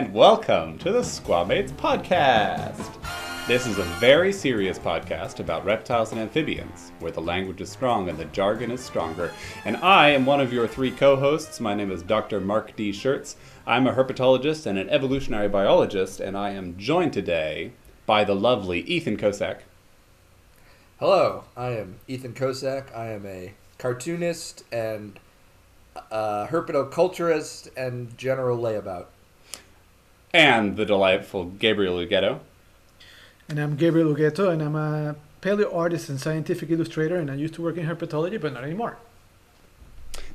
and welcome to the Squamates Podcast. This is a very serious podcast about reptiles and amphibians, where the language is strong and the jargon is stronger. And I am one of your three co hosts. My name is Dr. Mark D. Scherz. I'm a herpetologist and an evolutionary biologist, and I am joined today by the lovely Ethan Kocak. Hello, I am Ethan Kocak. I am a cartoonist and a herpetoculturist and general layabout. And the delightful Gabriel Ugueto. And I'm Gabriel Ugueto, and I'm a paleo artist and scientific illustrator, and I used to work in herpetology, but not anymore.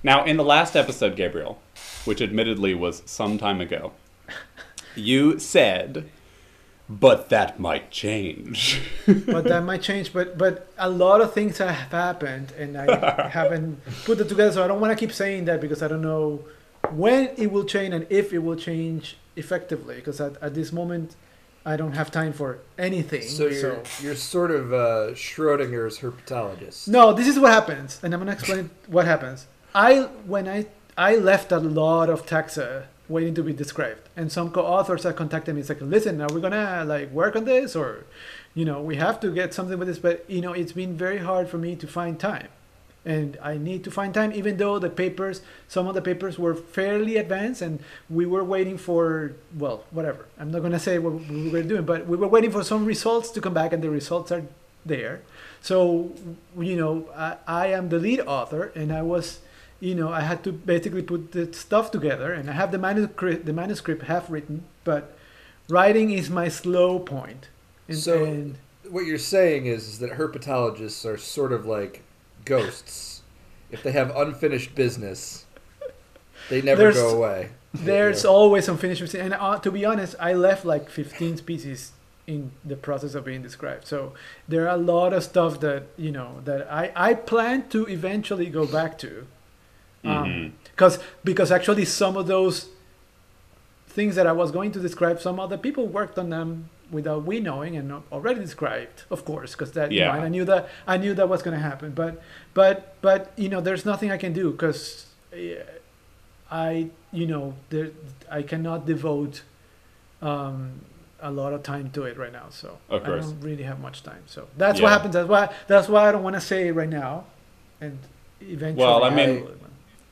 Now, in the last episode, Gabriel, which admittedly was some time ago, you said, but that might change. but that might change. But but a lot of things have happened, and I haven't put it together. So I don't want to keep saying that because I don't know when it will change and if it will change effectively. Because at, at this moment, I don't have time for anything. So you're you're sort of uh, Schrodinger's herpetologist. No, this is what happens, and I'm gonna explain what happens. I when I I left a lot of taxa waiting to be described, and some co-authors have contacted me. It's like, listen, are we gonna like work on this, or you know, we have to get something with this. But you know, it's been very hard for me to find time, and I need to find time, even though the papers, some of the papers were fairly advanced, and we were waiting for well, whatever. I'm not gonna say what we were doing, but we were waiting for some results to come back, and the results are there. So you know, I, I am the lead author, and I was you know, I had to basically put the stuff together, and I have the manuscript, the manuscript half written, but writing is my slow point. And, so, and what you're saying is, is that herpetologists are sort of like ghosts. if they have unfinished business, they never go away. There's yeah. always unfinished business, and uh, to be honest, I left like 15 species in the process of being described. So there are a lot of stuff that you know that I I plan to eventually go back to um, because mm-hmm. because actually some of those things that I was going to describe, some other people worked on them without we knowing and already described, of course, because that yeah. You know, I knew that I knew that was going to happen. But but but you know, there's nothing I can do because I you know there I cannot devote um, a lot of time to it right now. So I don't really have much time. So that's yeah. what happens. That's why that's why I don't want to say it right now, and eventually. Well, I mean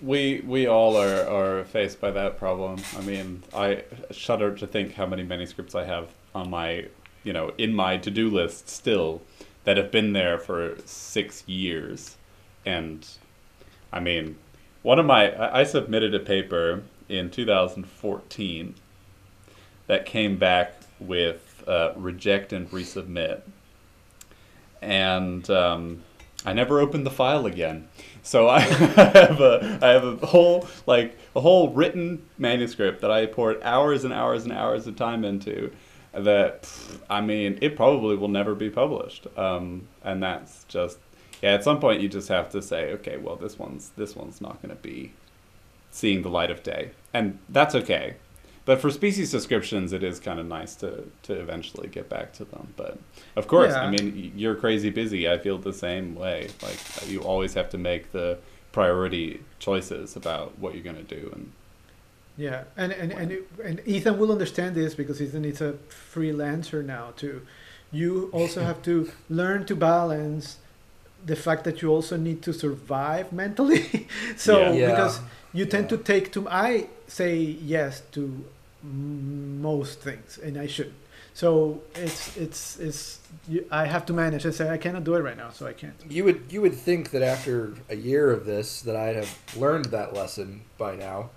we we all are, are faced by that problem. I mean, I shudder to think how many manuscripts I have on my, you know, in my to do list still that have been there for six years. And I mean, one of my, I submitted a paper in 2014 that came back with uh, reject and resubmit. And um, I never opened the file again. So I have a I have a whole like a whole written manuscript that I poured hours and hours and hours of time into. That I mean, it probably will never be published. Um, and that's just yeah. At some point, you just have to say, okay, well, this one's this one's not going to be seeing the light of day, and that's okay. But for species descriptions, it is kind of nice to to eventually get back to them. But of course, yeah. I mean, you're crazy busy. I feel the same way. Like you always have to make the priority choices about what you're going to do and. Yeah, and and, and and Ethan will understand this because Ethan is a freelancer now too. You also have to learn to balance the fact that you also need to survive mentally. so yeah. because you tend yeah. to take to I say yes to most things, and I shouldn't. So it's it's it's you, I have to manage. I say I cannot do it right now, so I can't. You would you would think that after a year of this that I'd have learned that lesson by now.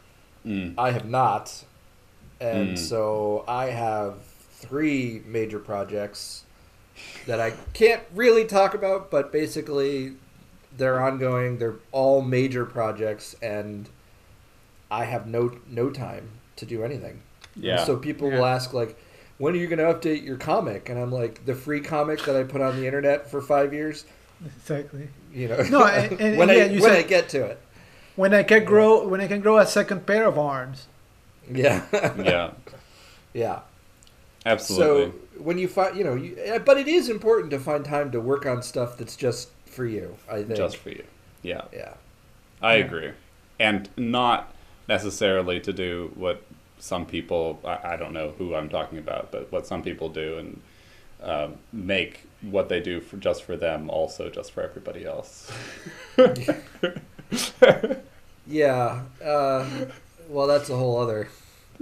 Mm. I have not, and mm. so I have three major projects that I can't really talk about, but basically they're ongoing. They're all major projects, and I have no no time to do anything. Yeah. And so people yeah. will ask like, when are you going to update your comic? And I'm like, the free comic that I put on the internet for five years. Exactly. You know. No, and, and, when, yeah, I, when said, I get to it. When I can grow, when I can grow a second pair of arms. Yeah. yeah. Yeah. Absolutely. So when you find, you know, you, but it is important to find time to work on stuff that's just for you. I think. Just for you. Yeah. Yeah. I yeah. agree, and not necessarily to do what some people I, I don't know who I'm talking about, but what some people do and um, make what they do for just for them also just for everybody else. Yeah. Uh, well, that's a whole other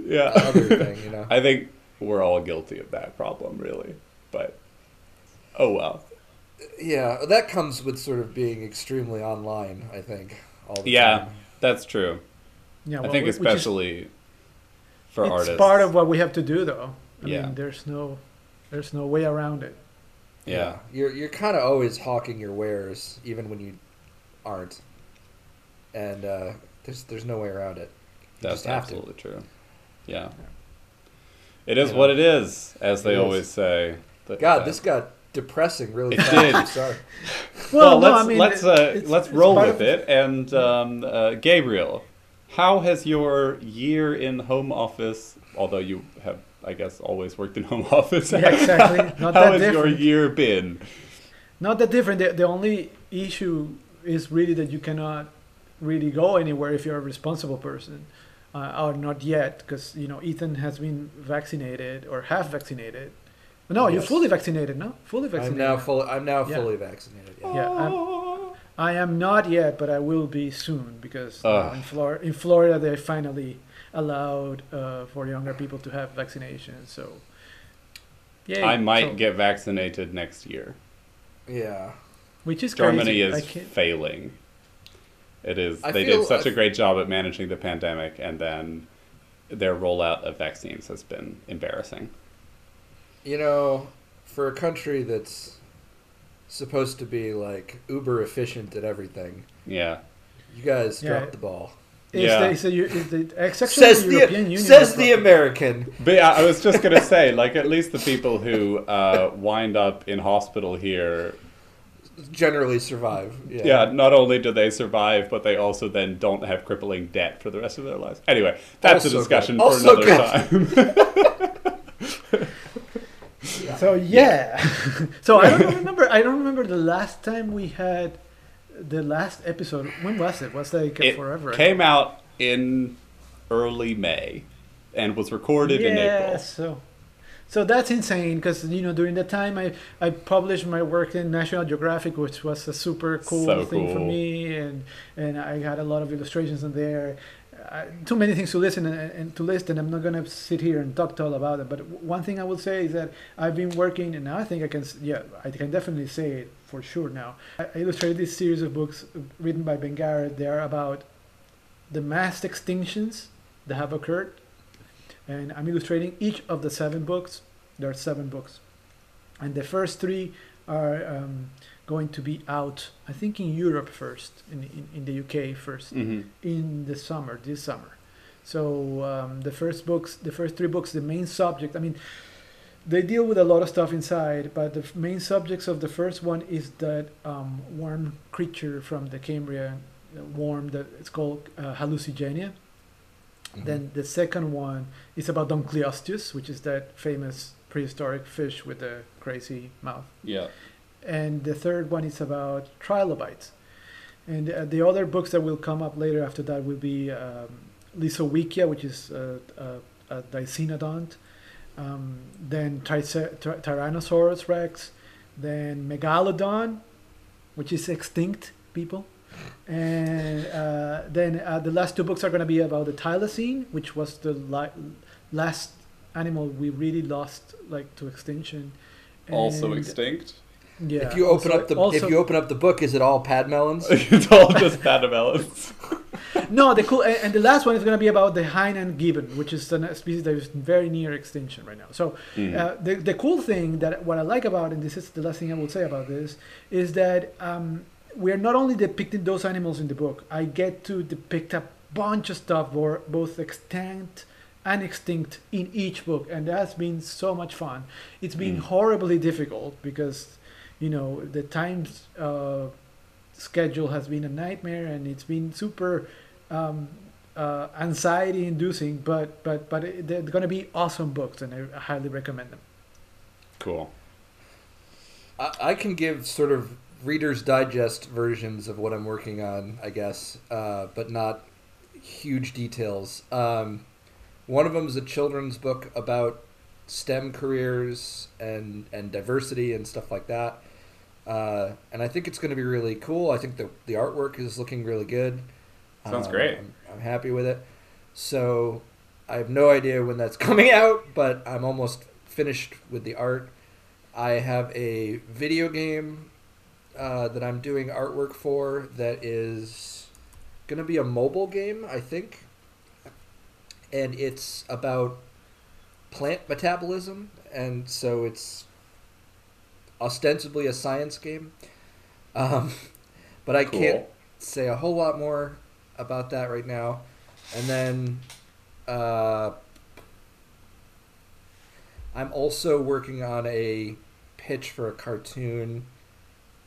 yeah. other thing, you know. I think we're all guilty of that problem, really. But oh well. Yeah, that comes with sort of being extremely online. I think. All the Yeah, time. that's true. Yeah, I well, think which is- especially for it's artists. part of what we have to do, though. I Yeah. mean, there's no, there's no way around it. yeah. You're you're kind of always hawking your wares, even when you aren't. And uh, there's there's no way around it. You That's just have to. absolutely true. Yeah. It is Yeah. what it is, as they It is. always say. But, God, uh, this got depressing really It fast. did. I'm sorry. Well, no, let's I mean, let's uh, it's- let's it's roll with of- it. And um, uh, Gabriel, how has your year in home office? Although you have, I guess, always worked in home office. Yeah, exactly. Not how that has your year been? Not that different. The, the only issue is really that you cannot really go anywhere if you're a responsible person, uh, or not yet, because you know Ethan has been vaccinated or half vaccinated. No, you're fully vaccinated. No, fully vaccinated. I'm now fully I'm now Yeah. fully vaccinated. Yeah. Yeah, I'm- I am not yet, but I will be soon because you know, Ugh. in, Flor- in Florida they finally allowed uh, for younger people to have vaccinations. So, yeah, I might get vaccinated next year. Yeah. which is Germany crazy. Is failing. It is. I they feel- did such I a great job at managing the pandemic, and then their rollout of vaccines has been embarrassing. You know, for a country that's supposed to be like uber efficient at everything, Yeah. you guys Yeah. dropped the ball. Is Yeah. the, is the, is the, it's Says the the European Union. says the American. But yeah, I was just gonna say, like, at least the people who uh, wind up in hospital here, Generally survive. Yeah. yeah. not only do they survive, but they also then don't have crippling debt for the rest of their lives. Anyway, that's Also a discussion good. for Also another good. time. So yeah, so I don't remember. I don't remember the last time we had the last episode. When was it? Was like forever. it forever. came out in early May and was recorded in April. So, so that's insane because you know during the time I I published my work in National Geographic, which was a super cool So thing for me, and and I had a lot of illustrations in there. Uh, too many things to listen and, and to list, and I'm not gonna sit here and talk to all about it. But one thing I will say is that I've been working, and now I think I can, yeah, I can definitely say it for sure now. I I illustrated this series of books written by Ben Garrod. They are about the mass extinctions that have occurred and I'm illustrating each of the seven books. There are seven books, and the first three are um, going to be out. I think in Europe first, in in, in the UK first, hmm in the summer, this summer. So um, the first books, the first three books, the main subject. I mean, they deal with a lot of stuff inside, but the main subjects of the first one is that um, worm creature from the Cambrian worm that it's called uh, hallucigenia. Then the second one is about Dunkleosteus, which is that famous prehistoric fish with the crazy mouth. Yeah. And the third one is about trilobites. And uh, the other books that will come up later after that will be um, Lisowicia, which is uh, a, a Dicynodont, um, then Ty- Tyrannosaurus rex, then Megalodon, which is extinct people. And uh, then uh, the last two books are going to be about the Thylacine, which was the li- last animal we really lost like to extinction. Also extinct. Yeah. if you open also- up the also- if you open up the book, is it all pademelons? it's all just pademelons. no, the cool and and the last one is going to be about the Hainan gibbon, which is a species that is very near extinction right now. So Mm. uh, the the cool thing that what I like about and this is the last thing I will say about this is that um, we are not only depicting those animals in the book. I get to depict a bunch of stuff, for both extant and extinct, in each book, and that's been so much fun. It's been Mm. horribly difficult because you know the time uh, schedule has been a nightmare and it's been super um, uh, anxiety inducing but but but it, they're going to be awesome books and i highly recommend them Cool. I, I can give sort of Reader's Digest versions of what I'm working on, I guess, uh, but not huge details. Um, One of them is a children's book about STEM careers and and diversity and stuff like that. Uh, and I think it's going to be really cool. I think the the artwork is looking really good. Sounds Um, great. I'm, I'm happy with it. So I have no idea when that's coming out, but I'm almost finished with the art. I have a video game uh, that I'm doing artwork for that is going to be a mobile game, I think. And it's about plant metabolism, and so it's ostensibly a science game. Um, but I Cool. can't say a whole lot more about that right now. And then uh, I'm also working on a pitch for a cartoon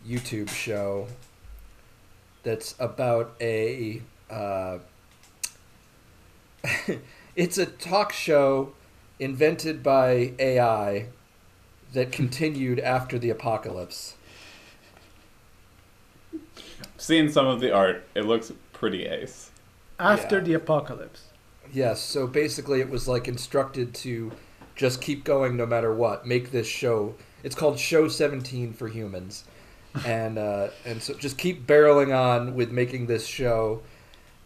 YouTube show that's about a. Uh, it's a talk show invented by AI that continued after the apocalypse. Seen some of the art, it looks pretty ace. After Yeah. the apocalypse. Yes, so basically it was like instructed to just keep going no matter what. Make this show. It's called Show 17 for humans. And uh, and so just keep barreling on with making this show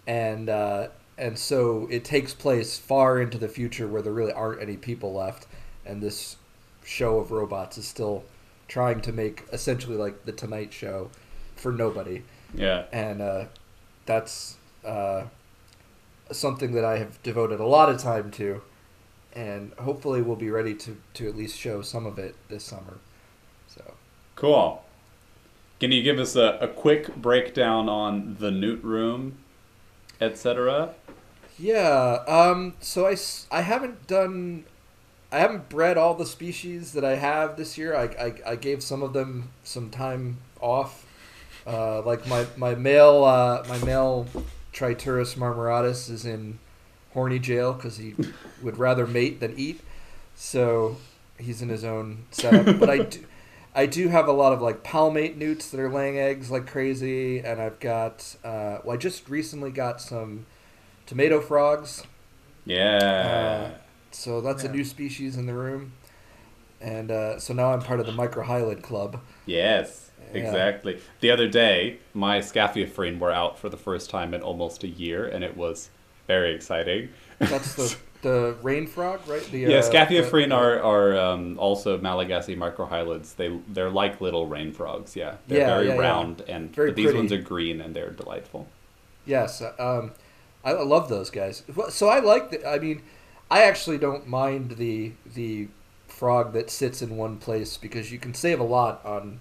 and uh, and so it takes place far into the future where there really aren't any people left and this show of robots is still trying to make essentially like the Tonight Show for nobody Yeah. and uh, that's uh, something that I have devoted a lot of time to, and hopefully we'll be ready to, to at least show some of it this summer. So Cool. Can you give us a, a quick breakdown on the Newt Room, etc.? yeah, um, so I haven't done. I haven't bred all the species that I have this year. I, I, I gave some of them some time off. Uh, like my, my male uh, my male Triturus marmoratus is in horny jail because he would rather mate than eat. So he's in his own setup. but I do, I do have a lot of like palmate newts that are laying eggs like crazy, and I've got uh, well, I just recently got some tomato frogs. Yeah. So that's Yeah. a new species in the room. And uh, so now I'm part of the microhylid club. yes. Yeah. Exactly. The other day, my Scaphiophryne were out for the first time in almost a year, and it was very exciting. That's the the rain frog, right? The, yeah, uh, the- are, are um, also Malagasy microhylids. They they're like little rain frogs. Yeah, they're Yeah, very yeah, yeah. round, and Very but these pretty. ones are green and they're delightful. Yes, um, I I love those guys. So I like the. I mean, I actually don't mind the the frog that sits in one place because you can save a lot on. you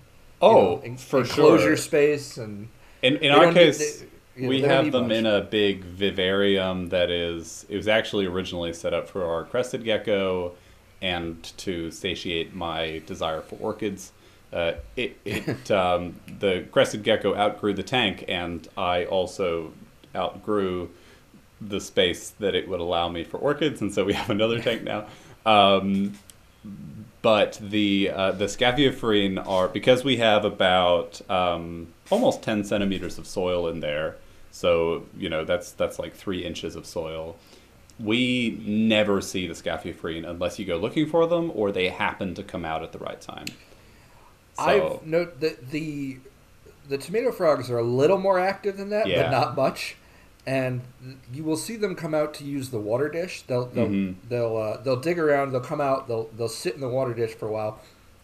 Oh, know, en- for enclosure sure. space and. In in our case, they- you know, we have them much. in a big vivarium that is. It was actually originally set up for our crested gecko, and to satiate my desire for orchids. Uh, it it um, the crested gecko outgrew the tank, and I also outgrew the space that it would allow me for orchids, and so we have another tank now. Um, but the uh, the Scaphiophryne are because we have about um, almost ten centimeters of soil in there. So you know that's that's like three inches of soil. We never see the Scaphiophryne unless you go looking for them or they happen to come out at the right time. So I've no the the the tomato frogs are a little more active than that, Yeah. but not much. And you will see them come out to use the water dish. They'll they'll Mhm. they'll uh, they'll dig around. They'll come out. They'll they'll sit in the water dish for a while,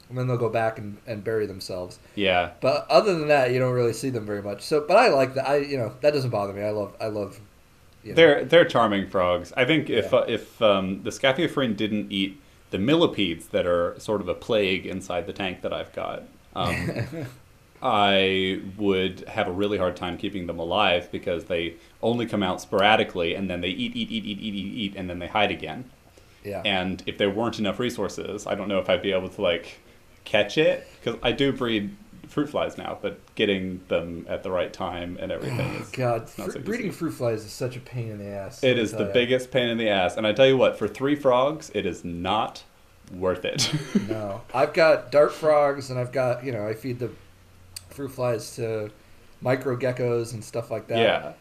and then they'll go back and, and bury themselves. yeah, But other than that, you don't really see them very much. So, but I like that. I you know that doesn't bother me. I love I love. You know, they're they're charming frogs. I think if Yeah. uh, if um, the Scaphiophryne didn't eat the millipedes that are sort of a plague inside the tank that I've got, um, I would have a really hard time keeping them alive because they only come out sporadically and then they eat, eat, eat, eat, eat, eat, eat, and then they hide again. yeah. And if there weren't enough resources, I don't know if I'd be able to like catch it because I do breed fruit flies now, but getting them at the right time and everything Oh, is God, fr- so breeding fruit flies is such a pain in the ass. It is the ya. biggest pain in the ass, and I tell you what, for three frogs, it is not worth it. No, I've got dart frogs, and I've got you know I feed the fruit flies to micro geckos and stuff like that. yeah,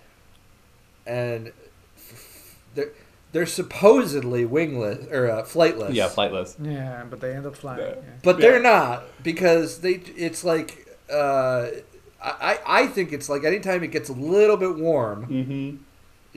and f- they're they're supposedly wingless or uh, flightless. Yeah, flightless. Yeah, but they end up flying. Yeah. Yeah. But Yeah. they're not because they. It's like uh, I I think it's like anytime it gets a little bit warm, Mm-hmm.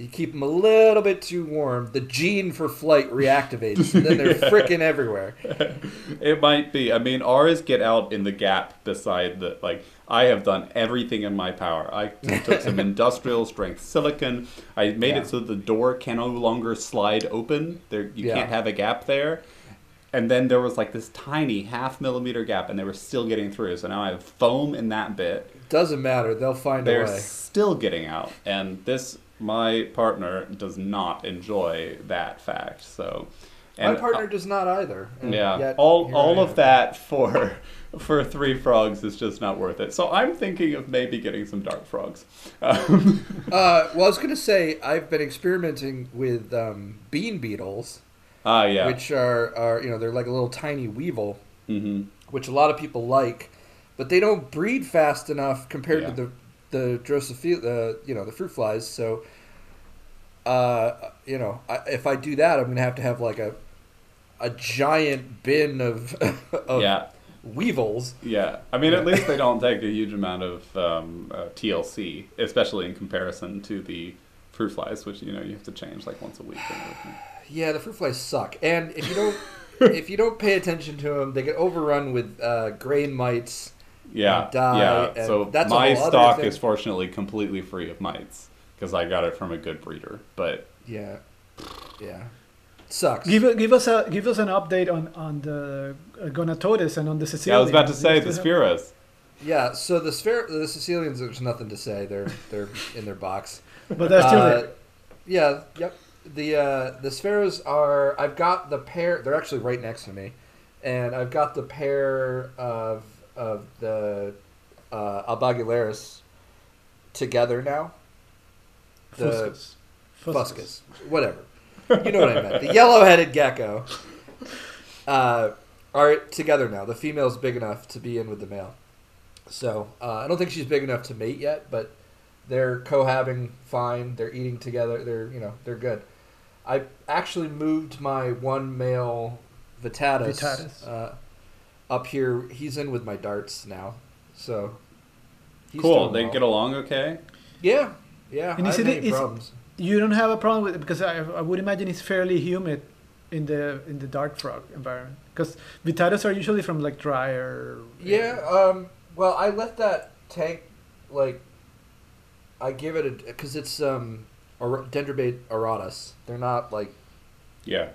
you keep them a little bit too warm. The gene for flight reactivates, and then they're Yeah. freaking everywhere. It might be. I mean, ours get out in the gap beside the like. I have done everything in my power. I took some industrial strength silicon. I made Yeah. it so the door can no longer slide open. There, you Yeah. can't have a gap there. And then there was like this tiny half millimeter gap, and they were still getting through. So now I have foam in that bit. Doesn't matter. They'll find They're a way. still getting out, and this my partner does not enjoy that fact. So, and My partner does not either. yeah, all all of that for for three frogs is just not worth it. So I'm thinking of maybe getting some dart frogs. Um, Uh, well, I was gonna say I've been experimenting with um, bean beetles, Ah, yeah. which are are you know they're like a little tiny weevil, hmm which a lot of people like, but they don't breed fast enough compared Yeah. to the the drosophila, uh, you know, the fruit flies. So, uh, you know, I, if I do that, I'm gonna have to have like a a giant bin of of Yeah, weevils. yeah. I mean, at least they don't take a huge amount of um, uh, TLC, especially in comparison to the fruit flies, which you know you have to change like once a week. Yeah, the fruit flies suck, and if you don't if you don't pay attention to them, they get overrun with uh, grain mites. Yeah, and die, yeah. So that's my stock is fortunately completely free of mites because I got it from a good breeder. But Yeah, yeah, sucks. Give give us a give us an update on on the uh, Gonatodes and on the caecilian. yeah, I was about to say the Spheros. Yeah, so the sphere, the caecilians, there's nothing to say. They're they're in their box. but they're still Uh, there. Yeah, yep. The uh, the Spheros are. I've got the pair. They're actually right next to me, and I've got the pair of of the uh, albogularis together now. The Fuscus. Fuscus, whatever. You know what I meant. The yellow-headed gecko uh, are together now. The female's big enough to be in with the male. So uh, I don't think she's big enough to mate yet, but they're cohabiting fine. They're eating together. They're you know they're good. I actually moved my one male vittatus, vittatus. Uh, up here. He's in with my darts now, so he's Cool. doing They well. get along okay. Yeah, yeah. And I is have it- many is- problems. You don't have a problem with it because I, I would imagine it's fairly humid in the in the dart frog environment because vittatus are usually from like drier. Yeah, um, well, I let that tank, like, I give it a, because it's, um, or, Dendrobate auratus. They're not, like, Yeah.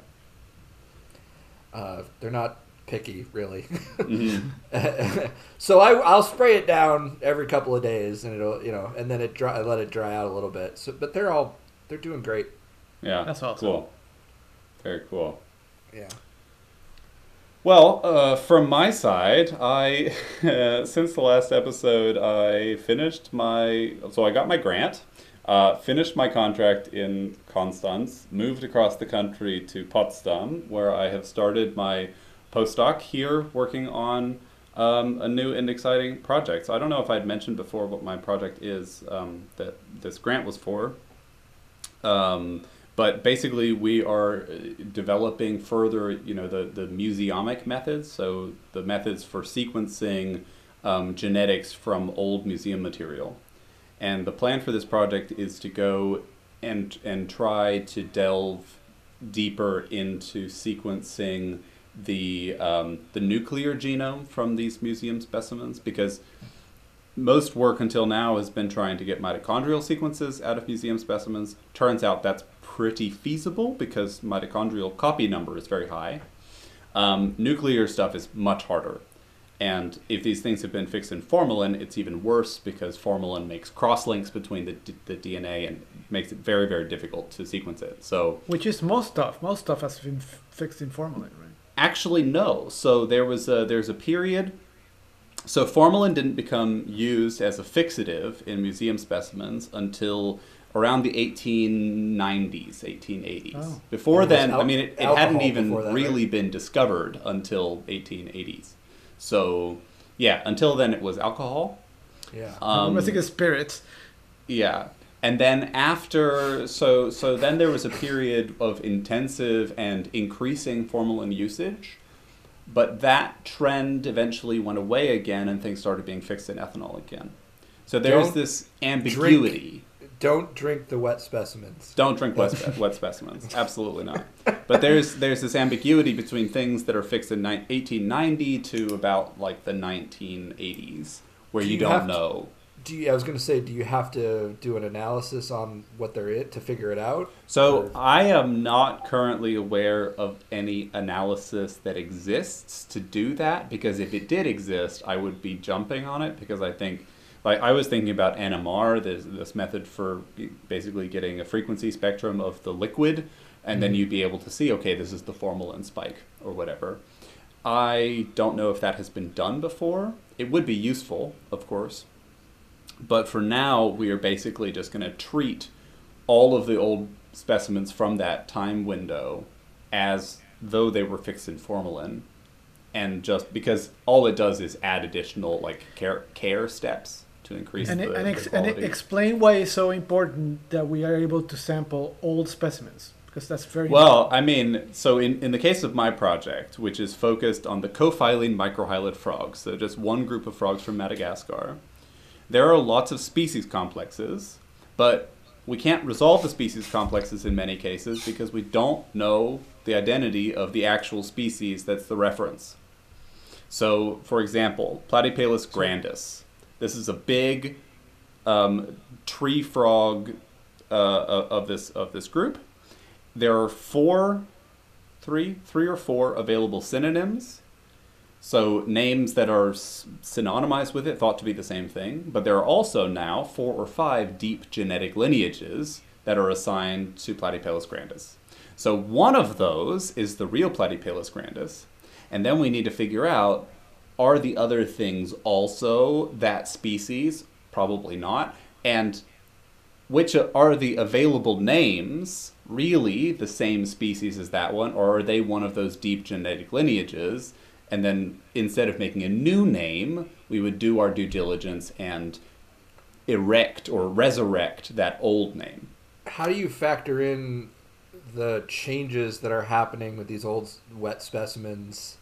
uh, they're not picky, really. hmm so I, I'll spray it down every couple of days, and it'll, you know, and then it dry, I let it dry out a little bit. So, but they're all, they're doing great. Yeah. That's awesome. Cool. Very cool. Yeah. Well, uh, from my side, I since the last episode, I finished my so I got my grant, uh, finished my contract in Konstanz, moved across the country to Potsdam, where I have started my postdoc here, working on um, a new and exciting project. So I don't know if I'd mentioned before what my project is um, that this grant was for. Um, but basically, we are developing further, you know, the, the museomic methods, so the methods for sequencing um, genetics from old museum material. And the plan for this project is to go and and try to delve deeper into sequencing the um, the nuclear genome from these museum specimens because most work until now has been trying to get mitochondrial sequences out of museum specimens. Turns out that's pretty feasible because mitochondrial copy number is very high. Um, nuclear stuff is much harder. And if these things have been fixed in formalin, it's even worse because formalin makes crosslinks between the, d- the DNA and makes it very, very difficult to sequence it. So Which is most stuff. Most stuff has been f- fixed in formalin, right? Actually, no. So there was a, there's a period. So formalin didn't become used as a fixative in museum specimens until around the 1890s, 1880s. Oh. Before And then, I mean, it, it hadn't even that, really been discovered until 1880s. So yeah, until then it was alcohol. Yeah. Um, I think it's spirits. yeah. And then after, so so then there was a period of intensive and increasing formalin usage, but that trend eventually went away again, and things started being fixed in ethanol again. So there's Don't this ambiguity. Don't drink the wet specimens. Don't drink wet, spe- wet specimens. Absolutely not. But there's there's this ambiguity between things that are fixed in ni- 1890 to about like the 1980s, where you, you don't have to- know. Do you, I was going to say, do you have to do an analysis on what they're it to figure it out? So Or- I am not currently aware of any analysis that exists to do that because if it did exist, I would be jumping on it because I think, like I was thinking about NMR, this, this method for basically getting a frequency spectrum of the liquid, and then Mhm. you'd be able to see, okay, this is the formalin spike or whatever. I don't know if that has been done before. It would be useful, of course. But for now, we are basically just going to treat all of the old specimens from that time window as though they were fixed in formalin. And just because all it does is add additional like care, care steps to increase And, the, and, the ex- and explain why it's so important that we are able to sample old specimens because that's very Well, I mean, so in, in the case of my project, which is focused on the Cophyline microhylid frogs, so just one group of frogs from Madagascar, there are lots of species complexes, but we can't resolve the species complexes in many cases because we don't know the identity of the actual species that's the reference. So, for example, Platypelis grandis. This is a big um, tree frog uh, of of this of this group. There are four, three, three or four available synonyms. So names that are synonymized with it, thought to be the same thing. But there are also now four or five deep genetic lineages that are assigned to Platypelis grandis. So one of those is the real Platypelis grandis, and then we need to figure out are the other things also that species? Probably not. And which are the available names really the same species as that one, or are they one of those deep genetic lineages? And then instead of making a new name, we would do our due diligence and erect or resurrect that old name. How do you factor in the changes that are happening with these old wet specimens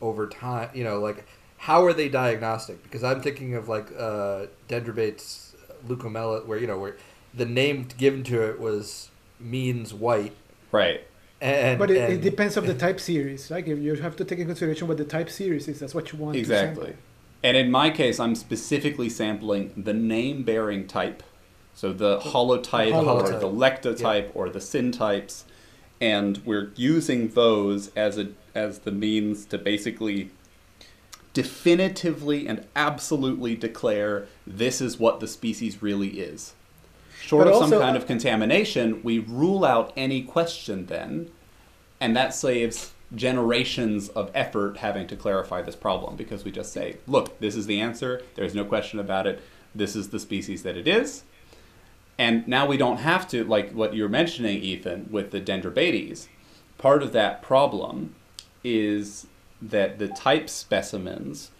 over time? You know, like how are they diagnostic? Because I'm thinking of like uh, Dendrobates leucomela, where you know where the name given to it was means white, Right. And but it, it depends of the type series. Like if you have to take in consideration what the type series is. That's what you want. Exactly. sample. And in my case, I'm specifically sampling the name bearing type. So the holotype or holotype. the lectotype or the syntypes. And we're using those as a as the means to basically definitively and absolutely declare this is what the species really is. Short But of some also- kind of contamination, we rule out any question then, and that saves generations of effort having to clarify this problem because we just say, look, this is the answer, there's no question about it, this is the species that it is. And now we don't have to, like what you're mentioning, Ethan, with the Dendrobates. Part of that problem is that the type specimens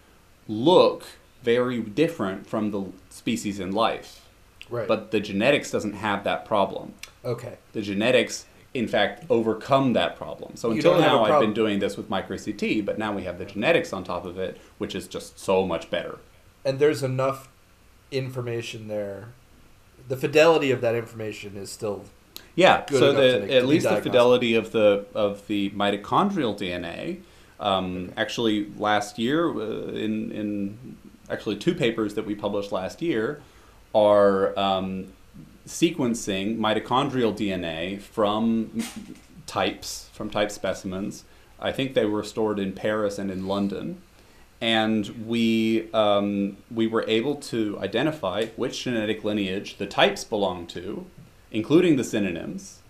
look very different from the species in life. Right. But the genetics doesn't have that problem. okay, The genetics, in fact, overcome that problem. So You until now, I've been doing this with micro-CT, but now we have the genetics on top of it, which is just so much better. and there's enough information there. The fidelity of that information is still Yeah. Good so the, at least the fidelity of the of the mitochondrial DNA. Um, Actually, last year, uh, in in actually two papers that we published last year, are um, sequencing mitochondrial DNA from types from type specimens. I think they were stored in Paris and in London, and we um, we were able to identify which genetic lineage the types belong to, including the synonyms,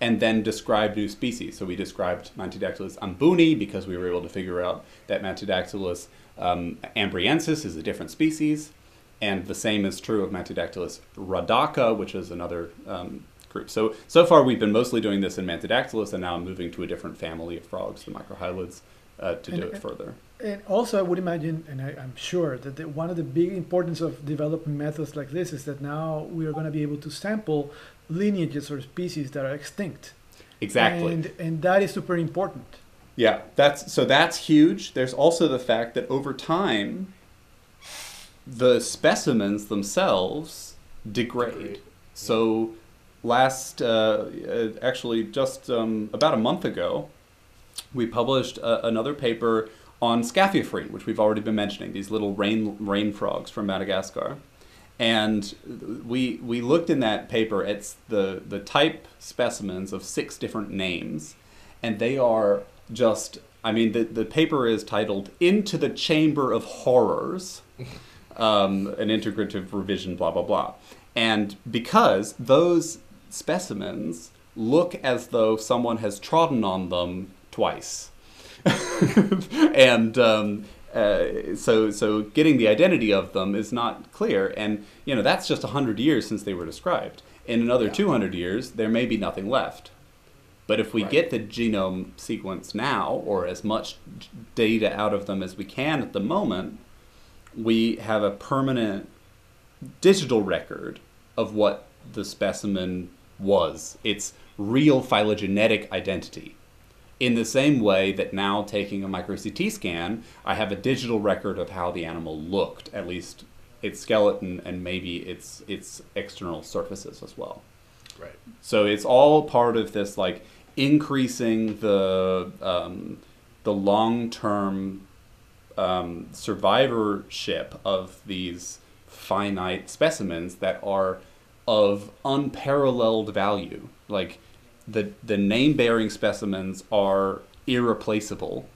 and then describe new species. So we described Mantidactylus ambony because we were able to figure out that Mantidactylus um, ambreensis is a different species, and the same is true of Mantidactylus radaca, which is another um, group. So so far we've been mostly doing this in Mantidactylus, and now I'm moving to a different family of frogs, the microhylids, uh, to And- do it and- further. And also, I would imagine, and I, I'm sure that the, one of the big importance of developing methods like this is that now we are going to be able to sample lineages or species that are extinct. Exactly. And and that is super important. Yeah, that's so that's huge. There's also the fact that over time, the specimens themselves degrade. Degrade, So, last uh, uh, actually just um, about a month ago, we published uh, another paper on Scaphiophryne, which we've already been mentioning. These little rain rain frogs from Madagascar. And we we looked in that paper at the the type specimens of six different names, and they are just I mean the the paper is titled "Into the Chamber of Horrors," um, an integrative revision, blah blah blah, and because those specimens look as though someone has trodden on them twice. and um, uh, so so getting the identity of them is not clear and you know that's just 100 years since they were described in another Yeah. 200 years there may be nothing left but if we Right. get the genome sequence now or as much data out of them as we can at the moment we have a permanent digital record of what the specimen was its real phylogenetic identity in the same way that now taking a micro CT scan, I have a digital record of how the animal looked, at least its skeleton and maybe its its external surfaces as well. Right. So it's all part of this like increasing the um, the long term um, survivorship of these finite specimens that are of unparalleled value. Like the the name bearing specimens are irreplaceable,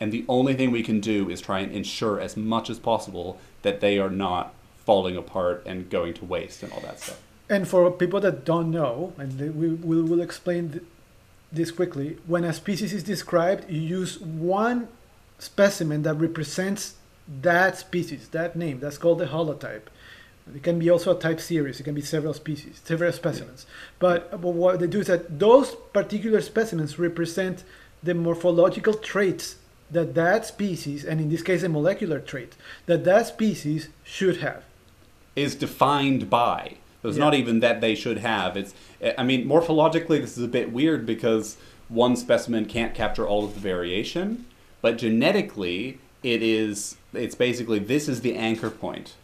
and the only thing we can do is try and ensure as much as possible that they are not falling apart and going to waste and all that stuff. And for people that don't know, and we will will explain th- this quickly, when a species is described, you use one specimen that represents that species, that name. That's called the holotype. It can be also a type series. It can be several species, several specimens. But, but what they do is that those particular specimens represent the morphological traits that that species, and in this case a molecular trait, that that species should have. is defined by. It's Yeah. not even that they should have. It's I mean morphologically this is a bit weird because one specimen can't capture all of the variation, but genetically it is it's basically this is the anchor point.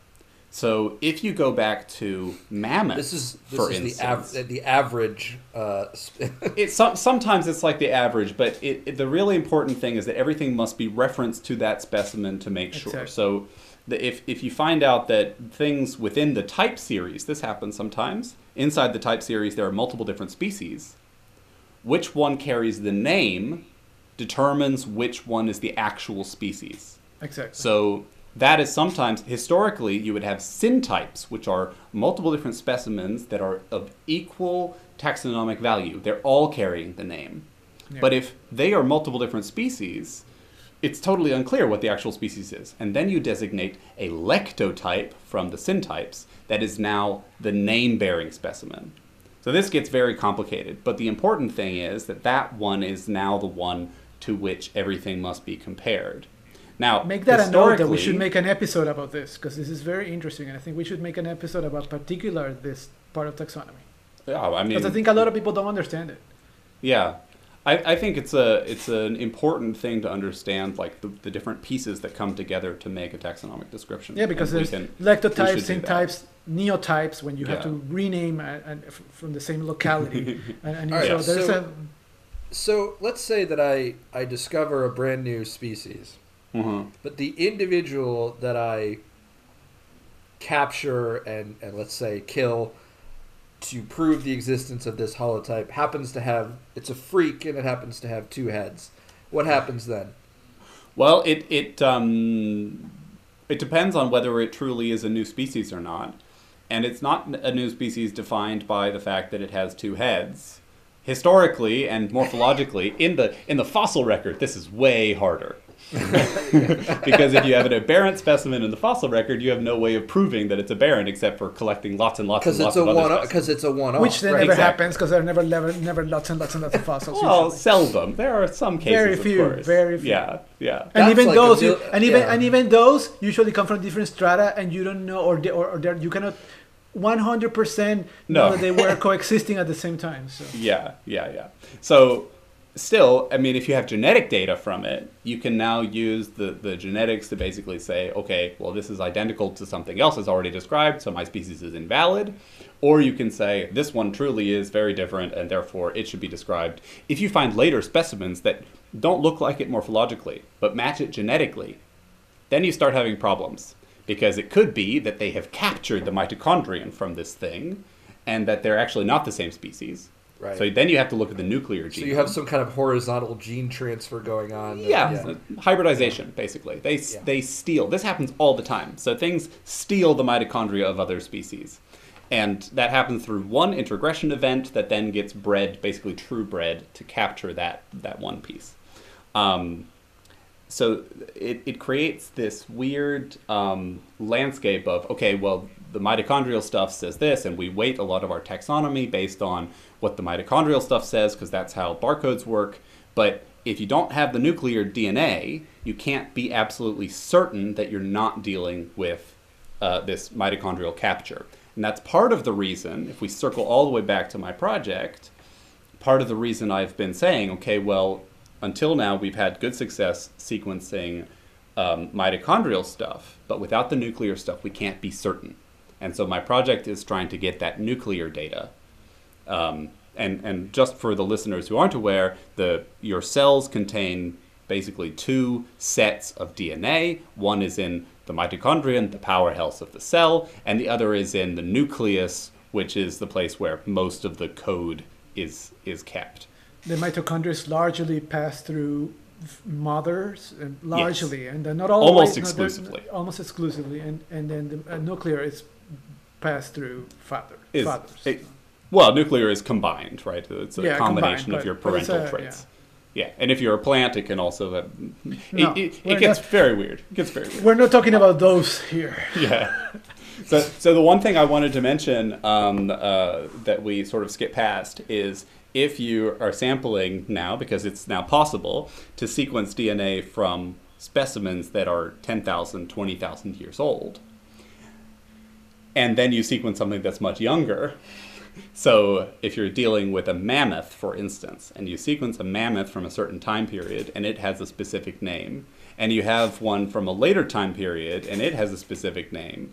So if you go back to mammoths, This is this for is instance, the, av- the average. Uh, sp- it's sometimes it's like the average, but it, it- the really important thing is that everything must be referenced to that specimen to make sure. Exactly. So the, if, if you find out that things within the type series, this happens sometimes, inside the type series there are multiple different species, which one carries the name determines which one is the actual species. Exactly. So that is sometimes historically you would have syntypes, which are multiple different specimens that are of equal taxonomic value. They're all carrying the name. Yeah. But if they are multiple different species, it's totally unclear what the actual species is. And then you designate a lectotype from the syntypes that is now the name bearing specimen. So this gets very complicated, but the important thing is that that one is now the one to which everything must be compared. Now, Make that a note that we should make an episode about this because this is very interesting, and I think we should make an episode about particular this part of taxonomy Yeah, I mean, because I think a lot of people don't understand it. yeah, I, I think it's a it's an important thing to understand, like the, the different pieces that come together to make a taxonomic description. Yeah, because And there's can- lectotypes, do that. syntypes, neotypes when you have to rename a, a, f- from the same locality, and, and All right, so there's so- a so let's say that I I discover a brand new species, Mhm. but the individual that I capture and and let's say kill to prove the existence of this holotype happens to have it's a freak and it happens to have two heads. What happens then? Well, it it um, it depends on whether it truly is a new species or not, and it's not a new species defined by the fact that it has two heads. Historically and morphologically, in the in the fossil record, this is way harder. because if you have an aberrant specimen in the fossil record, you have no way of proving that it's aberrant except for collecting lots and lots and lots it's a of other one specimens. because it's a one off. Which then right? never Exactly. happens because there are never, never, never lots and lots and lots of fossils. Well, usually. seldom. There are some cases, Very of few, course. very few. Yeah, yeah. and even like a those, you, and even yeah. and even those usually come from different strata, and you don't know, or they, or, or you cannot, one hundred percent No. they were coexisting at the same time. So Yeah, yeah, yeah. So, still, I mean, if you have genetic data from it, you can now use the, the genetics to basically say, okay, well, this is identical to something else that's already described, so my species is invalid. Or you can say, this one truly is very different, and therefore it should be described. If you find later specimens that don't look like it morphologically, but match it genetically, then you start having problems because it could be that they have captured the mitochondrion from this thing and that they're actually not the same species. Right. So then you have to look at the nuclear gene. So you have some kind of horizontal gene transfer going on. that- yeah, so hybridization basically. They Yeah. they steal. This happens all the time. So things steal the mitochondria of other species. And that happens through one introgression event that then gets bred, basically true bred, to capture that that one piece. Um, so it, it creates this weird um, landscape of okay well the mitochondrial stuff says this and we weight a lot of our taxonomy based on what the mitochondrial stuff says because that's how barcodes work. But if you don't have the nuclear dna you can't be absolutely certain that you're not dealing with uh, this mitochondrial capture. And that's part of the reason if we circle all the way back to my project part of the reason I've been saying, okay, well, until now we've had good success sequencing um, mitochondrial stuff, but without the nuclear stuff, we can't be certain. And so my project is trying to get that nuclear data. Um, and, and just for the listeners who aren't aware, the your cells contain basically two sets of DNA. One is in the mitochondrion, the powerhouse of the cell, and the other is in the nucleus, which is the place where most of the code is is kept. The mitochondria is largely passed through mothers, uh, largely, and they're not always Almost they're- exclusively. almost exclusively, and and then the uh, nuclear is passed through father, Is fathers. it- well, nuclear is combined, right? It's a Yeah, combination of your but- but it's parental a- traits. Yeah. and if you're a plant, it can also. Have, No, it, it, it gets not- very weird. It gets very weird. We're not talking about those here. yeah. So, so the one thing I wanted to mention um, uh, that we sort of skip past is if you are sampling now, because it's now possible to sequence DNA from specimens that are 10,000, 20,000 years old, and then you sequence something that's much younger. So if you're dealing with a mammoth, for instance, and you sequence a mammoth from a certain time period and it has a specific name, and you have one from a later time period and it has a specific name,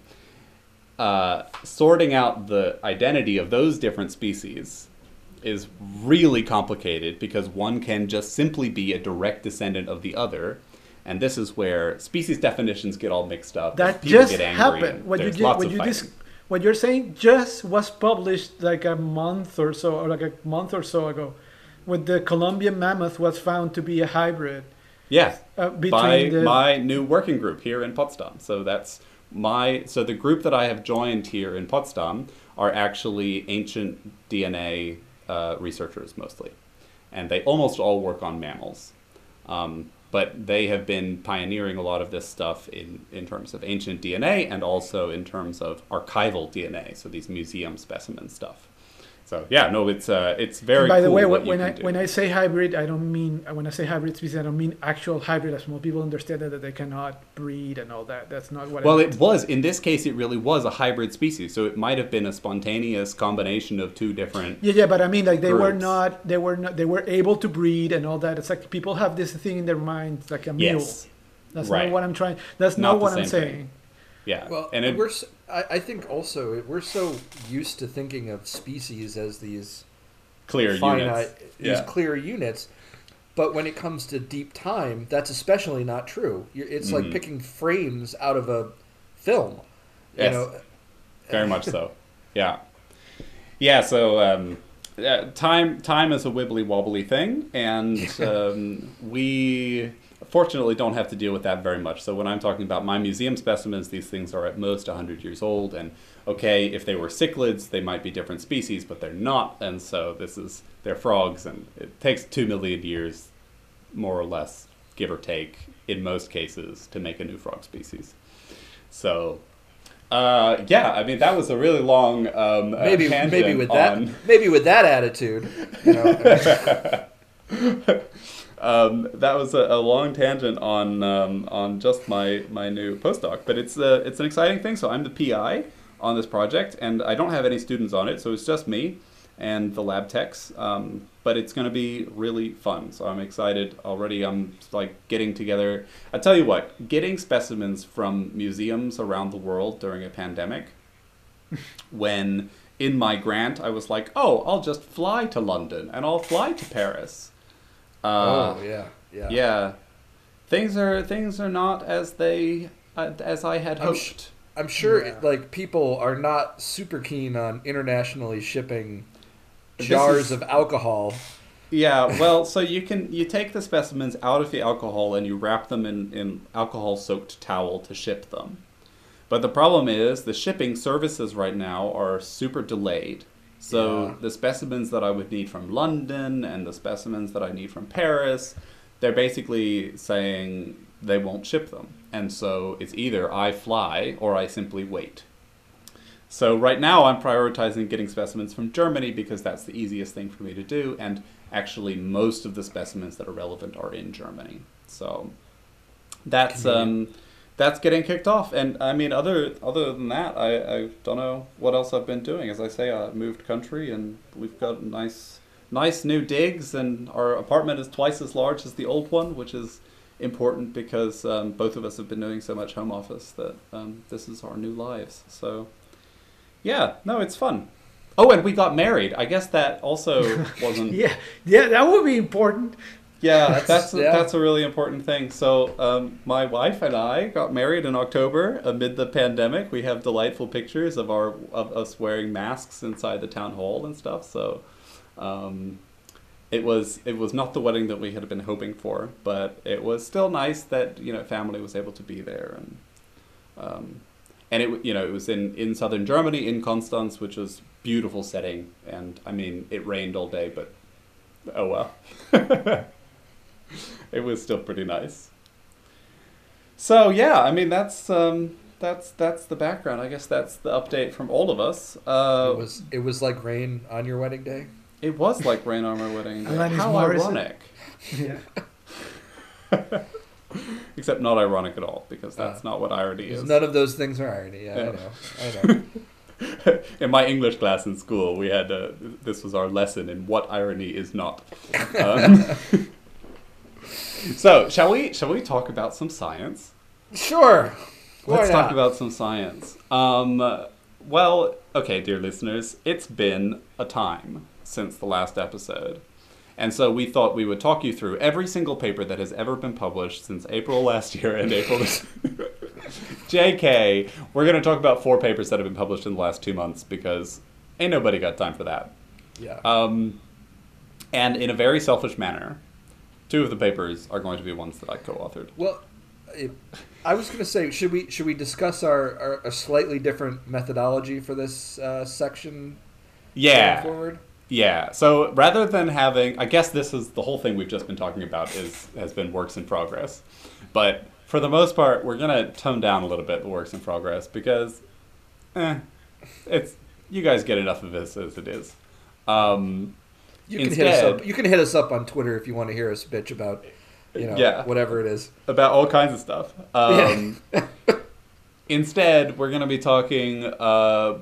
uh, sorting out the identity of those different species is really complicated because one can just simply be a direct descendant of the other. And this is where species definitions get all mixed up. That people just get angry, happened. What you, lots what, you dis- what you're saying just was published like a month or so, or like a month or so ago, with the Columbian mammoth was found to be a hybrid Yeah, uh, by the my new working group here in Potsdam. So that's my so the group that I have joined here in Potsdam are actually ancient DNA uh, researchers mostly, and they almost all work on mammals. Um, but they have been pioneering a lot of this stuff in, in terms of ancient DNA and also in terms of archival DNA, so these museum specimen stuff. So yeah, no, it's uh, it's very. By the cool way, when, you when can I do. when I say hybrid, I don't mean when I say hybrid species, I don't mean actual hybrid. As most people understand that, that they cannot breed and all that. That's not what. Well, it was in this case. It really was a hybrid species, so it might have been a spontaneous combination of two different. Yeah, yeah, but I mean, like they were not, they were not, they were able to breed and all that. It's like people have this thing in their mind, like a mule. Yes, That's right. not what I'm trying. That's Not not, what I'm saying. thing. Yeah, Well, and it, we're—I think also we're so used to thinking of species as these clear finite, units. these Yeah, clear units. But when it comes to deep time, that's especially not true. You're, it's like picking frames out of a film. Yes. You know, very much so. Yeah, yeah. So um, yeah, time time is a wibbly wobbly thing, and um, we fortunately don't have to deal with that very much. So when I'm talking about my museum specimens, these things are at most 100 years old, and okay, if they were cichlids, they might be different species, but they're not, and so this is they're frogs, and it takes two million years, more or less, give or take, in most cases, to make a new frog species. So, uh, yeah, I mean that was a really long um, uh, maybe tangent maybe with that maybe with that attitude. You know, um, that was a, a long tangent on um, on just my my new postdoc, but it's a, it's an exciting thing. So I'm the PI on this project, and I don't have any students on it, so it's just me and the lab techs. Um, but it's going to be really fun, so I'm excited already. I'm like getting together. I tell you what, getting specimens from museums around the world during a pandemic, when in my grant I was like, oh, I'll just fly to London and I'll fly to Paris. Uh, oh yeah, yeah, yeah, things are things are not as they uh, as I had I'm sh- hoped. I'm sure Yeah. like people are not super keen on internationally shipping jars is- of alcohol. Yeah, well, so you can you take the specimens out of the alcohol and you wrap them in in alcohol soaked towel to ship them. But the problem is the shipping services right now are super delayed. So Yeah. the specimens that I would need from London and the specimens that I need from Paris, they're basically saying they won't ship them. And so it's either I fly or I simply wait. So right now I'm prioritizing getting specimens from Germany because that's the easiest thing for me to do and actually most of the specimens that are relevant are in Germany. So that's um that's getting kicked off and I mean other other than that I, I don't know what else I've been doing. As I say I moved country and we've got nice nice new digs and our apartment is twice as large as the old one which is important because um, both of us have been doing so much home office that um, this is our new lives. So yeah, no, it's fun. Oh, and we got married. I guess that also wasn't. Yeah, yeah, that would be important. Yeah, That's- that's yeah. that's a really important thing. So, um, my wife and I got married in October amid the pandemic. We have delightful pictures of our of us wearing masks inside the town hall and stuff. So, um, it was it was not the wedding that we had been hoping for, but it was still nice that you know family was able to be there and. Um, and it you know it was in, in southern Germany in Konstanz, which was beautiful setting, and I mean it rained all day, but oh well. it was still pretty nice. So yeah, I mean that's um, that's that's the background. I guess that's the update from all of us. Uh, it was it was like rain on your wedding day. it was like rain on my wedding. day. Alanis How Morissette. ironic. Yeah. Except not ironic at all, because that's Uh, not what irony is. None of those things are irony. Yeah, Yeah. I know. I know. in my English class in school, we had uh, this was our lesson in what irony is not. Um, so, shall we shall we talk about some science? sure. Let's talk about some science. Um, well, okay, dear listeners, it's been a time since the last episode. And so we thought we would talk you through every single paper that has ever been published since April last year and April this JK, we're going to talk about four papers that have been published in the last two months because ain't nobody got time for that. Yeah. Um, and in a very selfish manner, two of the papers are going to be ones that I co-authored. Well, I was going to say, should we should we discuss our, our a slightly different methodology for this uh, section? Yeah, Going forward. yeah. So rather than having, I guess this is the whole thing we've just been talking about is has been works in progress, but for the most part, we're gonna tone down a little bit the works in progress because, eh, it's you guys get enough of this as it is. Um, You can hit us Instead- up. You can hit us up on Twitter if you want to hear us bitch about, you know, Yeah. whatever it is. about all kinds of stuff. Um, instead, we're going to be talking uh,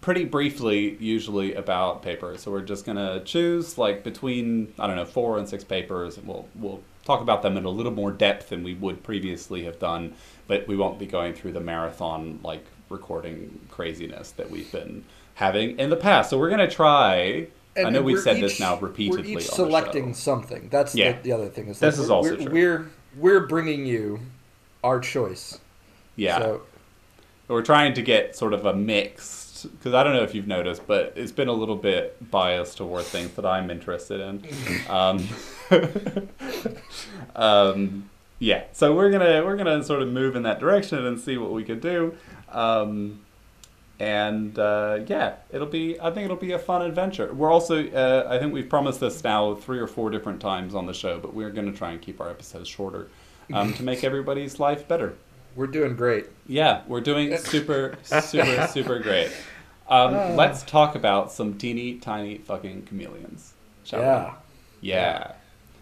pretty briefly, usually about papers. So we're just going to choose like between I don't know four and six papers, and we'll we'll talk about them in a little more depth than we would previously have done. But we won't be going through the marathon like recording craziness that we've been having in the past. So we're going to try. I know we've said this now repeatedly. We're each selecting something. That's Yeah. the, the other thing. Is This is we're, also we're, true. We're we're bringing you our choice. Yeah. So, we're trying to get sort of a mixed because I don't know if you've noticed, but it's been a little bit biased toward things that I'm interested in. Um, um, yeah, so we're gonna we're gonna sort of move in that direction and see what we could do. Um, and uh, yeah, it'll be. I think it'll be a fun adventure. We're also. Uh, I think we've promised this now three or four different times on the show, but we're going to try and keep our episodes shorter um, to make everybody's life better. We're doing great. Yeah, we're doing super, super, super great. Um, Ah. let's talk about some teeny tiny fucking chameleons. Shall we? Yeah. Yeah.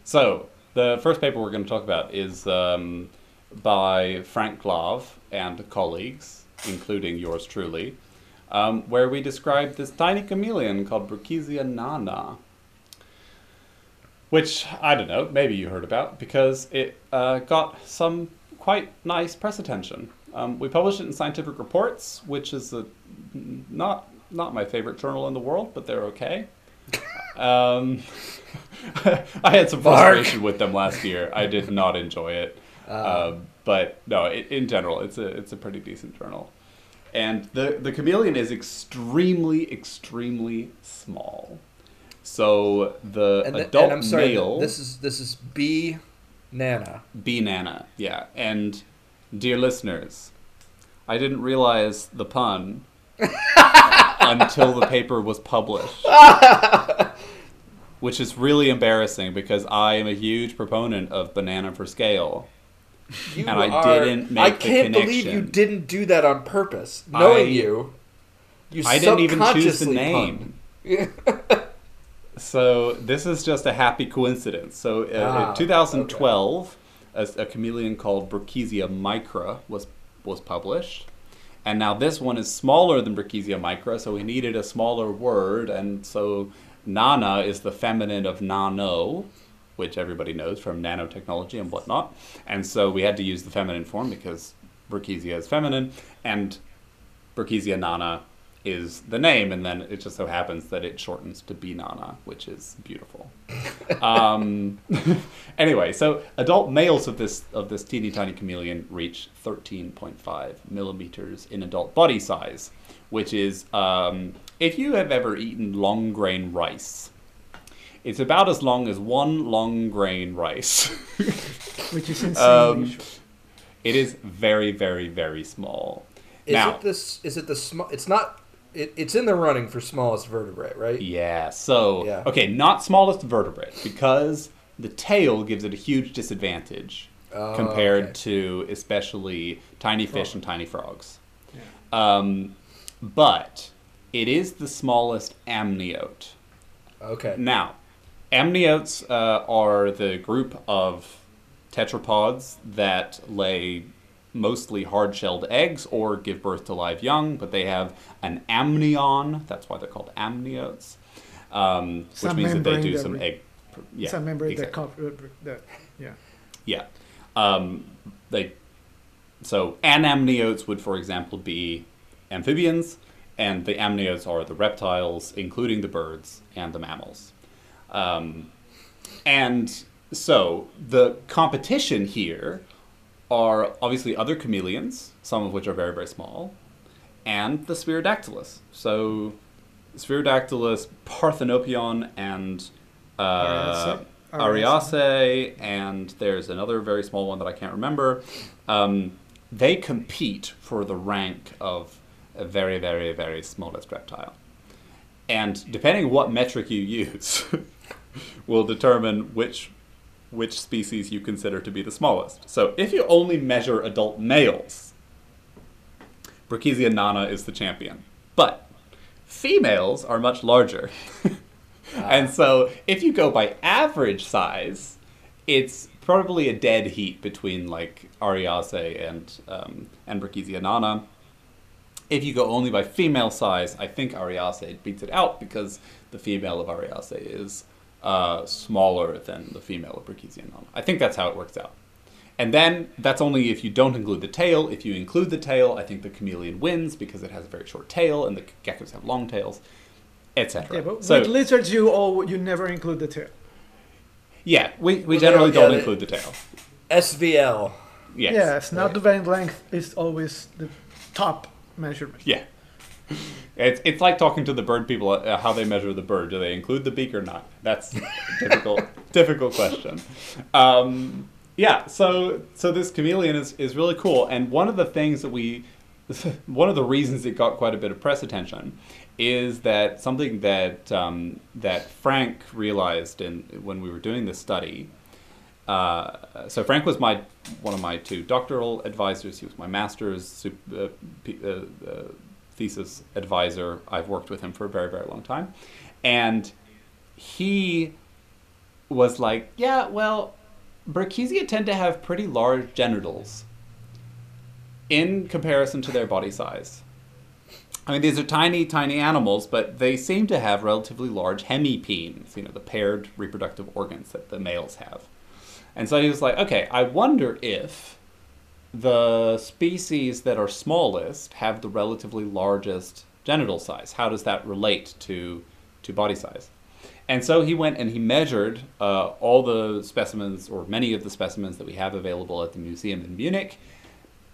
So the first paper we're going to talk about is um, by Frank Glaw and colleagues, including yours truly, um, where we describe this tiny chameleon called Brookesia nana, which I don't know, maybe you heard about because it uh, got some quite nice press attention. Um, we published it in Scientific Reports, which is a, not not my favorite journal in the world, but they're okay. Um, I had some frustration with them last year. I did not enjoy it, Uh, um, but no, it, in general, it's a it's a pretty decent journal. And the the chameleon is extremely extremely small. So the and, the- adult and I'm sorry. male This is this is B, Nana. B Nana, yeah. And dear listeners, I didn't realize the pun until the paper was published. Which is really embarrassing because I am a huge proponent of banana for scale. You And I are- didn't make I can't believe you didn't do that on purpose. Knowing I- you, you I didn't even choose the name. So this is just a happy coincidence. So uh, Ah, in 2012, a, a chameleon called Brookesia micra was was published, and now this one is smaller than Brookesia micra, so we needed a smaller word, and so Nana is the feminine of nano, which everybody knows from nanotechnology and whatnot, and so we had to use the feminine form because Brookesia is feminine, and Brookesia nana is the name, and then it just so happens that it shortens to B nana, which is beautiful. um, anyway, so adult males of this of this teeny tiny chameleon reach 13.5 millimeters in adult body size, which is um, if you have ever eaten long grain rice. It's about as long as one long grain rice. which is Um, short. it is very, very, very small. Is now, it this? Is it the small? It's not. It, it's in the running for smallest vertebrate, right? Yeah, so Yeah. okay, not smallest vertebrate because the tail gives it a huge disadvantage Oh, compared okay. to especially tiny fish Frog. and tiny frogs. Yeah. Um, but it is the smallest amniote. Okay. Now, amniotes uh, are the group of tetrapods that lay mostly hard-shelled eggs or give birth to live young, but they have an amnion. That's why they're called amniotes, um, which means that they do some re- egg. Yeah, a membrane that exactly. cover that. Yeah. Yeah. Um, they so anamniotes would, for example, be amphibians, and the amniotes are the reptiles, including the birds and the mammals. Um, and so the competition here are obviously other chameleons, some of which are very, very small, and the Sphaerodactylus. So Sphaerodactylus, Parthenopion, and uh. ariasae, and there's another very small one that I can't remember. Um, they compete for the rank of a very, very, very smallest reptile. And depending what metric you use, will determine which which species you consider to be the smallest. So if you only measure adult males, Brookesia nana is the champion. But females are much larger. and so if you go by average size, it's probably a dead heat between like ariasae and um, and Brookesia nana. If you go only by female size, I think ariasae beats it out because the female of ariasae is uh, smaller than the female of Brookesia nana. I think that's how it works out. And then that's only if you don't include the tail. If you include the tail, I think the chameleon wins because it has a very short tail and the geckos have long tails, etc. Yeah, but so with lizards, you all you never include the tail. yeah, we, we Well, generally don't they- include the tail. SVL. Yes. Yeah, snout Right. to vent length is always the top measurement. Yeah. It's, it's like talking to the bird people uh, how they measure the bird. Do they include the beak or not? That's a difficult difficult question. Um, yeah, so so this chameleon is, is really cool, and one of the things that we one of the reasons it got quite a bit of press attention is that something that um, that Frank realized in when we were doing this study. Uh, so Frank was my one of my two doctoral advisors. He was my master's uh, uh, uh, thesis advisor. I've worked with him for a very very long time, and he was like, "Yeah, well, Brookesia tend to have pretty large genitals in comparison to their body size." I mean, these are tiny, tiny animals, but they seem to have relatively large hemipenes, you know, the paired reproductive organs that the males have. And so he was like, okay, I wonder if the species that are smallest have the relatively largest genital size. How does that relate to, to body size? And so he went and he measured uh, all the specimens, or many of the specimens that we have available at the museum in Munich.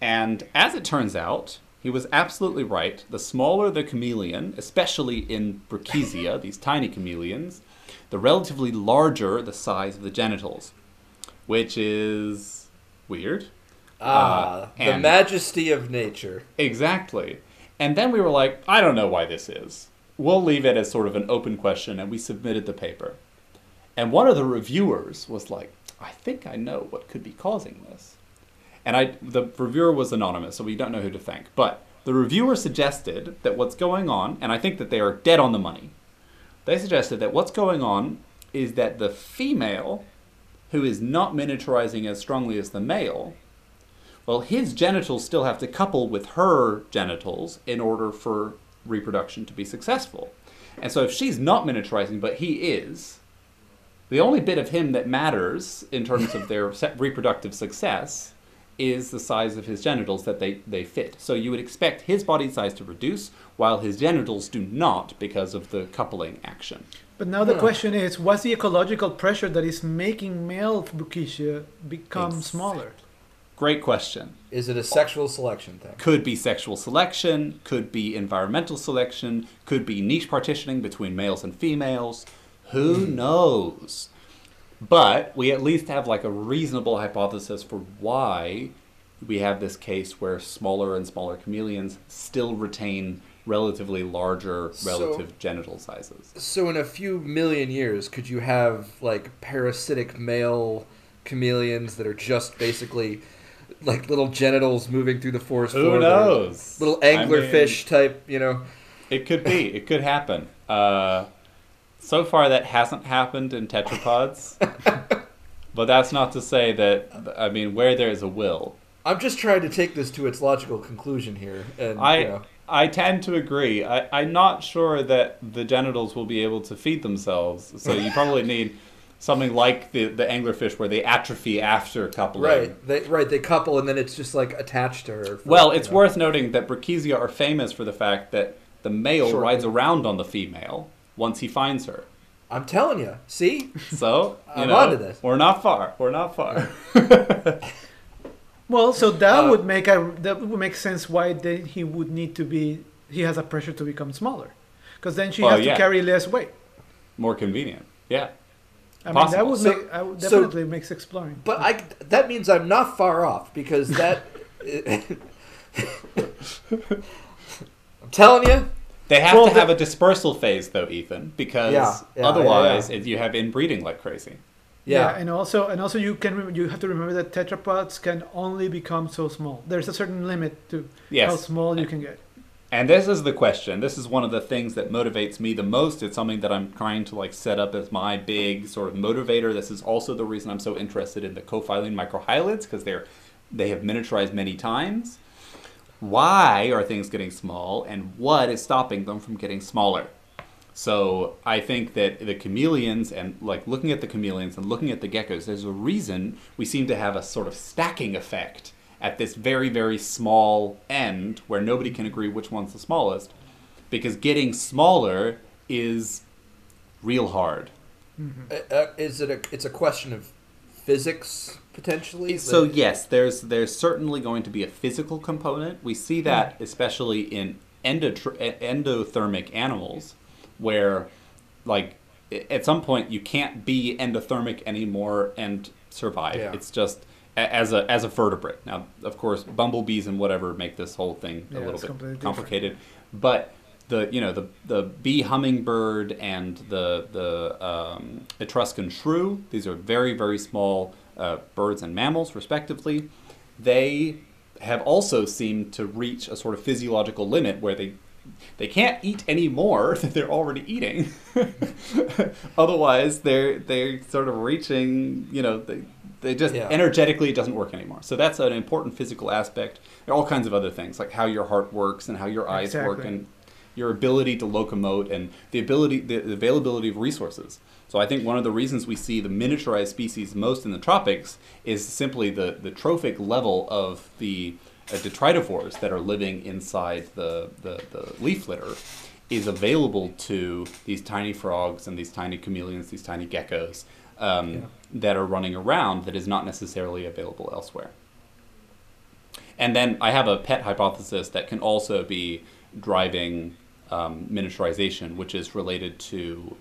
And as it turns out, he was absolutely right. The smaller the chameleon, especially in Brookesia, these tiny chameleons, the relatively larger the size of the genitals, which is weird. Ah, uh, the majesty of nature. Exactly. And then we were like, I don't know why this is. We'll leave it as sort of an open question, and we submitted the paper. And one of the reviewers was like, I think I know what could be causing this. And I, the reviewer was anonymous, so we don't know who to thank. But the reviewer suggested that what's going on, and I think that they are dead on the money. They suggested that what's going on is that the female, who is not miniaturizing as strongly as the male, well, his genitals still have to couple with her genitals in order for reproduction to be successful. And so if she's not miniaturizing, but he is, the only bit of him that matters in terms of their reproductive success is the size of his genitals that they, they fit. So you would expect his body size to reduce while his genitals do not because of the coupling action. But now the yeah. question is what's the ecological pressure that is making male Brookesia become exactly. smaller? Great question. Is it a sexual selection thing? Could be sexual selection, could be environmental selection, could be niche partitioning between males and females. Who hmm. knows? But we at least have like a reasonable hypothesis for why we have this case where smaller and smaller chameleons still retain relatively larger relative so, genital sizes. So in a few million years, could you have like parasitic male chameleons that are just basically like little genitals moving through the forest Who floor? Who knows? Little anglerfish I mean, type, you know. It could be. It could happen. Uh, so far, that hasn't happened in tetrapods. but that's not to say that, I mean, where there is a will. I'm just trying to take this to its logical conclusion here. And, I, you know. I tend to agree. I, I'm not sure that the genitals will be able to feed themselves. So you probably need something like the, the anglerfish where they atrophy after coupling. Right, they, right. They couple and then it's just like attached to her. For, well, it's know. worth noting that Brookesia are famous for the fact that the male Short rides around on the female once he finds her. I'm telling you. See? So, you I'm know, onto this. We're not far. We're not far. well, so that uh, would make a that would make sense why they, he would need to be he has a pressure to become smaller. Cuz then she well, has to yeah. carry less weight. More convenient. Yeah. I Possible. mean, that would so, make I would definitely so, makes exploring. But I that means I'm not far off because that I'm telling you, they have well, to have a dispersal phase, though, Ethan, because yeah, yeah, otherwise yeah, you have inbreeding like crazy. Yeah. and also and also you can you have to remember that tetrapods can only become so small. There's a certain limit to yes. how small you can get. And this is the question. This is one of the things that motivates me the most. It's something that I'm trying to like set up as my big sort of motivator. This is also the reason I'm so interested in the cophyline microhylids because they're they have miniaturized many times why are things getting small and what is stopping them from getting smaller. So I think that the chameleons and like looking at the chameleons and looking at the geckos, there's a reason we seem to have a sort of stacking effect at this very, very small end where nobody can agree which one's the smallest. Because getting smaller is real hard. Mm-hmm. Uh, uh, is it a? It's a question of physics potentially. So yes, there's there's certainly going to be a physical component. We see that especially in endothermic animals, where like at some point you can't be endothermic anymore and survive. Yeah. It's just a- as a as a vertebrate. Now, of course, bumblebees and whatever make this whole thing Yeah, a little bit complicated. But the you know the the bee hummingbird and the the um, Etruscan shrew. These are very very small uh, birds and mammals, respectively. They have also seemed to reach a sort of physiological limit where they they can't eat any more than they're already eating. Otherwise, they're they're sort of reaching. You know, they they just Yeah. energetically it doesn't work anymore. So that's an important physical aspect. There are all kinds of other things like how your heart works and how your eyes work and your ability to locomote and the ability the, the availability of resources. So I think one of the reasons we see the miniaturized species most in the tropics is simply the, the trophic level of the uh, detritivores that are living inside the, the, the leaf litter is available to these tiny frogs and these tiny chameleons, these tiny geckos um, Yeah. that are running around that is not necessarily available elsewhere. And then I have a pet hypothesis that can also be driving um, miniaturization, which is related to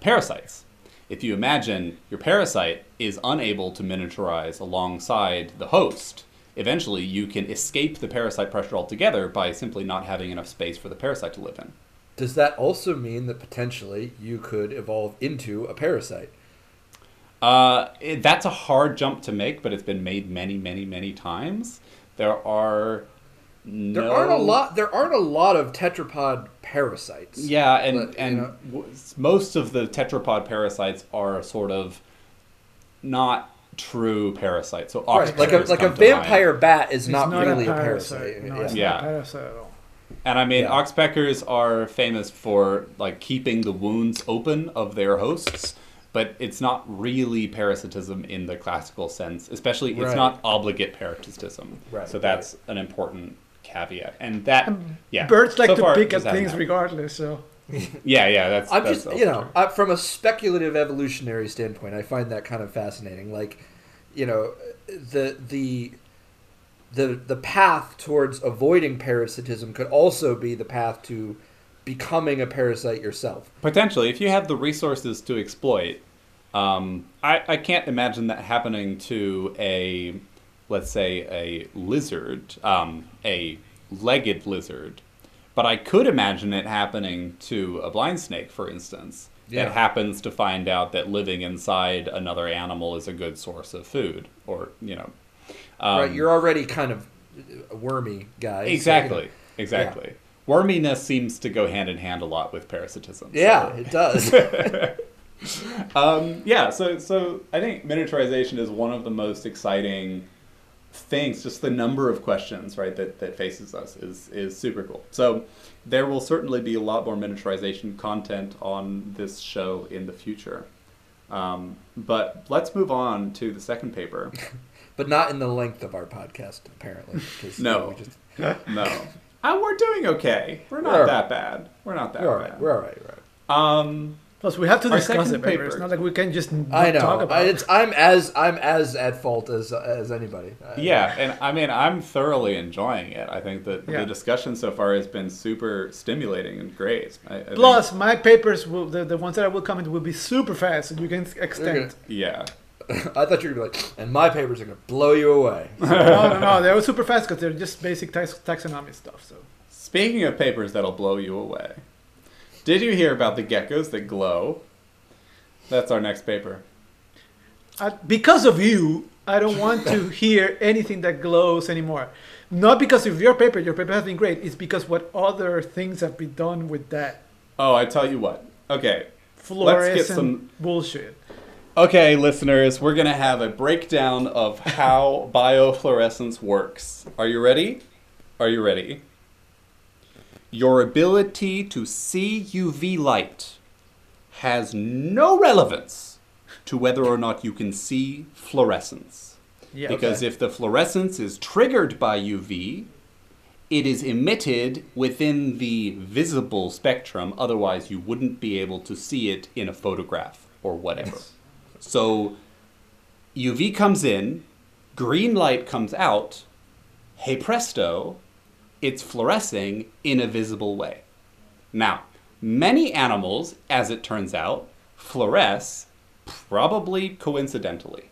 parasites. If you imagine your parasite is unable to miniaturize alongside the host, eventually you can escape the parasite pressure altogether by simply not having enough space for the parasite to live in. Does that also mean that potentially you could evolve into a parasite? Uh, it, that's a hard jump to make, but it's been made many, many, many times. There are no... There aren't a lot. There aren't a lot of tetrapod parasites. Yeah, and But, and know- most of the tetrapod parasites are sort of not true parasites. So Right, like a like a come to mind. vampire bat is It's not, really a parasite. No, yeah. it's Yeah. not a parasite at all. And I mean, Yeah. oxpeckers are famous for like keeping the wounds open of their hosts, but it's not really parasitism in the classical sense. Especially, it's Right. not obligate parasitism. Right, So that's an important caveat. And that, yeah, Birds like so to far, pick at things regardless. So Yeah, yeah, that's. I'm that's just, you know, also true. uh, from a speculative evolutionary standpoint, I find that kind of fascinating. Like, you know, the the the the path towards avoiding parasitism could also be the path to becoming a parasite yourself. Potentially, if you have the resources to exploit, um, I, I can't imagine that happening to a, let's say, a lizard, um, a legged lizard. But I could imagine it happening to a blind snake, for instance, Yeah. that happens to find out that living inside another animal is a good source of food, or you know, um, right? You're already kind of a wormy guy. so, exactly, exactly. Worminess seems to go hand in hand a lot with parasitism. yeah, so- it does. um, yeah, so so I think miniaturization is one of the most exciting things. Just the number of questions, right, that, that faces us is is super cool. So there will certainly be a lot more miniaturization content on this show in the future. Um, but let's move on to the second paper. but not in the length of our podcast, apparently. you No. know, just- No, uh, we're doing okay. We're not We're all that bad. We're not that we're all right. bad. We're all right. We're all right. Um, plus we have to discuss second it. Paper. It's not like we can just not I know. talk I, about it's, it. I'm as I'm as at fault as as anybody. I- Yeah, and I mean, I'm thoroughly enjoying it. I think that Yeah. the discussion so far has been super stimulating and great. I, I think- Plus, my papers will the, the ones that I will comment will be super fast, and you can extend. yeah, I thought you were gonna be like, and my papers are gonna blow you away. no, no, no, They were super fast because they're just basic tax- taxonomy stuff. So Speaking of papers that'll blow you away, did you hear about the geckos that glow? That's our next paper. I, because of you, I don't want to hear anything that glows anymore. Not because of your paper. Your paper has been great. It's because what other things have been done with that Oh, I tell you what. Okay, fluorescent Let's get some- bullshit. Okay, listeners, we're gonna have a breakdown of how biofluorescence works. Are you ready? Are you ready? Your ability to see UV light has no relevance to whether or not you can see fluorescence. Yeah. Because Okay. if the fluorescence is triggered by UV, it is emitted within the visible spectrum, otherwise, you wouldn't be able to see it in a photograph or whatever. So, UV comes in, green light comes out, hey presto, it's fluorescing in a visible way. Now, many animals, as it turns out, fluoresce probably coincidentally.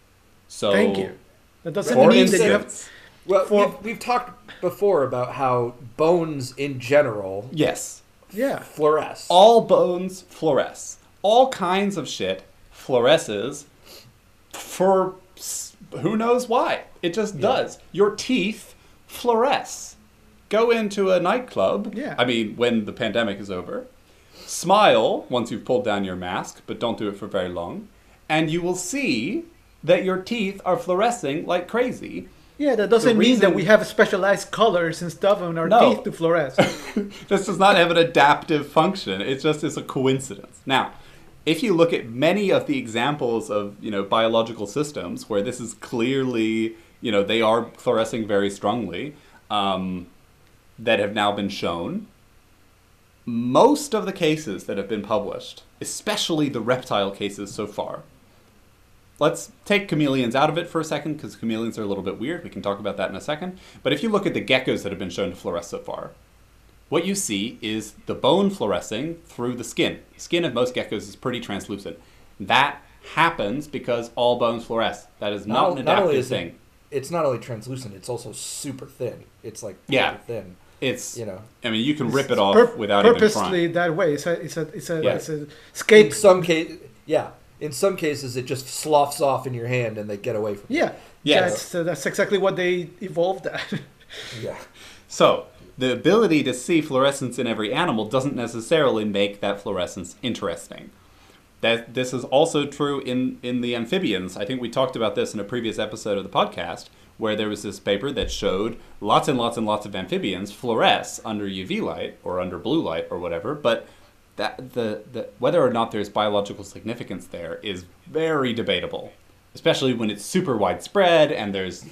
So Thank you. That doesn't For mean that you have. Well, For- we've, we've talked before about how bones in general yes, Yeah. fluoresce. all bones fluoresce. All kinds of shit fluoresces for who knows why. It just does. Your teeth fluoresce. Go into a nightclub. Yeah. I mean, when the pandemic is over, smile once you've pulled down your mask, but don't do it for very long, and you will see that your teeth are fluorescing like crazy. Yeah, that doesn't The mean that we have specialized colors and stuff on our No. teeth to fluoresce. this does not have an adaptive function. It just is a coincidence. Now, if you look at many of the examples of you know biological systems where this is clearly you know they are fluorescing very strongly, um, that have now been shown. Most of the cases that have been published, especially the reptile cases so far, let's take chameleons out of it for a second because chameleons are a little bit weird. We can talk about that in a second. But if you look at the geckos that have been shown to fluoresce so far, what you see is the bone fluorescing through the skin. The skin of most geckos is pretty translucent. That happens because all bones fluoresce. That is not, Not- an not only adaptive is it- thing. It's not only translucent; it's also super thin. It's like Yeah. thin. It's You know, I mean you can rip it off Pur- without even purposely trying. that way. It's a it's a it's a, Yeah. it's a in escape. some case, yeah. In some cases, it just sloughs off in your hand, and they get away from. it. Yeah. Yes. That's uh, that's exactly what they evolved at. Yeah. So, the ability to see fluorescence in every animal doesn't necessarily make that fluorescence interesting. That this is also true in, in the amphibians. I think we talked about this in a previous episode of the podcast, where there was this paper that showed lots and lots and lots of amphibians fluoresce under UV light or under blue light or whatever, but that the, the whether or not there's biological significance there is very debatable, especially when it's super widespread and there's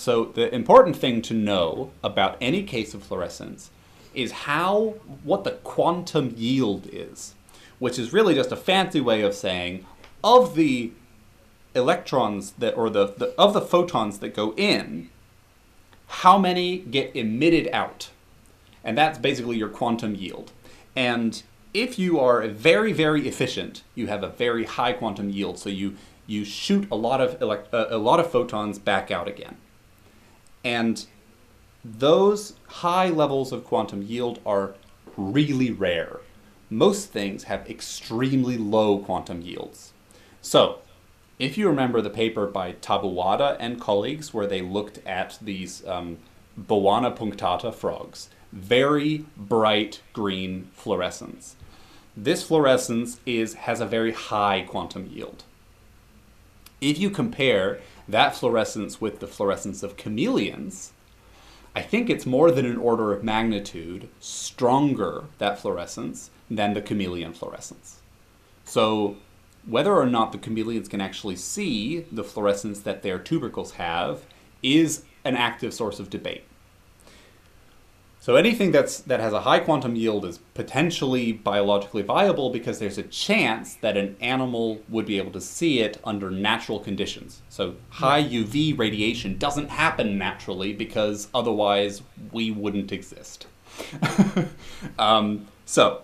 so the important thing to know about any case of fluorescence is how what the quantum yield is, which is really just a fancy way of saying of the electrons that or the, the of the photons that go in, how many get emitted out. And that's basically your quantum yield. And if you are very, very efficient, you have a very high quantum yield. So you, you shoot a lot of elect- uh, a lot of photons back out again. And those high levels of quantum yield are really rare. Most things have extremely low quantum yields. So, if you remember the paper by Taboada and colleagues where they looked at these um, Boana punctata frogs, very bright green fluorescence. This fluorescence is has a very high quantum yield. If you compare that fluorescence with the fluorescence of chameleons, I think it's more than an order of magnitude stronger, that fluorescence, than the chameleon fluorescence. So, whether or not the chameleons can actually see the fluorescence that their tubercles have is an active source of debate. So anything that's that has a high quantum yield is potentially biologically viable because there's a chance that an animal would be able to see it under natural conditions. So high UV radiation doesn't happen naturally because otherwise we wouldn't exist. um, so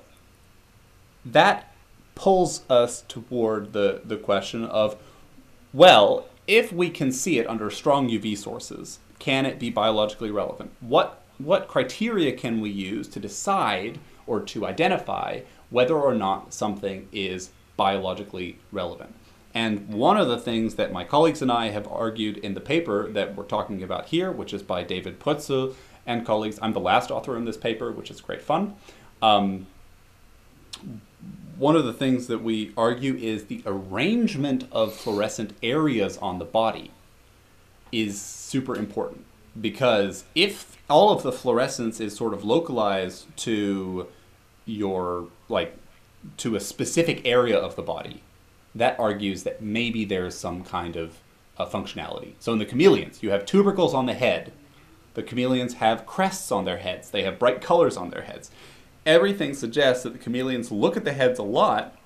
that pulls us toward the, the question of well, if we can see it under strong UV sources, can it be biologically relevant? What what criteria can we use to decide or to identify whether or not something is biologically relevant? And one of the things that my colleagues and I have argued in the paper that we're talking about here, which is by David Prötzel and colleagues, I'm the last author in this paper, which is great fun. Um, one of the things that we argue is the arrangement of fluorescent areas on the body is super important because if all of the fluorescence is sort of localized to your like to a specific area of the body that argues that maybe there's some kind of functionality. So in the chameleons you have tubercles on the head. The chameleons have crests on their heads. They have bright colors on their heads. Everything suggests that the chameleons look at the heads a lot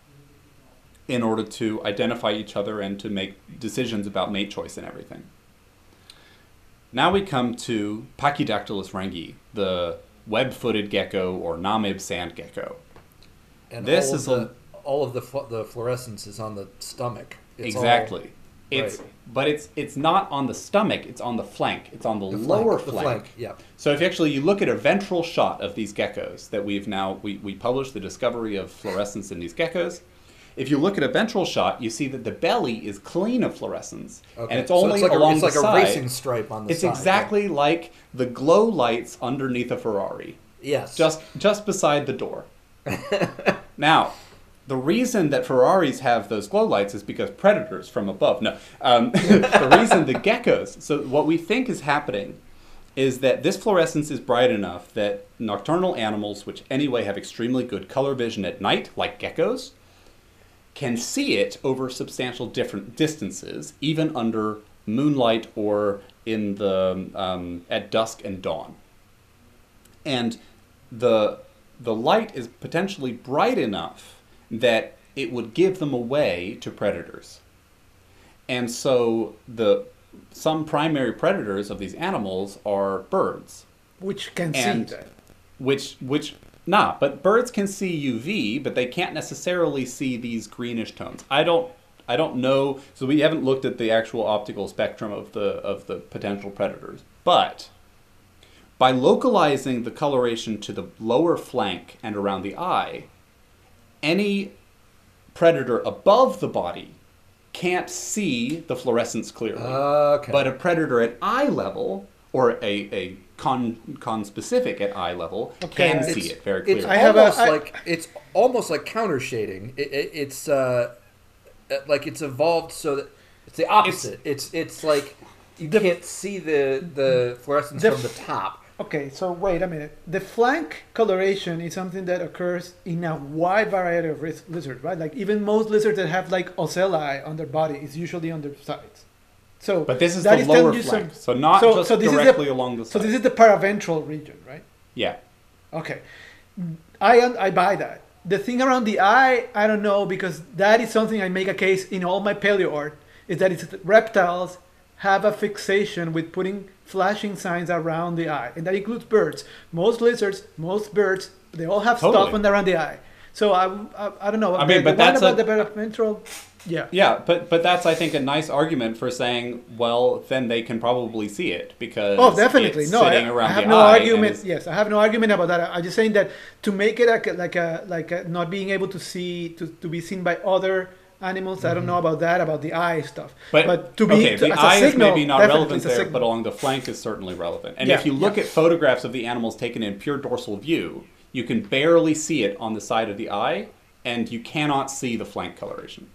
in order to identify each other and to make decisions about mate choice and everything. Now we come to Pachydactylus rangei, the web-footed gecko or namib sand gecko. And This all is of a- the, all of the flu- the fluorescence is on the stomach. It's all- exactly. It's Right. but it's it's not on the stomach. It's on the flank. It's on the, The flank, lower the flank. flank, yeah. So if you actually you look at a ventral shot of these geckos that we've now we, we published the discovery of fluorescence in these geckos. If you look at a ventral shot, you see that the belly is clean of fluorescence, Okay. and it's So only like along a, it's like the a side. racing stripe on the it's side. exactly like the glow lights underneath a Ferrari Yes. just just beside the door. now, the reason that Ferraris have those glow lights is because predators from above. No, um, the reason the geckos. So what we think is happening is that this fluorescence is bright enough that nocturnal animals, which anyway have extremely good color vision at night, like geckos, can see it over substantial different distances, even under moonlight or in the um, at dusk and dawn and the the light is potentially bright enough that it would give them away to predators. And so the some primary predators of these animals are birds, which can And- see that. which which nah, but birds can see UV, but they can't necessarily see these greenish tones. I don't I don't know, so we haven't looked at the actual optical spectrum of the of the potential predators. But by localizing the coloration to the lower flank and around the eye, any predator above the body can't see the fluorescence clearly. Ah, okay. But a predator at eye level, or a, a con, conspecific at eye level, Okay. can It's- see it very It's clearly. I have a- almost I- like it's almost like counter shading. It, it, it's uh, uh, like it's evolved so that it's the opposite. It's it's, like you can't see the the fluorescence The from the top. Okay, so wait a minute. The flank coloration is something that occurs in a wide variety of lizards, right? Like even most lizards that have like ocelli on their body is usually on their sides. So but this is the telling lower flank, so not so- just so is the- directly along the so this is the paraventral region, right? yeah. Okay, I I buy that. The thing around the eye, I don't know because that is something I make a case in all my paleo art is that it's reptiles have a fixation with putting flashing signs around the eye, and that includes birds. Most lizards, most birds, they all have stuff Totally. on around the eye. So I, I, I don't know. I mean, the, but that's about a- the developmental, yeah. Yeah, but but that's I think a nice argument for saying, well, then they can probably see it because Oh, definitely. it's No, I, sitting I around have no argument. Yes, I have no argument about that. I'm just saying that to make it like a, like a like a, not being able to see to, to be seen by other animals. I don't mm-hmm. know about that about the eye stuff. But, to be okay, to, the eye is maybe not relevant there, but along the flank is certainly relevant. And Yeah, if you look yeah. at photographs of the animals taken in pure dorsal view, you can barely see it on the side of the eye, and you cannot see the flank coloration.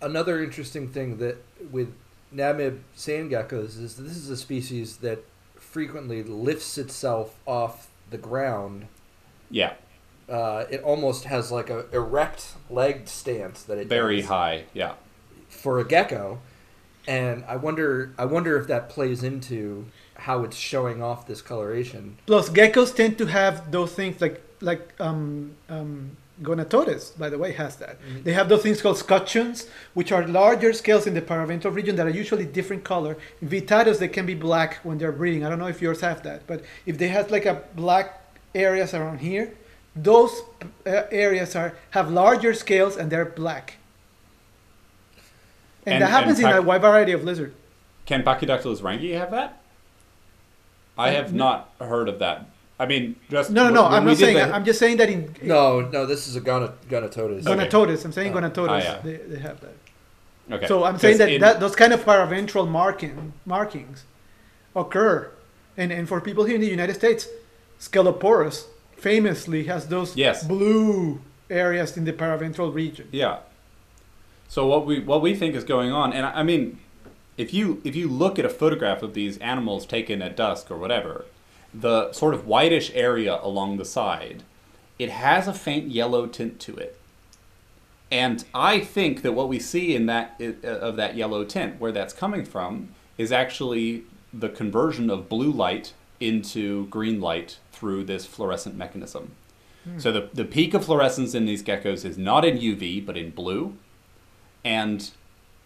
Another interesting thing that with Namib sand geckos is this is a species that frequently lifts itself off the ground. Yeah, Uh, it almost has like a erect legged stance that it very does high. Yeah. for a gecko, and I wonder I wonder if that plays into how it's showing off this coloration. Plus, geckos tend to have those things like like um, um, Gonatodes, by the way, has that. Mhm. They have those things called scutcheons, which are larger scales in the paraventral region that are usually different color. vittatus, they can be black when they're breeding. I don't know if yours have that, but if they have like a black areas around here, those uh, areas are have larger scales and they're black. And, And- that happens and in a wide variety of lizard. Can Pachydactylus rangei have that? I Uh, have not heard of that. I mean, just No, no, no. I'm not saying. the- I'm just saying that in No, no, this is a Gona, Gonatodes. Okay. Gonatodes. I'm saying Oh. Gonatodes. Ah, yeah. they, they have that. Okay. So I'm saying that, in- that those kind of paraventral marking markings occur, and and for people here in the United States, Sceloporus famously has those Yes. blue areas in the paraventral region. Yeah. So what we what we think is going on, and I, I mean, if you if you look at a photograph of these animals taken at dusk or whatever, the sort of whitish area along the side, it has a faint yellow tint to it. And I think that what we see in that uh, of that yellow tint, where that's coming from, is actually the conversion of blue light into green light through this fluorescent mechanism. Hmm. So the, the peak of fluorescence in these geckos is not in UV, but in blue. And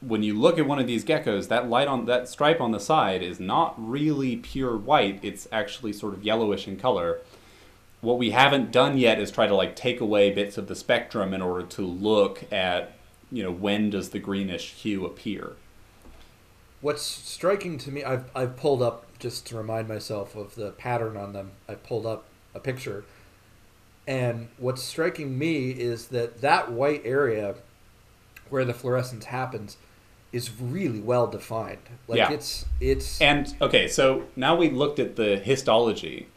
when you look at one of these geckos, that light on that stripe on the side is not really pure white. It's actually sort of yellowish in color. What we haven't done yet is try to like take away bits of the spectrum in order to look at you know, when does the greenish hue appear? What's striking to me, I've I've pulled up just to remind myself of the pattern on them. I pulled up a picture, and what's striking me is that that white area where the fluorescence happens is really well defined. Like Yeah. it's it's And okay, so now we looked at the histology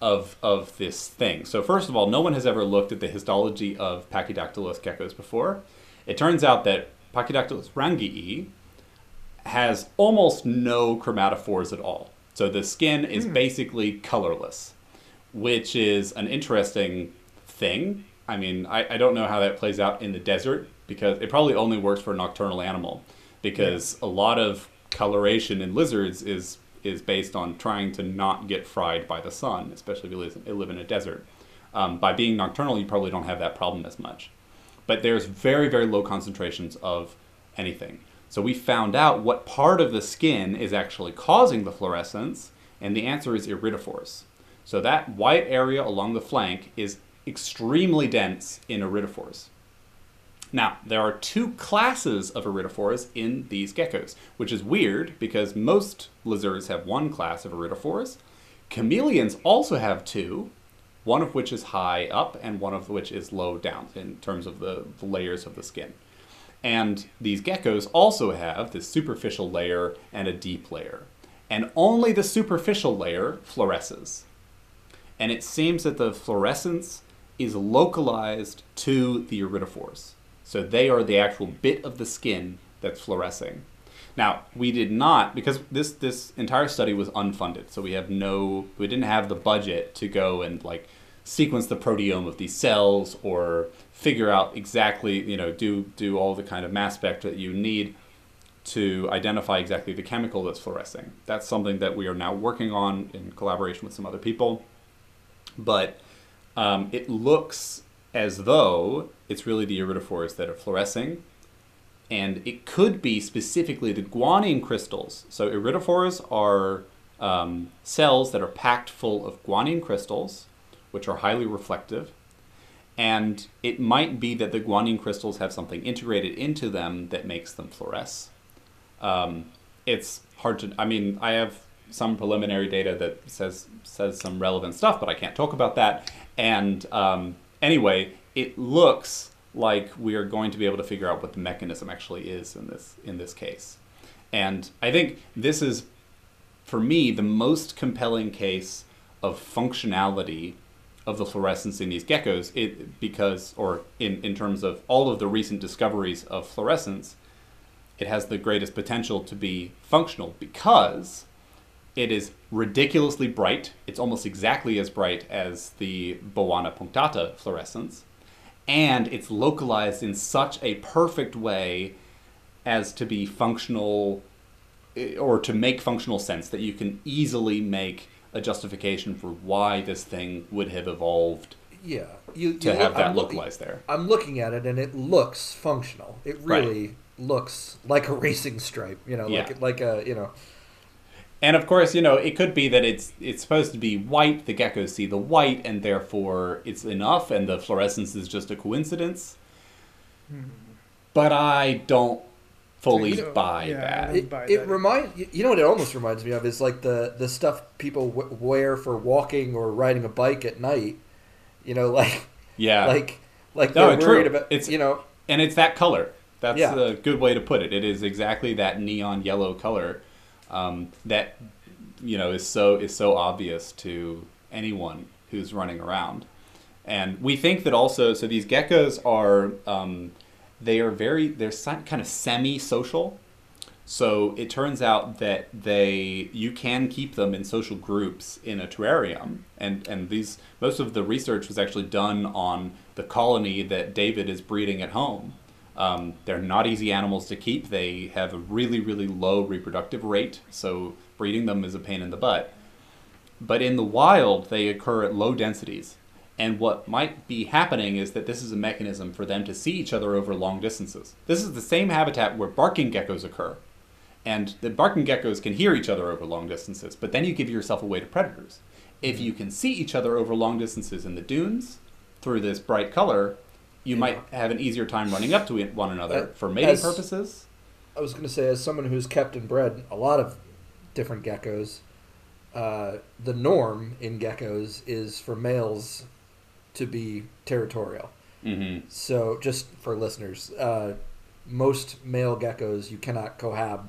of of this thing. So first of all, no one has ever looked at the histology of Pachydactylus geckos before. It turns out that Pachydactylus rangei has almost no chromatophores at all. So the skin is hmm. basically colorless, which is an interesting thing. I mean, I, I don't know how that plays out in the desert because it probably only works for a nocturnal animal because a lot of coloration in lizards is is based on trying to not get fried by the sun, especially if you live, you live in a desert. Um, by being nocturnal, you probably don't have that problem as much. But there's very, very low concentrations of anything. So we found out what part of the skin is actually causing the fluorescence, and the answer is iridophores. So that white area along the flank is extremely dense in iridophores. Now, there are two classes of iridophores in these geckos, which is weird because most lizards have one class of iridophores. Chameleons also have two, one of which is high up and one of which is low down in terms of the, the layers of the skin. And these geckos also have this superficial layer and a deep layer. And only the superficial layer fluoresces. And it seems that the fluorescence is localized to the iridophores. So they are the actual bit of the skin that's fluorescing. Now, we did not because this this entire study was unfunded. So we have no we didn't have the budget to go and like sequence the proteome of these cells or figure out exactly, you know, do do all the kind of mass spec that you need to identify exactly the chemical that's fluorescing. That's something that we are now working on in collaboration with some other people. But um, it looks as though it's really the iridophores that are fluorescing. And it could be specifically the guanine crystals. So iridophores are um, cells that are packed full of guanine crystals, which are highly reflective. And it might be that the guanine crystals have something integrated into them that makes them fluoresce. Um, it's hard to. I mean, I have some preliminary data that says says some relevant stuff, but I can't talk about that. And um, anyway, it looks like we are going to be able to figure out what the mechanism actually is in this in this case. And I think this is, for me, the most compelling case of functionality of the fluorescence in these geckos. It because, or in in terms of all of the recent discoveries of fluorescence, it has the greatest potential to be functional because it is ridiculously bright. It's almost exactly as bright as the Boana punctata fluorescence. And it's localized in such a perfect way as to be functional eh, or to make functional sense that you can easily make a justification for why this thing would have evolved yeah. You, to you have that I'm localized there. I'm looking at it and it looks functional. It Right. really looks like a racing stripe, you know, Yeah. like like a, you know, And of course, you know, it could be that it's it's supposed to be white. The geckos see the white, and therefore it's enough, and the fluorescence is just a coincidence. But I don't fully So, buy yeah, that. it, buy it that. remind you- you know what it almost reminds me of is like the the stuff people w- wear for walking or riding a bike at night. You know, like Yeah, like like No, they're true. worried about It's- you know and it's that color. That's Yeah. a good way to put it. It is exactly that neon yellow color um, that you know is so is so obvious to anyone who's running around. And we think that also. So these geckos are um, they are very they're kind of semi-social. So it turns out that they you can keep them in social groups in a terrarium, and and these most of the research was actually done on the colony that David is breeding at home. Um, they're not easy animals to keep. They have a really really low reproductive rate, so breeding them is a pain in the butt. But in the wild, they occur at low densities. And what might be happening is that this is a mechanism for them to see each other over long distances. This is the same habitat where barking geckos occur. And the barking geckos can hear each other over long distances, but then you give yourself away to predators. If you can see each other over long distances in the dunes through this bright color, you You might know. have an easier time running up to one another Uh, for mating as- purposes. I was going to say, as someone who's kept and bred a lot of different geckos, uh, the norm in geckos is for males to be territorial. hmm So, just for listeners, uh, most male geckos you cannot cohab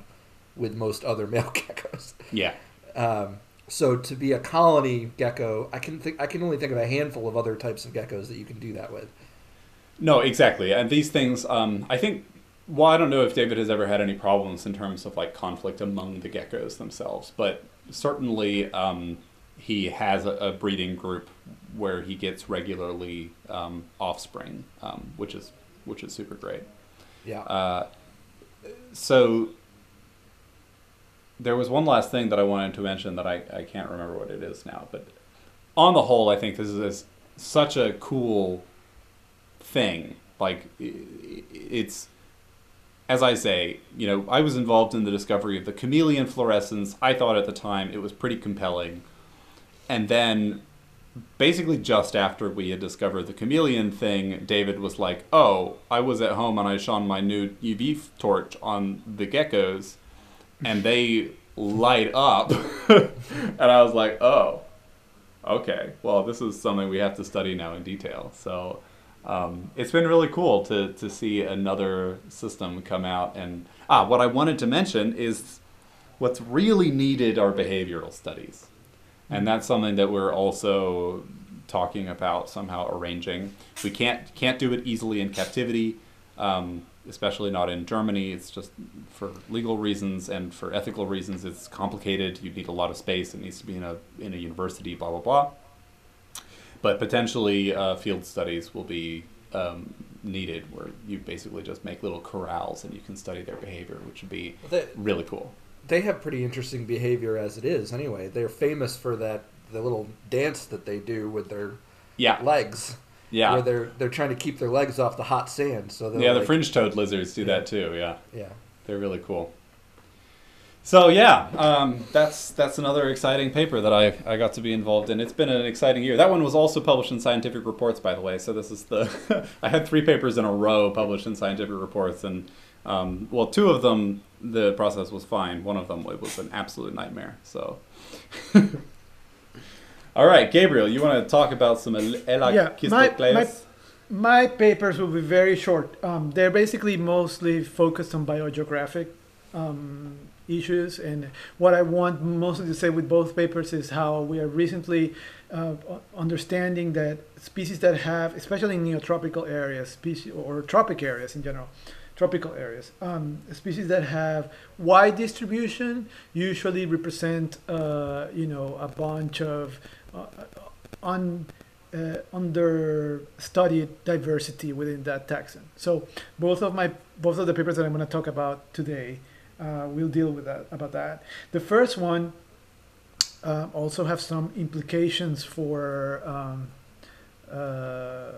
with most other male geckos. Yeah. Um, so, to be a colony gecko, I can think I can only think of a handful of other types of geckos that you can do that with. No, exactly. And these things, um, I think, well, I don't know if David has ever had any problems in terms of like conflict among the geckos themselves, but certainly um, he has a, a breeding group where he gets regularly um, offspring, um, which is which is super great. Yeah. Uh, so there was one last thing that I wanted to mention that I, I can't remember what it is now, but on the whole, I think this is such a cool thing. Like it's as I say, you know, I was involved in the discovery of the chameleon fluorescence. I thought at the time it was pretty compelling. And then basically just after we had discovered the chameleon thing, David was like, "Oh, I was at home and I shone my new UV torch on the geckos, and they light up." and I was like, "Oh, okay. Well, this is something we have to study now in detail." So um, it's been really cool to to see another system come out. And ah, what I wanted to mention is what's really needed are behavioral studies. And that's something that we're also talking about somehow arranging. We can't can't do it easily in captivity, um, especially not in Germany. It's just for legal reasons and for ethical reasons. It's complicated. You need a lot of space. It needs to be in a in a university. Blah blah blah. But potentially, uh, field studies will be um, needed, where you basically just make little corrals and you can study their behavior, which would be They, really cool. they have pretty interesting behavior as it is. Anyway, they're famous for that the little dance that they do with their Yeah, legs. yeah. Where they're they're trying to keep their legs off the hot sand. So Yeah, the fringe toed lizards do that too. Yeah, Yeah. they're really cool. So yeah, um, that's that's another exciting paper that I I got to be involved in. It's been an exciting year. That one was also published in Scientific Reports, by the way. So this is the I had three papers in a row published in Scientific Reports, and um, well, two of them the process was fine. One of them it was an absolute nightmare. So. All right, Gabriel, you want to talk about some El- Yeah, my- my- My papers will be very short. Um, they're basically mostly focused on biogeographic um, issues, and what I want mostly to say with both papers is how we are recently uh, understanding that species that have, especially in neotropical areas, species or tropic areas in general, tropical areas, um, species that have wide distribution usually represent, uh, you know, a bunch of uh, un uh, diversity within that taxon. So both of my both of the papers that I'm going to talk about today uh, will deal with that about that. The first one uh, also have some implications for um, uh,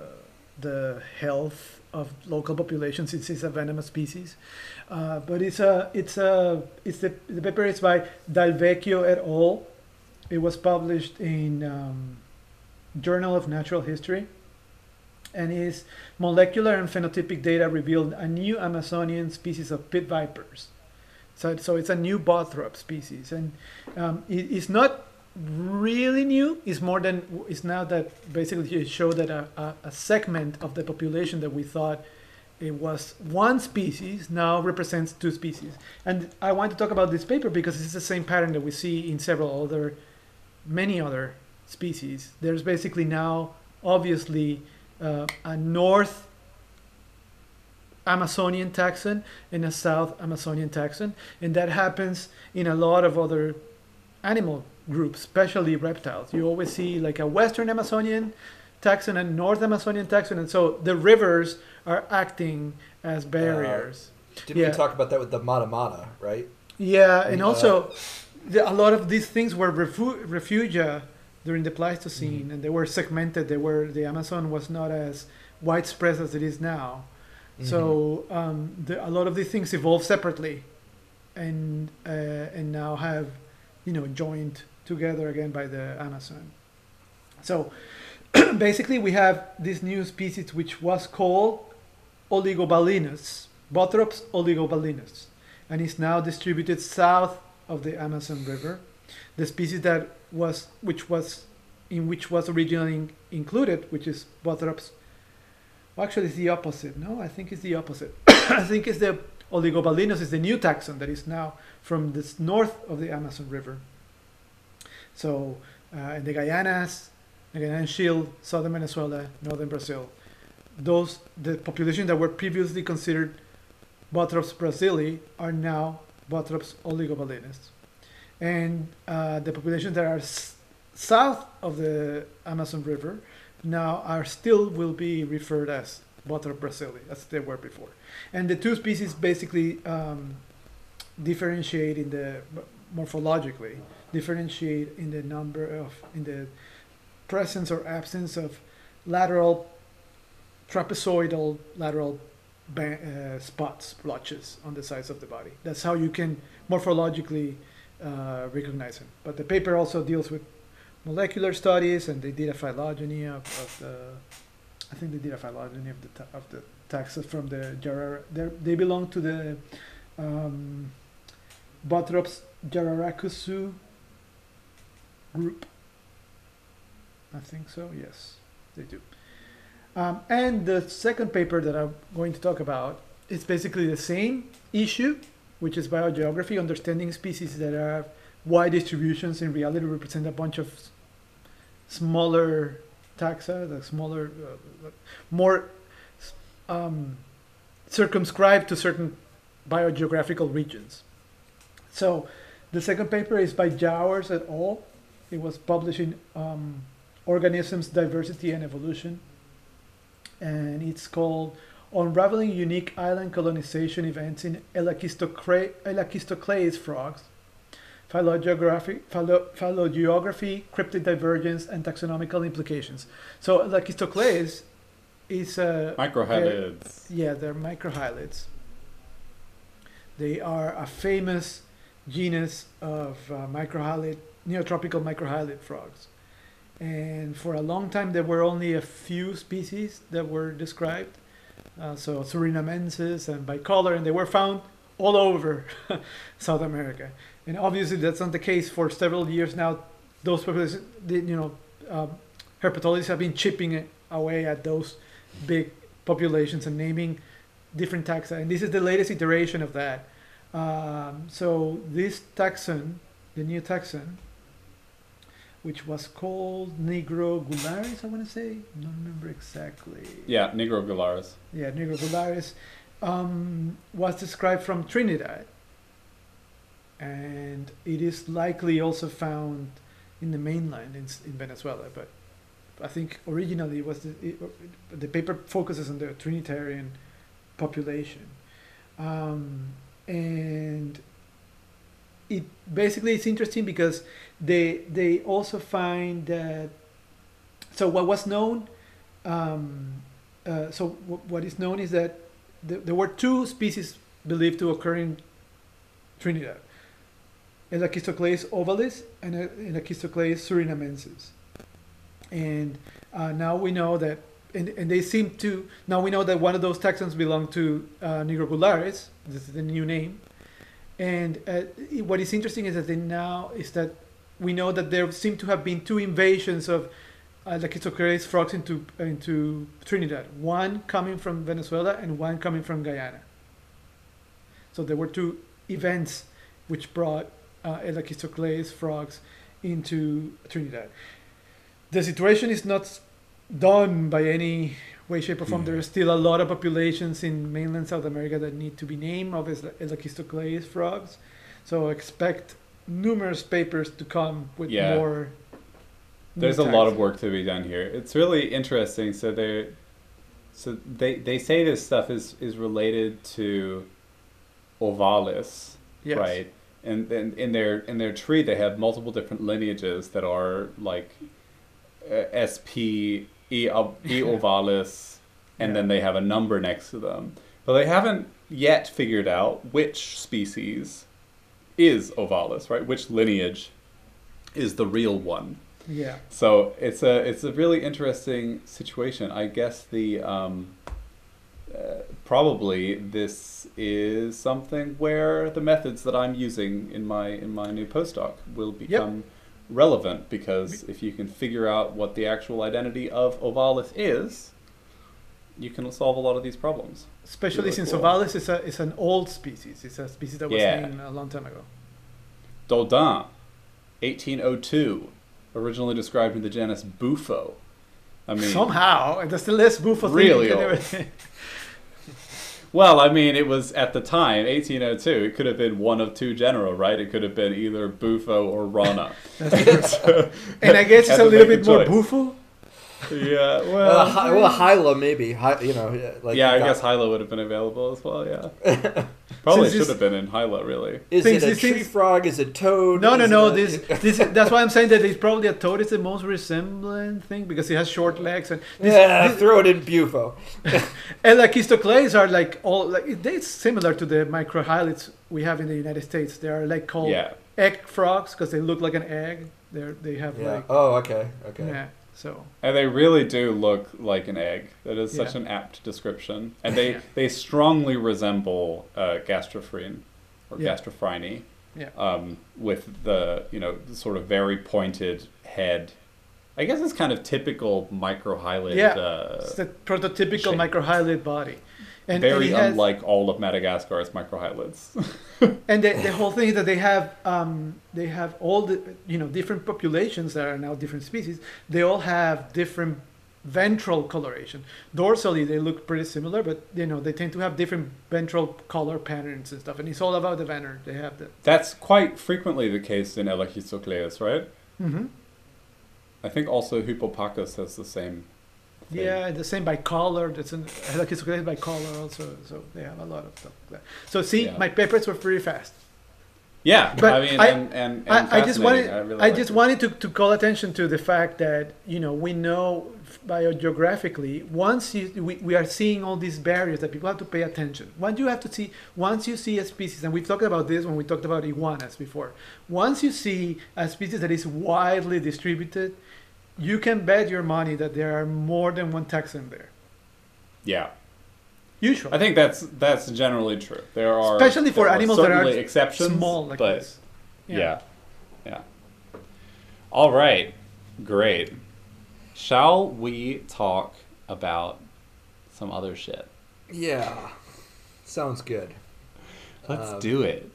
the health of local populations since it's a venomous species. Uh, but it's a it's a it's the, the paper is by Dalvecchio et al. It was published in um, Journal of Natural History, and is molecular and phenotypic data revealed a new Amazonian species of pit vipers. So, so it's a new bothrop species, and um, it, it's not really new. It's more than it's now that basically it showed that a, a, a segment of the population that we thought it was one species now represents two species. And I want to talk about this paper because it's the same pattern that we see in several other, many other species. There's basically now obviously uh, a North Amazonian taxon and a South Amazonian taxon, and that happens in a lot of other animal groups, especially reptiles. You always see like a Western Amazonian taxon and North Amazonian taxon, and so the rivers are acting as barriers. Didn't Yeah. we talk about that with the Mata Mata, right? Yeah, and Uh, also the, a lot of these things were refu- refugia during the Pleistocene, and they were segmented. They were the Amazon was not as widespread as it is now. So um, the, a lot of these things evolve separately, and uh, and now have, you know, joined together again by the Amazon. So basically we have this new species which was called oligobalius, Bothrops oligobalius, and is now distributed south of the Amazon River. The species that was which was in which was originally included, which is Bothrops. Actually, it's the opposite. No, I think it's the opposite. I think it's the Oligobalius is the new taxon that is now from the north of the Amazon River. So uh, in the Guyanas, the Guyanan Shield, southern Venezuela, northern Brazil, those the population that were previously considered Bothrops brazili are now Bothrops oligobalius, and uh, the populations that are south of the Amazon River now are still will be referred as Bothrops brazili as they were before, and the two species basically um, differentiate in the morphologically differentiate in the number of in the presence or absence of lateral trapezoidal lateral uh, spots blotches on the sides of the body. That's how you can morphologically uh, recognize them. But the paper also deals with molecular studies and they did a phylogeny of, of the i think they did a phylogeny of the of the taxa from the Jarar- they're- they belong to the um, Bothrops Jararacusu group. I think so, yes, they do. Um, and the second paper that I'm going to talk about is basically the same issue, which is biogeography, understanding species that have wide distributions in reality represent a bunch of smaller taxa, the smaller, uh, more um, circumscribed to certain biogeographical regions. So the second paper is by Jowers et al. It was published in um, Organisms, Diversity and Evolution. And it's called Unraveling Unique Island Colonization Events in Elachistocleis Frogs, Phylogeography, phylo- Phylogeography, Cryptic Divergence, and Taxonomical Implications. So Elachistocleis is a... Microhylids. Yeah, they're microhylids. They are a famous genus of uh, microhylid, neotropical microhylid frogs. And for a long time, there were only a few species that were described. Uh, so Surinamensis and bicolor, and they were found all over South America. And obviously, that's not the case for several years now. Those populations, you know, um, herpetologists have been chipping away at those big populations and naming different taxa. And this is the latest iteration of that. Um, so this taxon, the new taxon, which was called nigrogularis, I want to say, I don't remember exactly. Yeah, Nigrogularis. Yeah, nigrogularis, um, was described from Trinidad, and it is likely also found in the mainland in, in Venezuela. But I think originally it was the, it, the paper focuses on the Trinitarian population, um, and it basically it's interesting because they they also find that so what was known um, uh, so w- what is known is that th- there were two species believed to occur in Trinidad Elachistocleis ovalis and uh, Elachistocleis surinamensis and uh, now we know that and, and they seem to now we know that one of those taxons belong to uh, Nigrogularis this is the new name and uh, what is interesting is that they now is that we know that there seem to have been two invasions of uh, Lachistoclades frogs into into Trinidad. One coming from Venezuela and one coming from Guyana. So there were two events which brought uh, Elachistocleis frogs into Trinidad. The situation is not done by any way, shape, or form. Mhm. There are still a lot of populations in mainland South America that need to be named of Elachistocleis frogs. So expect numerous papers to come with Yeah. more. There's a lot of work to be done here. It's really interesting. So they, so they they say this stuff is is related to ovalis, Yes. right? And then in their in their tree they have multiple different lineages that are like uh, SP E ob- E ovalis, and Yeah. then they have a number next to them. But they haven't yet figured out which species is ovalis, right? Which lineage is the real one. Yeah. So it's a it's a really interesting situation. I guess the um, uh, probably this is something where the methods that I'm using in my in my new postdoc will become relevant because if you can figure out what the actual identity of Ovalis is, you can solve a lot of these problems. Especially Really since cool. Ovalis is a is an old species. It's a species that was Yeah. named a long time ago. Daudin, 1802, originally described in the genus Bufo. I mean, Somehow, that's the less Bufo. thing Really old. Ever say. Well, I mean, it was at the time, 1802. It could have been one of two genera, right? It could have been either Bufo or Rana. So- And I guess it's a little bit more Bufo. buffo. Yeah, Uh, well, hi, well, Hyla maybe. Hy, you know, yeah, like yeah, I got- guess Hyla would have been available as well. Yeah, probably should have been in Hyla, really. Is Things- it a tree things- frog? Is it toad? No, no, no. it- This, this, that's why I'm saying that it's probably a toad. It's the most resembling thing because it has short legs and this, yeah, this- throw it in Bufo. Elachistocleis are like all like it- it's similar to the microhylids we have in the United States. They are like called Yeah, egg frogs because they look like an egg. They're they have Yeah. like Oh, okay, okay. yeah. So and they really do look like an egg. That is such Yeah. an apt description, and they they strongly resemble uh, Gastrophryne or Yeah. Gastrophryne. Yeah. um, with the you know sort of very pointed head. I guess it's kind of typical microhylid. Yeah. Uh, it's the prototypical shape. microhylid body. And, very and has- unlike all of Madagascar's microhylids. and the, the whole thing is that they have um, they have all the you know different populations that are now different species they all have different ventral coloration dorsally they look pretty similar but you know they tend to have different ventral color patterns and stuff and it's all about the vener they have the That's quite frequently the case in Elachistocleis, right? mm-hmm. I think also Hypopachus has the same. Thing. yeah the same bicolor that's an like it's bicolor also so they have a lot of stuff like that so see Yeah. my papers were pretty fast Yeah, But I mean, I- and, and, and I, I just wanted I, really like just it. wanted to, to call attention to the fact that you know we know biogeographically once you we, we are seeing all these barriers that people have to pay attention. Once you have to see once you see a species and we've talked about this when we talked about iguanas before. Once you see a species that is widely distributed, you can bet your money that there are more than one taxon there. Yeah, Usually. I think that's that's generally true. There are Especially for animals that are certainly exceptions, small like but this. Yeah. yeah. All right. Great. Shall we talk about some other shit? Yeah, sounds good. Let's Um, do it.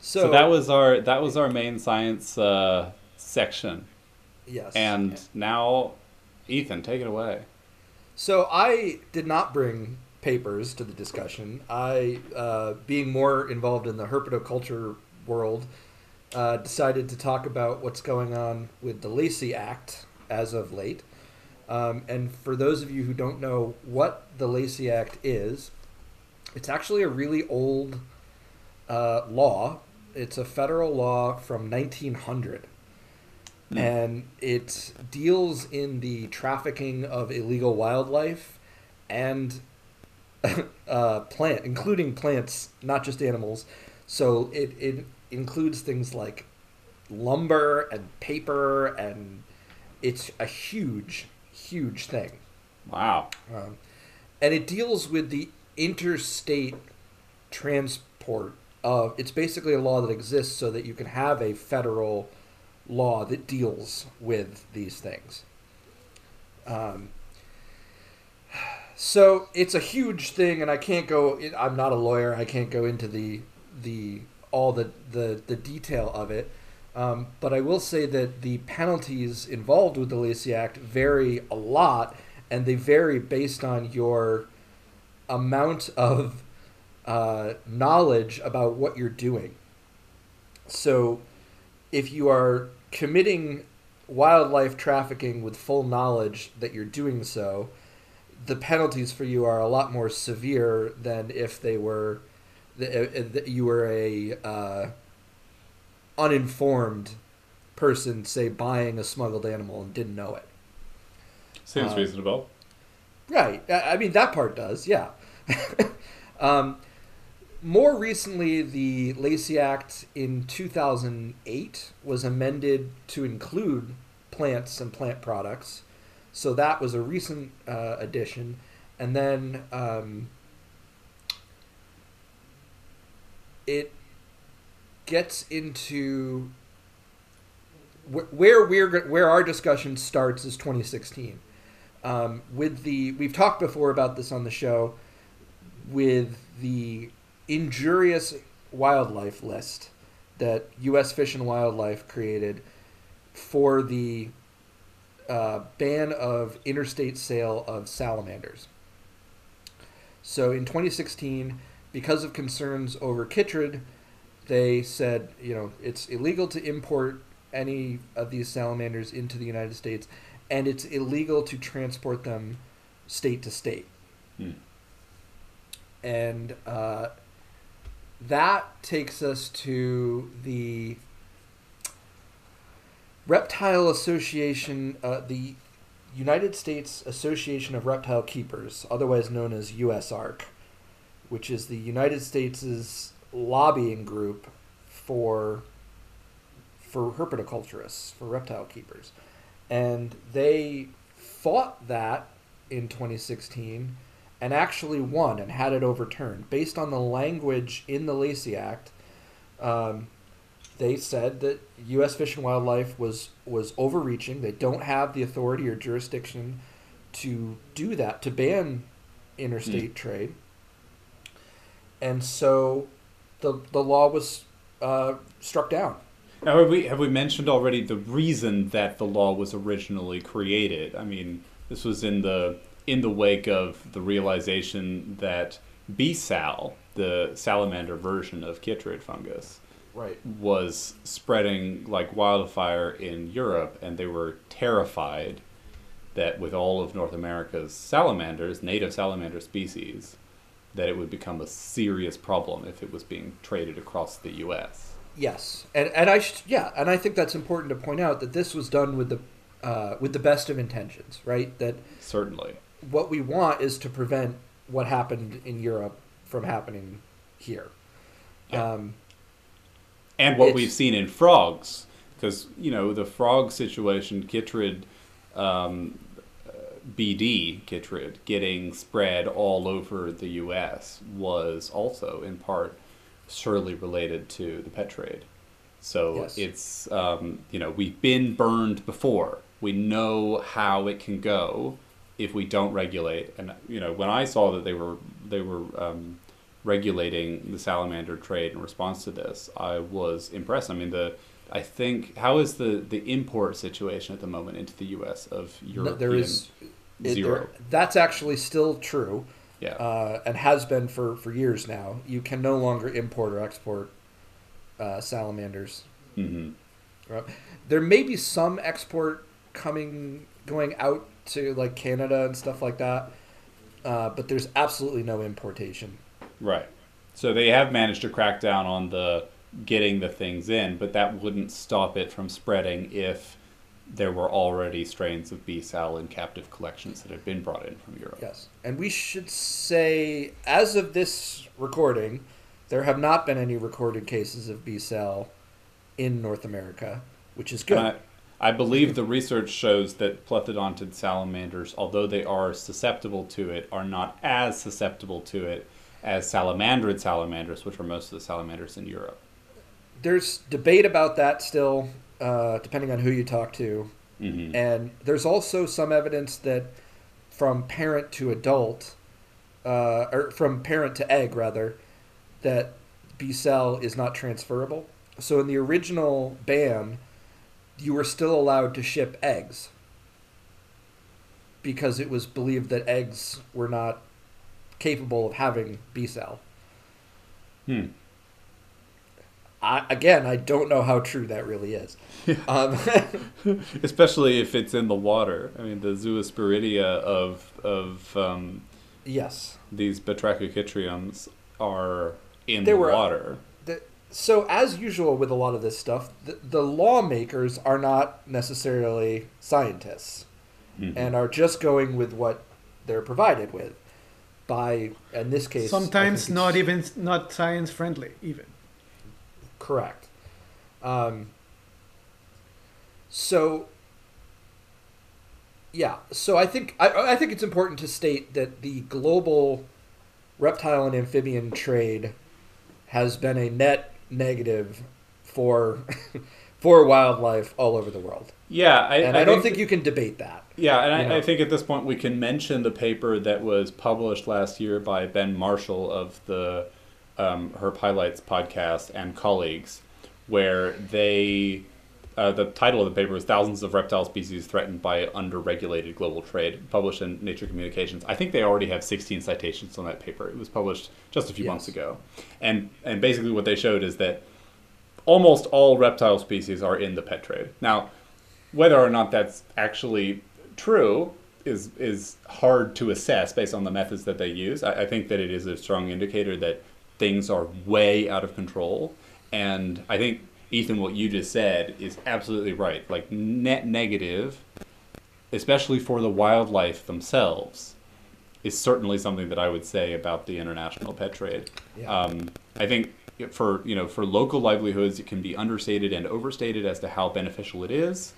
So, So, that was our that was our main science uh, section, yes. and now, Ethan, take it away. So I did not bring papers to the discussion. I, uh, being more involved in the herpetoculture world, uh, decided to talk about what's going on with the Lacey Act as of late. Um, and for those of you who don't know what the Lacey Act is, it's actually a really old uh, law. It's a federal law from 1900 Hmm. and it deals in the trafficking of illegal wildlife and uh, plant, including plants, not just animals. So it, it includes things like lumber and paper, and it's a huge, huge thing. Wow. Um, and it deals with the interstate transport of. It's basically a law that exists so that you can have a federal law that deals with these things. Um, so it's a huge thing, and I can't go. I'm not a lawyer. I can't go into the the all the the, the detail of it. Um, but I will say that the penalties involved with the Lacey Act vary a lot, and they vary based on your amount of uh, knowledge about what you're doing. So, if you are committing wildlife trafficking with full knowledge that you're doing so, the penalties for you are a lot more severe than if they were that you were a uh, uninformed person, say buying a smuggled animal and didn't know it. Seems Uh, reasonable. Right. I I mean, that part does, yeah. um, more recently, the Lacey Act in 2008 was amended to include plants and plant products. So that was a recent uh, addition, and then um, it gets into wh- where we're where our discussion starts is 2016 um, with the we've talked before about this on the show with the injurious wildlife list that U.S. Fish and Wildlife created for the uh, ban of interstate sale of salamanders. So in 2016, because of concerns over chytrid, they said, you know, it's illegal to import any of these salamanders into the United States, and it's illegal to transport them state to state. Hmm. And uh, that takes us to the Reptile Association, uh, the United States Association of Reptile Keepers, otherwise known as USARK, which is the United States' lobbying group for for herpetoculturists, for reptile keepers. And they fought that in 2016 and actually won and had it overturned based on the language in the Lacey Act. Um, they said that U.S. Fish and Wildlife was was overreaching. They don't have the authority or jurisdiction to do that to ban interstate trade, and so the the law was uh, struck down. Now, have we have we mentioned already the reason that the law was originally created? I mean, this was in the in the wake of the realization that B. sal, the salamander version of chytrid fungus, Right. was spreading like wildfire in Europe, and they were terrified that with all of North America's salamanders, native salamander species, that it would become a serious problem if it was being traded across the U.S. Yes, and and I sh- yeah, and I think that's important to point out that this was done with the uh, with the best of intentions, right? That Certainly. What we want is to prevent what happened in Europe from happening here. Um, and what we've seen in frogs, because you know the frog situation, chytrid, um, uh, BD chytrid getting spread all over the U.S. was also in part surely related to the pet trade. So Yes. it's um, you know we've been burned before. We know how it can go if we don't regulate. And you know when I saw that they were they were um, regulating the salamander trade in response to this, I was impressed. I mean, the I think how is the the import situation at the moment into the U.S. of European there is it- zero? there- that's actually still true, yeah, uh, and has been for for years now. You can no longer import or export uh, salamanders. hmm There may be some export coming going out to like Canada and stuff like that, uh, but there's absolutely no importation. right. So they have managed to crack down on the getting the things in, but that wouldn't stop it from spreading if there were already strains of B. sal in captive collections that had been brought in from Europe. Yes, and we should say, as of this recording, there have not been any recorded cases of B. sal in North America, which is good. And I, I believe the research shows that plethodontid salamanders, although they are susceptible to it, are not as susceptible to it as salamandrid salamanders, which are most of the salamanders in Europe. There's debate about that still, uh, depending on who you talk to, hmm and there's also some evidence that from parent to adult, uh, or from parent to egg rather, that B. sal is not transferable. So in the original ban, you were still allowed to ship eggs because it was believed that eggs were not capable of having B. sal. Hmm. I, again, I don't know how true that really is. Um, Especially if it's in the water. I mean, the zoosporidia of of um, yes. these batrachochytriums are in There the were- water. The, so as usual with a lot of this stuff, the, the lawmakers are not necessarily scientists Mhm. and are just going with what they're provided with. By in this case, Sometimes not even not science friendly even. correct. Um, so Yeah, so I think I, I think it's important to state that the global reptile and amphibian trade has been a net negative for for wildlife all over the world. Yeah, I, and I, I don't think, think, you can debate that. Yeah, and I, know? I, think at this point we can mention the paper that was published last year by Ben Marshall of the um, Herp Highlights podcast and colleagues, where they uh, the title of the paper is Thousands of Reptile Species Threatened by Underregulated Global Trade, published in Nature Communications. I think they already have 16 citations on that paper. It was published just a few yes. months ago. And, and basically, what they showed is that almost all reptile species are in the pet trade. Now, whether or not that's actually true is, is hard to assess based on the methods that they use. I, I think that it is a strong indicator that things are way out of control. And I think Ethan, what you just said is absolutely right. Like net negative, especially for the wildlife themselves, is certainly something that I would say about the international pet trade. Yeah. Um, I think for you know for local livelihoods, it can be understated and overstated as to how beneficial it is.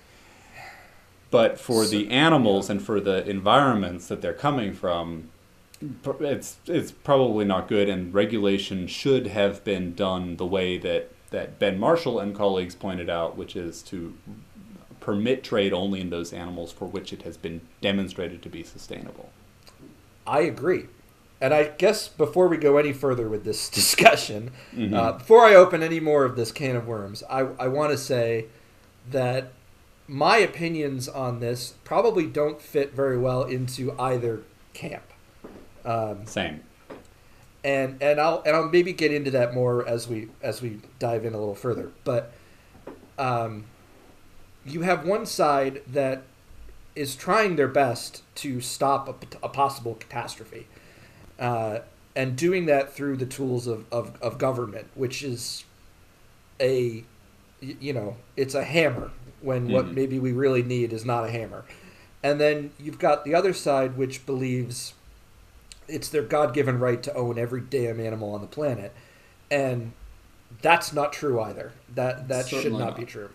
But for so, the animals yeah. and for the environments that they're coming from, it's it's probably not good. And regulation should have been done the way that that Ben Marshall and colleagues pointed out, which is to permit trade only in those animals for which it has been demonstrated to be sustainable. I agree. And I guess before we go any further with this discussion, mm-hmm. uh, before I open any more of this can of worms, I, I want to say that my opinions on this probably don't fit very well into either camp. Um, Same and and I'll and I'll maybe get into that more as we as we dive in a little further. But um, you have one side that is trying their best to stop a, a possible catastrophe, uh, and doing that through the tools of, of, of government, which is a you know it's a hammer when mm-hmm. what maybe we really need is not a hammer. And then you've got the other side, which believes it's their god-given right to own every damn animal on the planet. And that's not true either. That that Certainly should not, not, be true.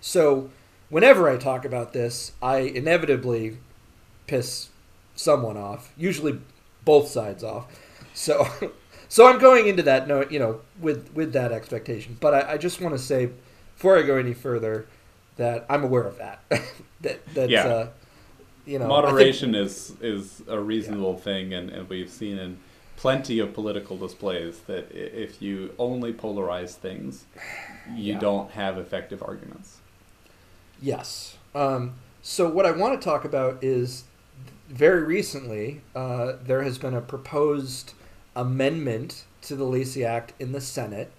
So whenever i talk about this i inevitably piss someone off usually both sides off. So so i'm going into that no you know with with that expectation. But i, I just want to say before i go any further that i'm aware of that. That that's yeah. uh, you know moderation think, is is a reasonable yeah. thing, and, and we've seen in plenty of political displays that if you only polarize things, you yeah. don't have effective arguments. Yes. Um, so what I want to talk about is very recently uh, there has been a proposed amendment to the Lacey Act in the Senate.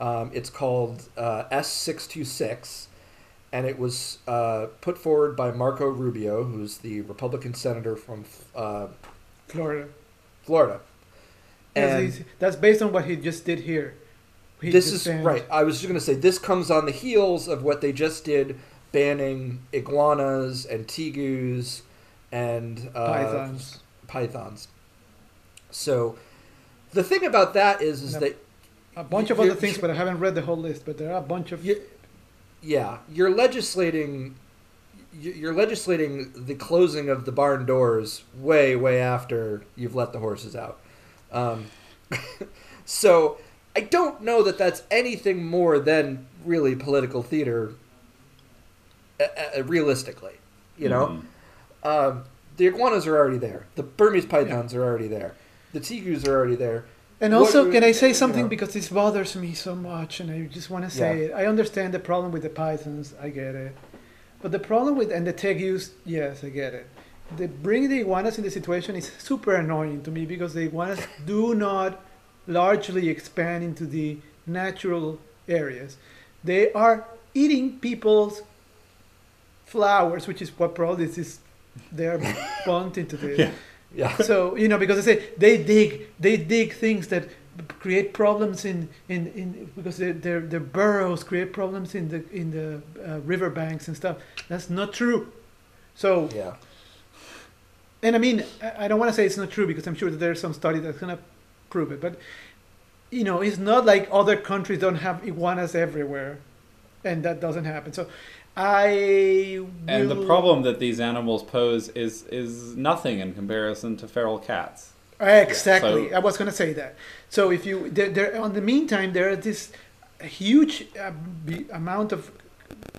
Um, it's called uh, S six two six and it was uh, put forward by Marco Rubio, who's the Republican senator from uh, Florida. Florida. And that's based on what he just did here. He this is banned. right. I was just going to say this comes on the heels of what they just did, banning iguanas and tegus and uh, pythons. Pythons. So, the thing about that is, is that a bunch of other things, but I haven't read the whole list. But there are a bunch of yeah, you're legislating you're legislating the closing of the barn doors way way after you've let the horses out. Um, so I don't know that that's anything more than really political theater. Uh, uh, realistically, you know, mm. um, the iguanas are already there. The Burmese pythons yeah. are already there. The tegus are already there. And also, can I say something know? because this bothers me so much, and I just want to say yeah. it. I understand the problem with the pythons. I get it, but the problem with and the tegus, yes, I get it. The bringing the iguanas in the situation is super annoying to me because the iguanas do not largely expand into the natural areas. They are eating people's flowers, which is what probably this is. They are bumped into the. Yeah yeah. So you know because they say they dig they dig things that create problems in in, in because their, their their burrows create problems in the in the uh, riverbanks and stuff. That's not true. So yeah. And I mean, I don't want to say it's not true because I'm sure that there's some study that's gonna prove it. But you know, it's not like other countries don't have iguanas everywhere, and that doesn't happen. So I And the problem that these animals pose is is nothing in comparison to feral cats. Exactly. So- I was going to say that. So if you there, there on the meantime there is this huge uh, amount of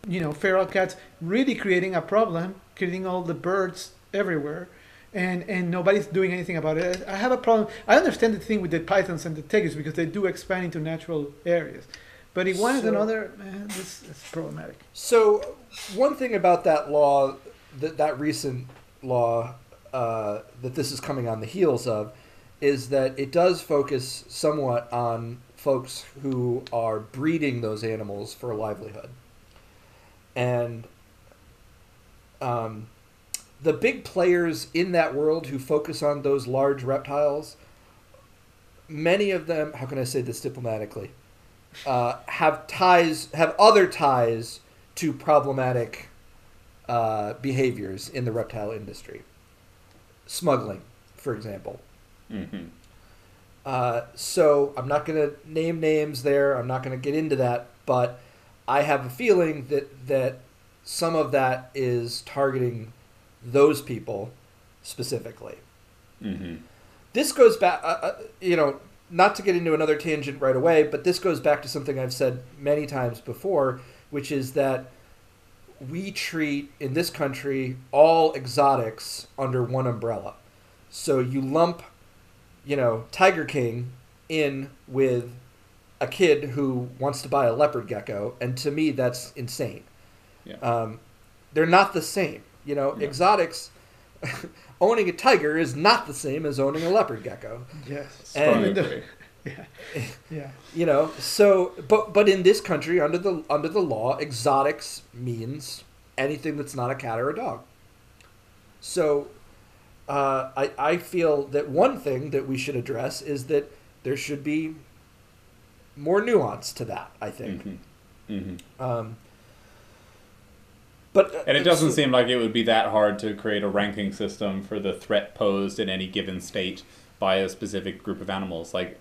you know feral cats really creating a problem, creating all the birds everywhere. And, and nobody's doing anything about it. I have a problem. I understand the thing with the pythons and the tegus because they do expand into natural areas, but he wanted So- other, man, this is problematic. So, one thing about that law, that that recent law uh, that this is coming on the heels of, is that it does focus somewhat on folks who are breeding those animals for a livelihood, and um, the big players in that world who focus on those large reptiles. Many of them, how can I say this diplomatically, uh, have ties, have other ties to problematic uh, behaviors in the reptile industry. Smuggling, for example. hmm Uh, so I'm not going to name names there. I'm not going to get into that, but I have a feeling that that some of that is targeting those people specifically. hmm This goes back, uh, uh, you know, not to get into another tangent right away, but this goes back to something I've said many times before, which is that we treat in this country all exotics under one umbrella. So you lump, you know, Tiger King in with a kid who wants to buy a leopard gecko, and to me that's insane. Yeah. Um, they're not the same. You know, Yeah. exotics. owning a tiger is not the same as owning a leopard gecko. Yes. And- yeah. Yeah. You know, so but but in this country, under the under the law, exotics means anything that's not a cat or a dog. So, uh, I I feel that one thing that we should address is that there should be more nuance to that. I think. hmm hmm Um, but uh, And it doesn't seem like it would be that hard to create a ranking system for the threat posed in any given state by a specific group of animals. Like,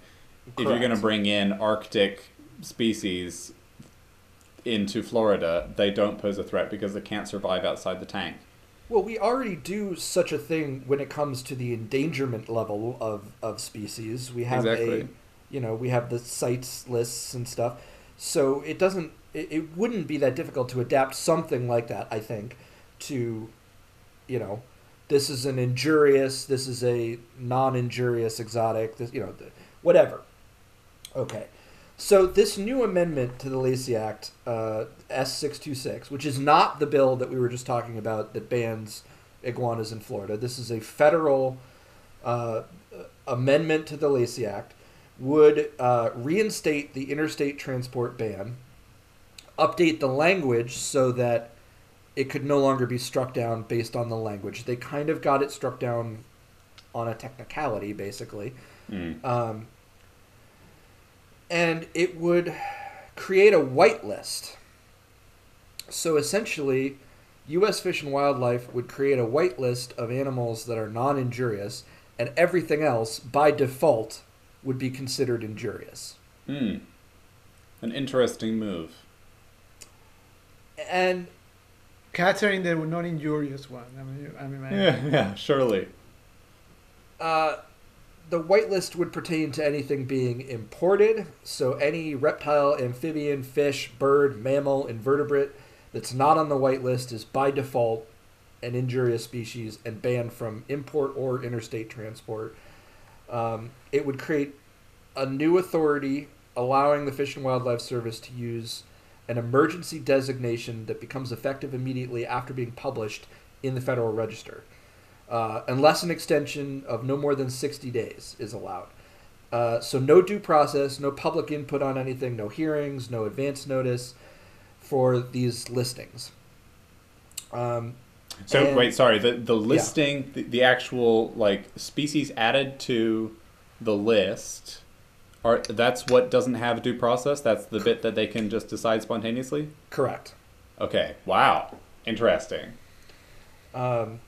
if you're going to bring in Arctic species into Florida, they don't pose a threat because they can't survive outside the tank. Well, we already do such a thing when it comes to the endangerment level of, of species. We have a, you know, we have the CITES lists and stuff. So it doesn't, it, it wouldn't be that difficult to adapt something like that, I think, to, you know, this is an injurious, this is a non injurious exotic, this, you know, whatever. Okay. So this new amendment to the Lacey Act, uh, S626, which is not the bill that we were just talking about that bans iguanas in Florida. This is a federal uh, amendment to the Lacey Act, would uh, reinstate the interstate transport ban, update the language so that it could no longer be struck down based on the language. They kind of got it struck down on a technicality, basically. Mm. Um, and it would create a whitelist. So essentially, U.S. Fish and Wildlife would create a whitelist of animals that are non injurious, and everything else, by default, would be considered injurious. Mm. An interesting move. And Catherine, the non injurious one. I mean, I mean. Yeah, yeah, surely. uh, the whitelist would pertain to anything being imported, so any reptile, amphibian, fish, bird, mammal, invertebrate that's not on the whitelist is by default an injurious species and banned from import or interstate transport. Um, it would create a new authority allowing the Fish and Wildlife Service to use an emergency designation that becomes effective immediately after being published in the Federal Register uh, unless an extension of no more than 60 days is allowed. Uh, so, no due process, no public input on anything, no hearings, no advance notice for these listings. Um, So and- wait, sorry. The the listing, the, the actual like species added to the list, are that's what doesn't have due process. That's the bit that they can just decide spontaneously. Correct. Okay. Wow. Interesting. Um,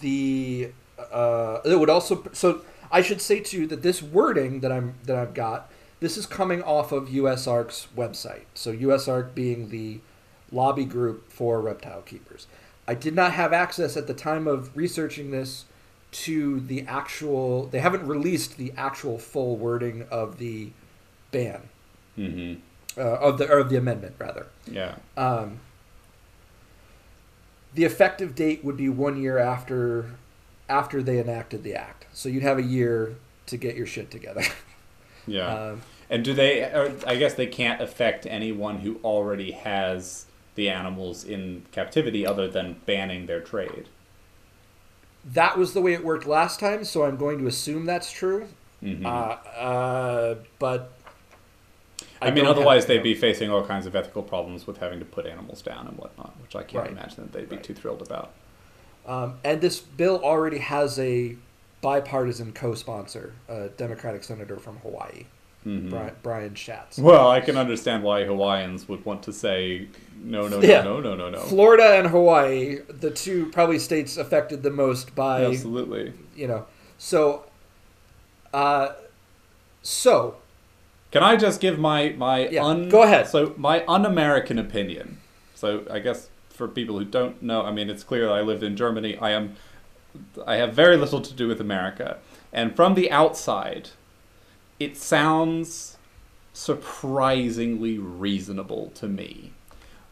the uh, it would also so I should say too that this wording that I'm that I've got this is coming off of USARK's website. So USARK being the lobby group for reptile keepers. I did not have access at the time of researching this to the actual. They haven't released the actual full wording of the ban hmm uh, of the or of the amendment rather. Yeah. Um, the effective date would be one year after after they enacted the act. So you'd have a year to get your shit together. Yeah. Um, and do they? Or I guess they can't affect anyone who already has the animals in captivity, other than banning their trade. That was the way it worked last time, so I'm going to assume that's true. Mhm. Uh, uh, but I, mean, otherwise they'd be facing all kinds of ethical problems with having to put animals down and whatnot, which I can't Right. imagine that they'd be Right. too thrilled about. Um, and this bill already has a bipartisan co-sponsor, a Democratic senator from Hawaii, Mhm. Brian, Brian Schatz. Well, I can understand why Hawaiians would want to say no, no, no, Yeah. no, no, no, no. Florida and Hawaii, the two probably states affected the most by Absolutely. you know. So, uh, so Can I just give my my Yeah, un go ahead. So my un-American opinion. So I guess for people who don't know, I mean, it's clear that I lived in Germany. I am, I have very little to do with America, and from the outside, it sounds surprisingly reasonable to me.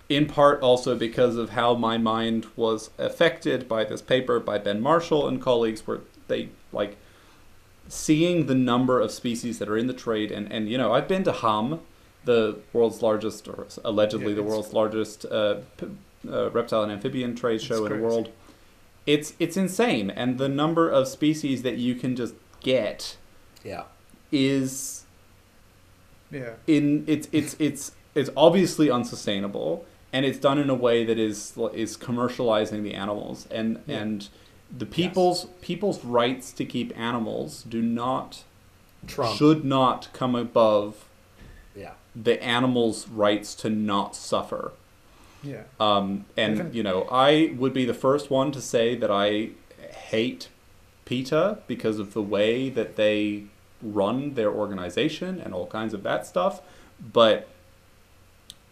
In part also because of how my mind was affected by this paper by Ben Marshall and colleagues, where they like seeing the number of species that are in the trade and, and you know i've been to Hamm the world's largest or allegedly Yeah, the it's- world's largest uh, p- uh, reptile and amphibian trade show in the world. It's it's insane. And the number of species that you can just get yeah, is Yeah. in it's it's it's it's obviously unsustainable and it's done in a way that is is commercializing the animals and Yeah. and the people's people's rights to keep animals do not Trump. should not come above yeah, the animals' rights to not suffer. Yeah. Um, and Definitely. you know, I would be the first one to say that I hate PETA because of the way that they run their organization and all kinds of that stuff. But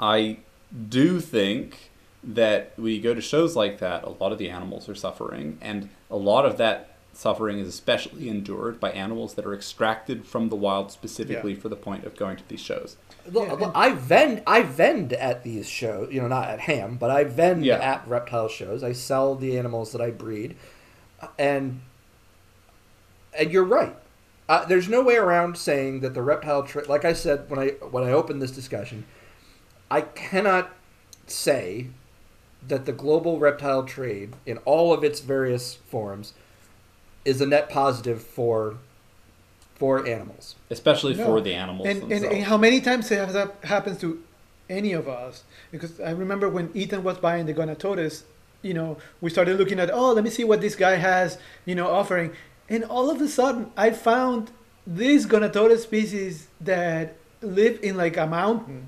I do think that when you go to shows like that, a lot of the animals are suffering, and a lot of that suffering is especially endured by animals that are extracted from the wild specifically for the point of going to these shows. Look, Yeah, look, and- I vend I vend at these shows, you know, not at Hamm, but I vend Yeah. at reptile shows. I sell the animals that I breed, and and you're right. Uh, there's no way around saying that the reptile trade. Like I said when I when I opened this discussion, I cannot say that the global reptile trade in all of its various forms is a net positive for for animals. especially No. for the animals And, and, and how many times it has, that happens to any of us? Because I remember when Ethan was buying the Gonatodes, you know, we started looking at, oh, let me see what this guy has, you know, offering. And all of a sudden, I found these Gonatodes species that live in like a mountain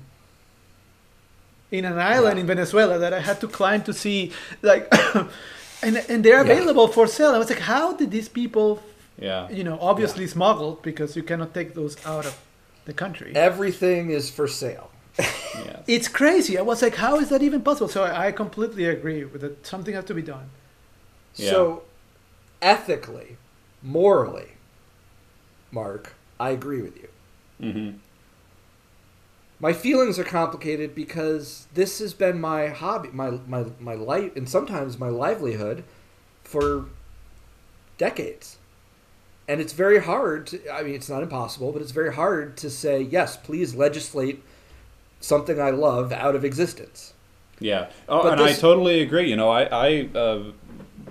in an island Yeah. in Venezuela that I had to climb to see, like, and, and they're Yeah. available for sale. I was like, how did these people yeah. you know, obviously smuggled because you cannot take those out of the country. Everything is for sale. yes. It's crazy. I was like, how is that even possible? So I, I completely agree with it. Something has to be done. So, ethically, morally, Mark, I agree with you. hmm My feelings are complicated because this has been my hobby, my my my life, and sometimes my livelihood for decades. And it's very hard to, I mean, it's not impossible, but it's very hard to say, yes, please legislate something I love out of existence. Yeah. Oh, But and I totally agree. You know, I I uh,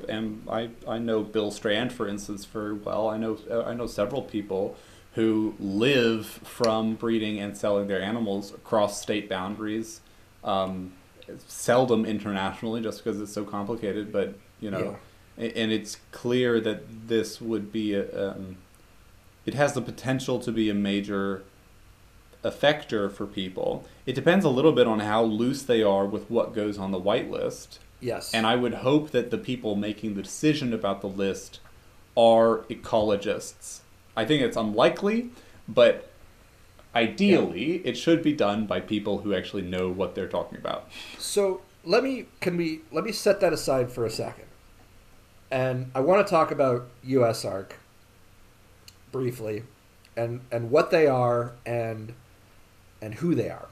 am I I know Bill Strand, for instance, very well. I know uh, I know several people who live from breeding and selling their animals across state boundaries. Um, seldom internationally, just because it's so complicated. But you know, a- and it's clear that this would be a, um, it has the potential to be a major effector for people. It depends a little bit on how loose they are with what goes on the white list. Yes. And I would hope that the people making the decision about the list are ecologists. I think it's unlikely, but ideally, it should be done by people who actually know what they're talking about. So let me can we let me set that aside for a second, and I want to talk about USARK briefly, and and what they are and and who they are.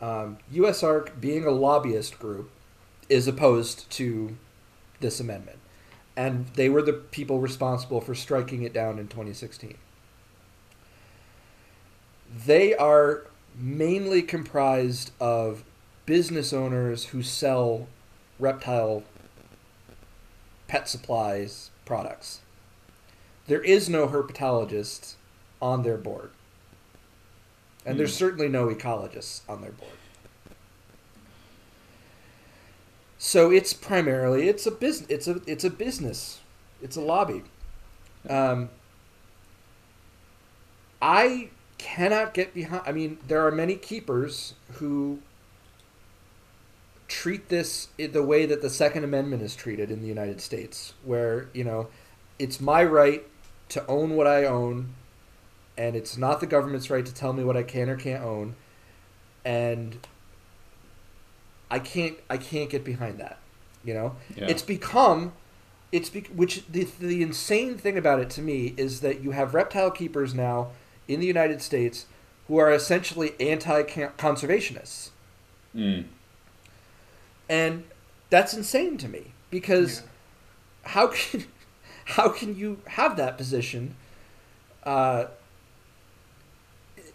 Um, USARK, being a lobbyist group, is opposed to this amendment, and they were the people responsible for striking it down in 2016. They are mainly comprised of business owners who sell reptile pet supplies products. There is no herpetologist on their board. And there's Hmm. certainly no ecologists on their board. So it's primarily it's a business it's a it's a business. It's a lobby. Um, I cannot get behind I mean there are many keepers who treat this the way that the Second Amendment is treated in the United States, where, you know, it's my right to own what I own, and it's not the government's right to tell me what I can or can't own. And I can't I can't get behind that. You know? Yeah. It's become it's be, which the the insane thing about it to me is that you have reptile keepers now in the United States who are essentially anti-conservationists. Mm. and that's insane to me because Yeah. how can how can you have that position uh,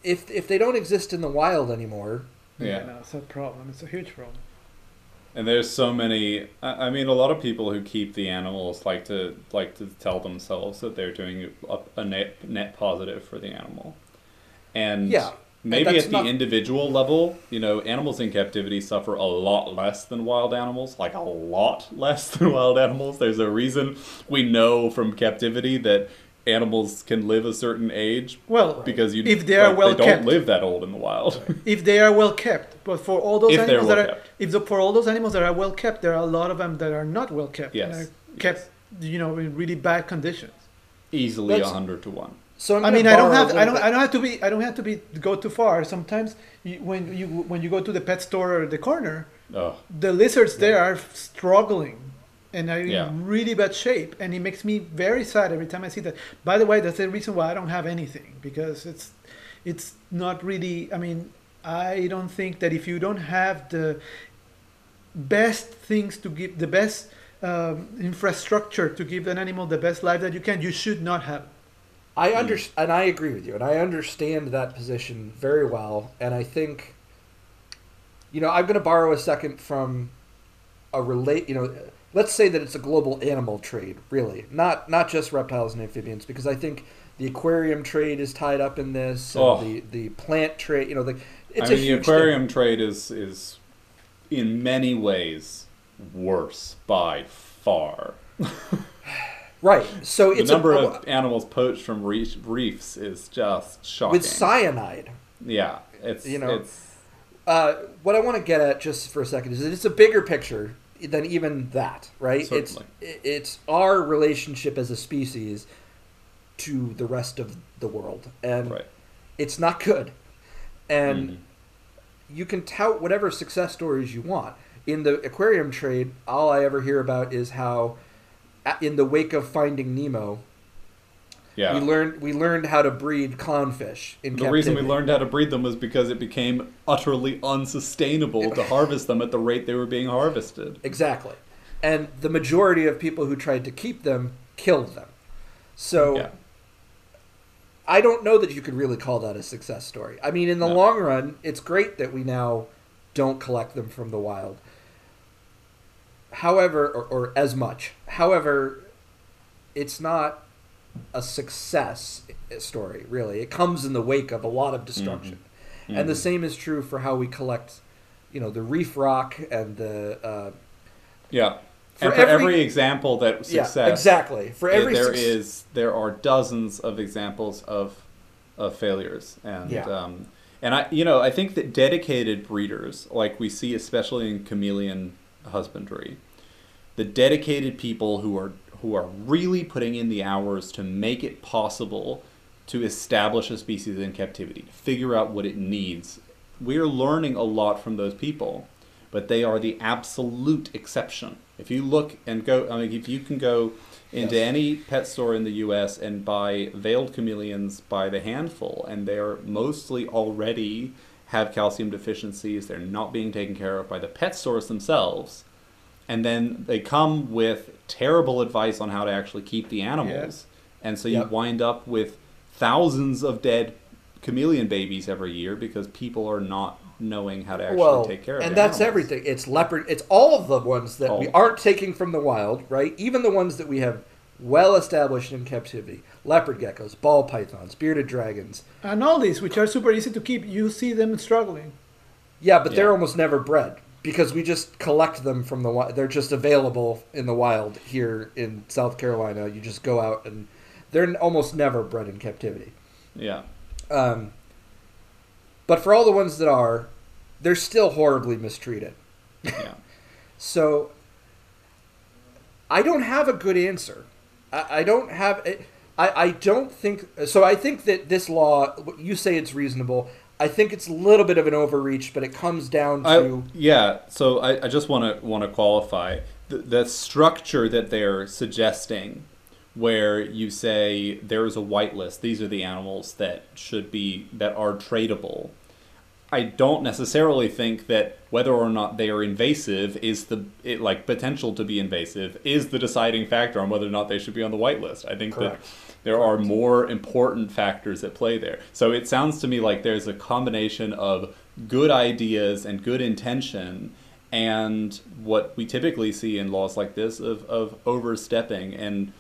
if if they don't exist in the wild anymore Yeah. no, it's a problem. It's a huge problem. And there's so many. I I mean, a lot of people who keep the animals like to like to tell themselves that they're doing a, a net net positive for the animal, and Yeah, maybe that's at the not- individual level, you know, animals in captivity suffer a lot less than wild animals, like a lot less than wild animals. There's a reason we know from captivity that animals can live a certain age Well, because you if they are like, well they don't kept. live that old in the wild. if they are well kept, but for all those If they're animals well that are, kept. if the, for all those animals that are well kept, there are a lot of them that are not well kept Yes, and are kept, you know, in really bad conditions. Easily a hundred to one. so I'm I mean, I don't have, I don't, bit- I don't have to be, I don't have to be go too far. Sometimes you, when you when you go to the pet store or the corner, Oh, the lizards there are struggling and are Yeah. in really bad shape, and it makes me very sad every time I see that. By the way, that's the reason why I don't have anything because it's it's not really. I mean, I don't think that if you don't have the best things to give, the best um, infrastructure to give an animal the best life that you can, you should not have. it. I under and I agree with you, and I understand that position very well. And I think, you know, I'm going to borrow a second from a relate. You know, let's say that it's a global animal trade, really, not not just reptiles and amphibians, because I think the aquarium trade is tied up in this, and Oh. the the plant trade. You know, the it's I mean, the aquarium trade is is in many ways worse by far. right? So The number a, of animals poached from reef, reefs is just shocking. with cyanide. yeah, it's You know, it's uh, what I want to get at just for a second is that it's a bigger picture than even that, right? Certainly. It's it's our relationship as a species to the rest of the world, and right. it's not good. And Mhm. you can tout whatever success stories you want. In the aquarium trade, all I ever hear about is how, in the wake of Finding Nemo, Yeah. we learned we learned how to breed clownfish. In the reason we learned how to breed them was because it became utterly unsustainable to harvest them at the rate they were being harvested. Exactly. And the majority of people who tried to keep them killed them. So Yeah. I don't know that you could really call that a success story. I mean, in the No. long run, it's great that we now don't collect them from the wild. However, or, or as much. However, it's not a success story, really. It comes in the wake of a lot of destruction. And the Mhm. same is true for how we collect, you know, the reef rock and the uh, Yeah. For and for every- every, example that success, Yeah, exactly. For every there suc- is there are dozens of examples of of failures and Yeah. um, and I you know I think that dedicated breeders like we see especially in chameleon husbandry the dedicated people who are who are really putting in the hours to make it possible to establish a species in captivity, to figure out what it needs. We are learning a lot from those people, but they are the absolute exception. If you look and go, I mean, if you can go into Yes. any pet store in the U.S. and buy veiled chameleons by the handful, and they're mostly already have calcium deficiencies. They're not being taken care of by the pet stores themselves, and then they come with terrible advice on how to actually keep the animals, and so you Yep. wind up with thousands of dead chameleon babies every year because people are not knowing how to actually well, take care of them. and that's animals. everything. It's leopard. It's all of the ones that we aren't taking from the wild, right? Even the ones that we have well established in captivity: leopard geckos, ball pythons, bearded dragons. And all these, which are super easy to keep, you see them struggling. Yeah, but they're almost never bred because we just collect them from the wild. They're just available in the wild here in South Carolina. You just go out and they're almost never bred in captivity. Yeah. Um, but for all the ones that are, they're still horribly mistreated. Yeah. So I don't have a good answer. I, I don't have. I, I don't think so. I think that this law, you say it's reasonable. I think it's a little bit of an overreach, but it comes down I, to yeah, so I, I just want to want to qualify the, the structure that they're suggesting, where you say there is a whitelist. These are the animals that should be that are tradable. I don't necessarily think that whether or not they are invasive is the it, like potential to be invasive is the deciding factor on whether or not they should be on the whitelist. I think Correct. that there are more important factors at play there. So it sounds to me like there's a combination of good ideas and good intention and what we typically see in laws like this of, of overstepping and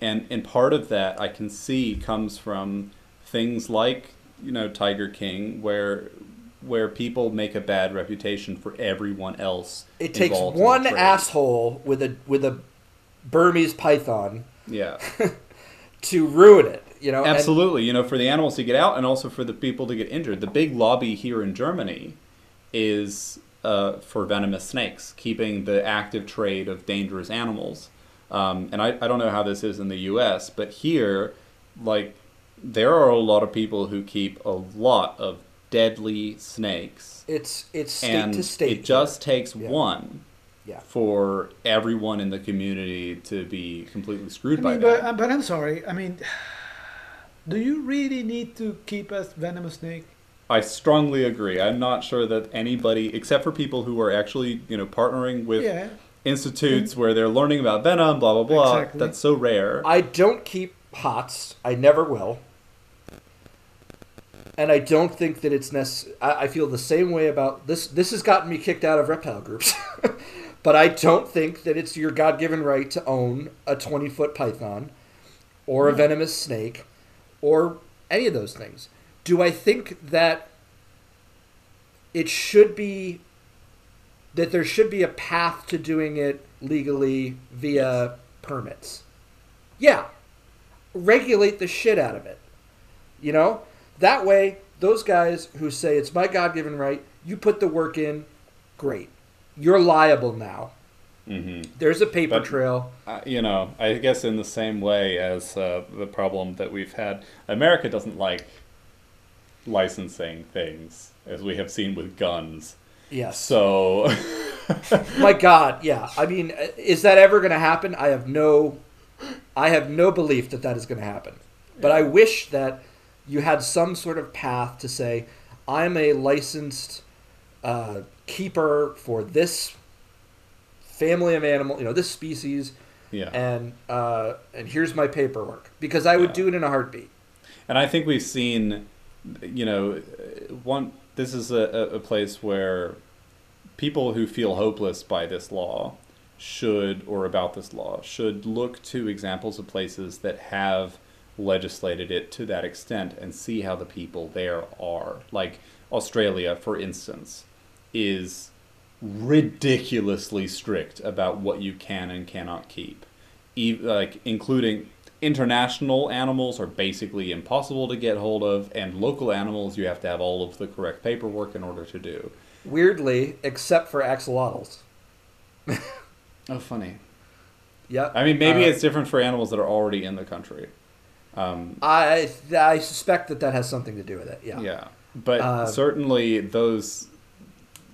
and and part of that I can see comes from things like you know Tiger King where where people make a bad reputation for everyone else. it takes involved in the one asshole with a with a Burmese python Yeah. to ruin it. You know, and- Absolutely, you know, for the animals to get out and also for the people to get injured. The big lobby here in Germany is uh, for venomous snakes, keeping the active trade of dangerous animals. Um, and I, I don't know how this is in the U.S., but here, like, there are a lot of people who keep a lot of deadly snakes, it's it's state and to state. it just takes Yeah. one Yeah. for everyone in the community to be completely screwed I by mean, that. but, uh, but I'm sorry. I mean, do you really need to keep a venomous snake? I strongly agree. I'm not sure that anybody, except for people who are actually, you know, partnering with yeah. institutes mm. where they're learning about venom, blah blah blah. Exactly. That's so rare. I don't keep hots. I never will. And I don't think that it's necessary. I feel the same way about this. This has gotten me kicked out of reptile groups. but I don't think that it's your God given right to own a 20 foot python or a venomous snake or any of those things. Do I think that it should be that there should be a path to doing it legally via permits? Yeah. Regulate the shit out of it. You know? That way, those guys who say it's my God given right, you put the work in, great. You're liable now. hmm There's a paper But- trail. Uh, you know, I guess in the same way as uh, the problem that we've had, America doesn't like licensing things, as we have seen with guns. Yes. So, my God, yeah. I mean, uh, is that ever going to happen? I have no, I have no belief that that is going to happen. But I wish that you had some sort of path to say, I'm a licensed uh, keeper for this family of animal, you know, this species, yeah. and uh, and here's my paperwork because I would Yeah. do it in a heartbeat. And I think we've seen, you know, one. This is a, a a place where people who feel hopeless by this law should, or about this law, should look to examples of places that have legislated it to that extent and see how the people there are. Like Australia, for instance, is ridiculously strict about what you can and cannot keep. E- like including international animals are basically impossible to get hold of, and local animals you have to have all of the correct paperwork in order to do. Weirdly, except for axolotls. Oh, funny. Yep. I mean, maybe Uh, it's different for animals that are already in the country. Um, I I suspect that that has something to do with it. Yeah. yeah, but Uh, certainly those,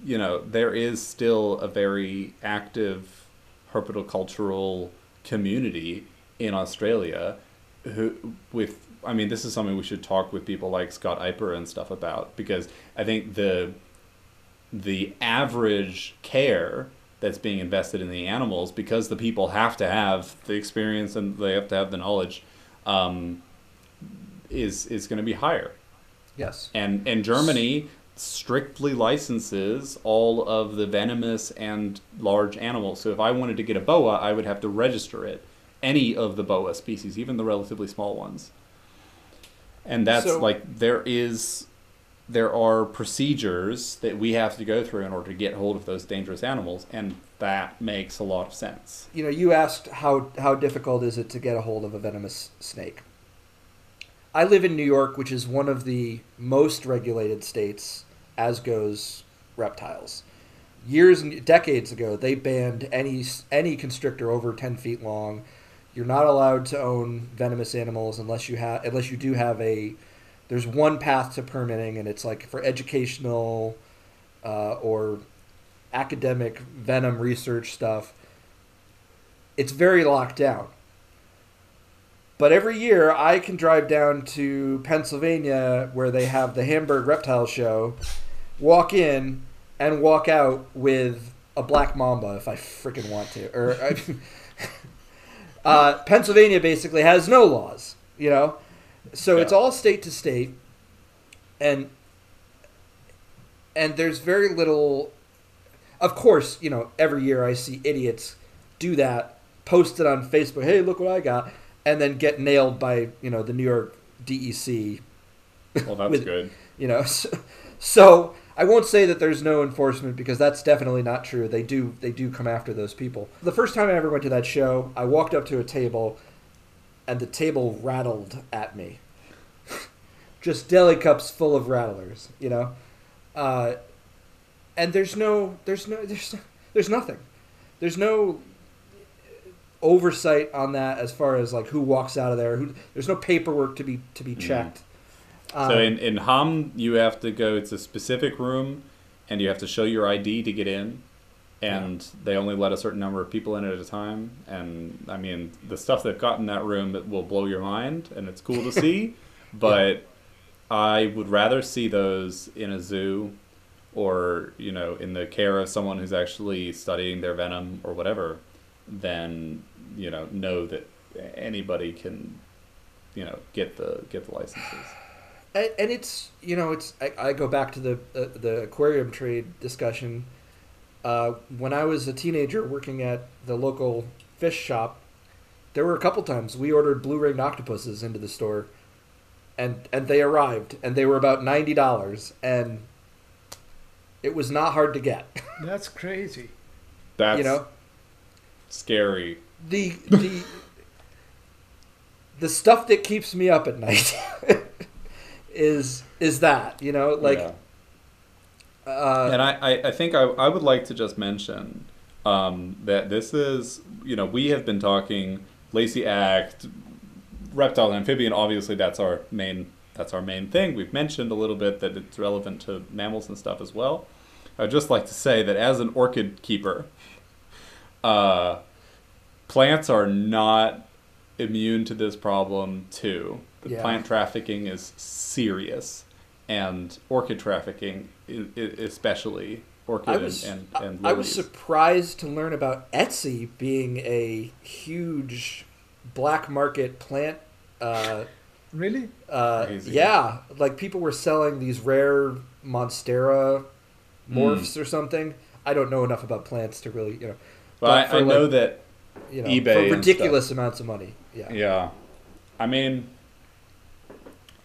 you know, there is still a very active herpetocultural community in Australia who with I mean this is something we should talk with people like Scott Eipper and stuff about because I think the the average care that's being invested in the animals because the people have to have the experience and they have to have the knowledge um, is is going to be higher Yes. and and Germany strictly licenses all of the venomous and large animals. So if I wanted to get a boa, I would have to register it. Any of the boa species, even the relatively small ones. And that's So- like there is there are procedures that we have to go through in order to get hold of those dangerous animals and that makes a lot of sense. You know, you asked how how difficult is it to get a hold of a venomous snake. I live in New York, which is one of the most regulated states as goes reptiles. Years and decades ago, they banned any any constrictor over ten feet long. You're not allowed to own venomous animals unless you have unless you do have a. There's one path to permitting, and it's like for educational uh, or academic venom research stuff. It's very locked down. But every year I can drive down to Pennsylvania where they have the Hamburg Reptile Show, walk in and walk out with a black mamba if I freaking want to. Or I, uh, Pennsylvania basically has no laws, you know, so it's all state to state, and and there's very little. Of course, you know, every year I see idiots do that, post it on Facebook. Hey, look what I got, and then get nailed by you know the New York DEC. Well, that's With- good. You know, so, so I won't say that there's no enforcement because that's definitely not true. They do they do come after those people. The first time I ever went to that show, I walked up to a table, and the table rattled at me. Just deli cups full of rattlers, you know, uh, and there's no there's no there's there's nothing, there's no oversight on that as far as like who walks out of there. Who there's no paperwork to be to be checked. So Um, in, in Hamm, you have to go. It's a specific room, and you have to show your ID to get in. And they only let a certain number of people in at a time. And I mean, the stuff they've got in that room will blow your mind, and it's cool to see. But I would rather see those in a zoo, or you know, in the care of someone who's actually studying their venom or whatever, than you know know that anybody can, you know, get the get the licenses. And, and it's you know it's I, I go back to the uh, the aquarium trade discussion. Uh, when I was a teenager working at the local fish shop, there were a couple times we ordered blue ringed octopuses into the store, and and they arrived and they were about ninety dollars and it was not hard to get. That's crazy. That's you know scary. the the the stuff that keeps me up at night is is that you know like Yeah. uh, and I, I, think I, I would like to just mention um, that this is, you know, we have been talking Lacey Act, reptile and amphibian. Obviously, that's our main that's our main thing. We've mentioned a little bit that it's relevant to mammals and stuff as well. I'd just like to say that as an orchid keeper, uh, plants are not immune to this problem too. The Yeah. plant trafficking is serious, and orchid trafficking, i- i- especially orchid I was and and, and I was surprised to learn about Etsy being a huge black market plant. Uh, Really? uh, yeah, like people were selling these rare monstera morphs or something. I don't know enough about plants to really, you know, But but for, I, I know that you know, eBay for and ridiculous amounts of money. Yeah. Yeah. I mean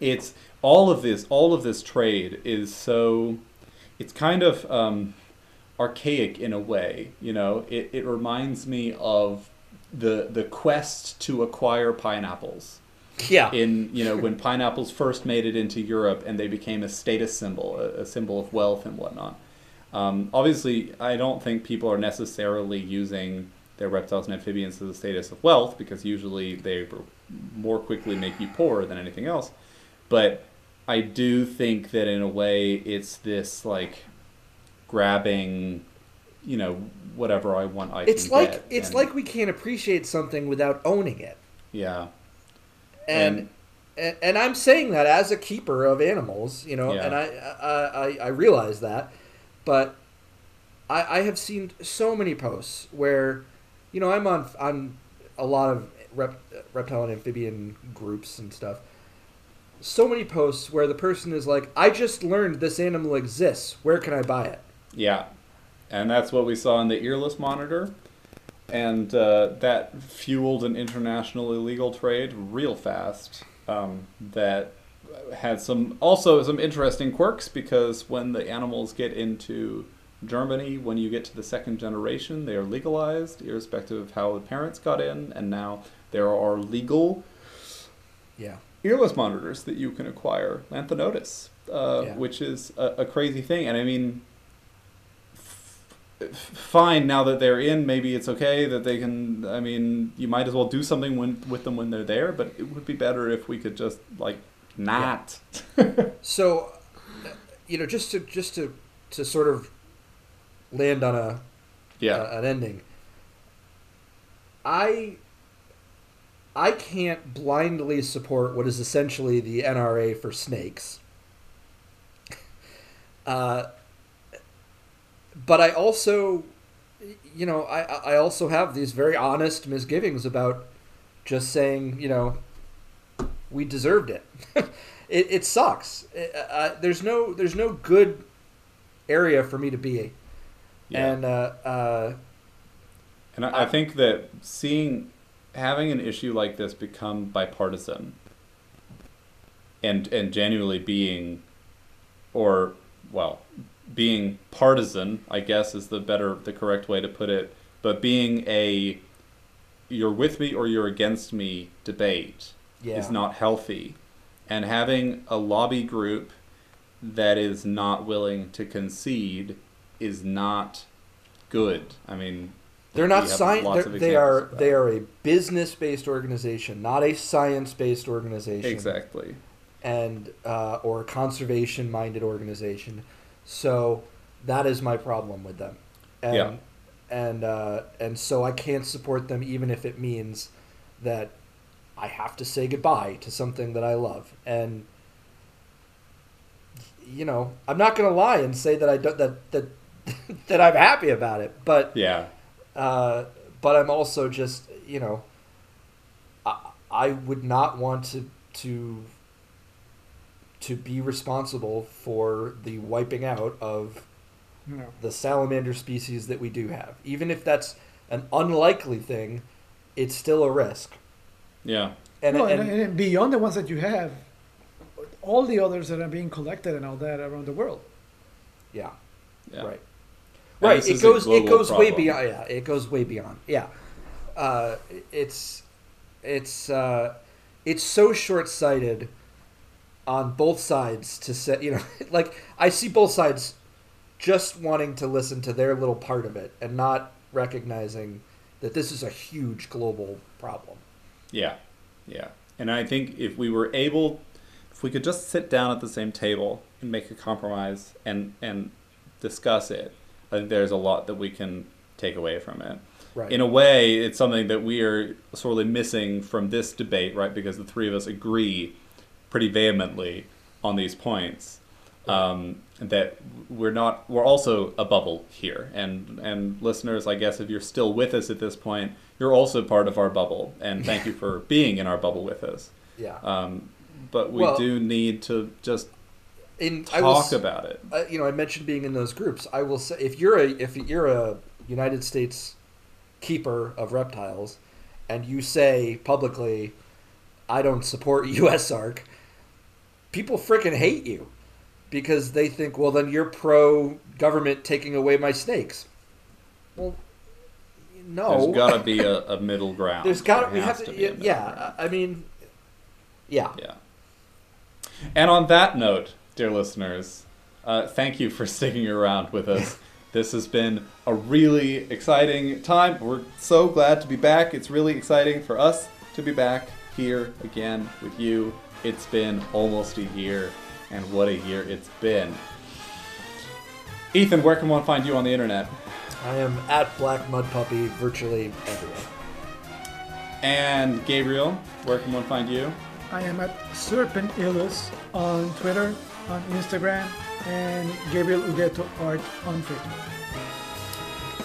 it's all of this all of this trade is so it's kind of um, archaic in a way, you know. It it reminds me of the the quest to acquire pineapples Yeah. in you know when pineapples first made it into Europe and they became a status symbol, a, a symbol of wealth and whatnot. Um, obviously, I don't think people are necessarily using their reptiles and amphibians as a status of wealth because usually they more quickly make you poorer than anything else. But I do think that in a way it's this like grabbing, you know, whatever I want. I it's can like get, it's and- like we can't appreciate something without owning it. yeah, and and, and I'm saying that as a keeper of animals, you know, Yeah. and I, I I I realize that, but I I have seen so many posts where, you know, I'm on on a lot of rep, reptile and amphibian groups and stuff. So many posts where the person is like, "I just learned this animal exists. Where can I buy it?" Yeah, and that's what we saw in the earless monitor, and uh, that fueled an international illegal trade real fast. Um, that had some also some interesting quirks because when the animals get into Germany, when you get to the second generation, they are legalized, irrespective of how the parents got in, and now there are legal Yeah. Earless monitors that you can acquire, Lanthanotus, uh, Yeah. which is a, a crazy thing. And I mean, f- fine now that they're in, maybe it's okay that they can. I mean, you might as well do something when, with them when they're there, but it would be better if we could just like not. So, uh, you know, just to just to to sort of land on a Yeah, uh, an ending. I I can't blindly support what is essentially the NRA for snakes. Uh, but I also, you know, I I also have these very honest misgivings about just saying, you know, we deserved it. it, it sucks. Uh, there's no there's no good area for me to be yeah. and uh, uh, And I, I think that seeing having an issue like this become bipartisan and and genuinely being or well being partisan I guess is the better the correct way to put it but being a you're with me or you're against me debate yeah, is not healthy. And having a lobby group that is not willing to concede is not good. I mean they're not science. They are examples of that. they are a business based organization, not a science based organization, Exactly. and uh, or a conservation minded organization. So that is my problem with them, and Yeah. and uh, and so I can't support them even if it means that I have to say goodbye to something that I love and. You know, I'm not going to lie and say that I don't that that that I'm happy about it, but Yeah. Uh, but I'm also just you know, I, I would not want to to to be responsible for the wiping out of No. the salamander species that we do have. Even if that's an unlikely thing, it's still a risk. Yeah. And, no, and, and, and beyond the ones that you have, all the others that are being collected and all that around the world. yeah, Yeah. right. Right it goes it goes way beyond yeah it goes way beyond yeah uh, it's it's uh, it's so short-sighted on both sides to say you know like i see both sides just wanting to listen to their little part of it and not recognizing that this is a huge global problem Yeah. Yeah. And I think if we were able, if we could just sit down at the same table and make a compromise and and discuss it, I think there's a lot that we can take away from it. right In a way, it's something that we are sorely missing from this debate, right? Because the three of us agree pretty vehemently on these points. Um, that we're not, we're also a bubble here, and and listeners, I guess if you're still with us at this point, you're also part of our bubble, and thank you for being in our bubble with us. yeah Um, but we Well- do need to just in I will talk about it. uh, you know, I mentioned being in those groups. I will say, if you're a if you're a United States keeper of reptiles, and you say publicly, "I don't support USARK," people freaking hate you because they think, well, then you're pro government taking away my snakes. Well, no, There's got to be a, a middle ground. There's got There we have to, be yeah. ground. I mean, yeah. Yeah. And on that note, dear listeners, uh, thank you for sticking around with us This has been a really exciting time. We're so glad to be back. It's really exciting for us to be back here again with you. It's been almost a year, and what a year it's been. Ethan, where can one find you on the internet? I am at Black Mud Puppy virtually everywhere. And Gabriel, where can one find you? I am at Serpent Illus on Twitter, on Instagram, and Gabriel Ugueto Art on Facebook.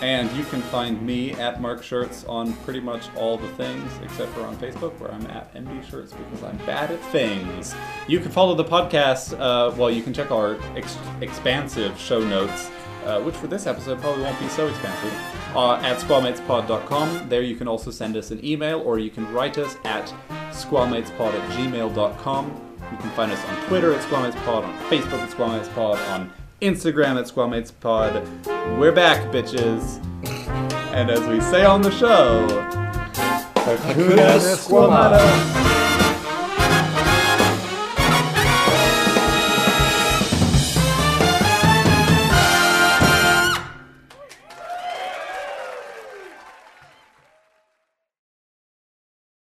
And you can find me at Mark Scherz on pretty much all the things except for on Facebook, where I'm at MD Scherz because I'm bad at things. You can follow the podcast. Uh, well, you can check our ex- expansive show notes, uh, which for this episode probably won't be so expansive, uh, at squamatespod.com. There you can also send us an email, or you can write us at squamatespod at gmail.com. You can find us on Twitter at squamatespod, on Facebook at squamatespod, on Instagram at squamatespod. We're back, bitches. And as we say on the show, Hakuna. Squamata.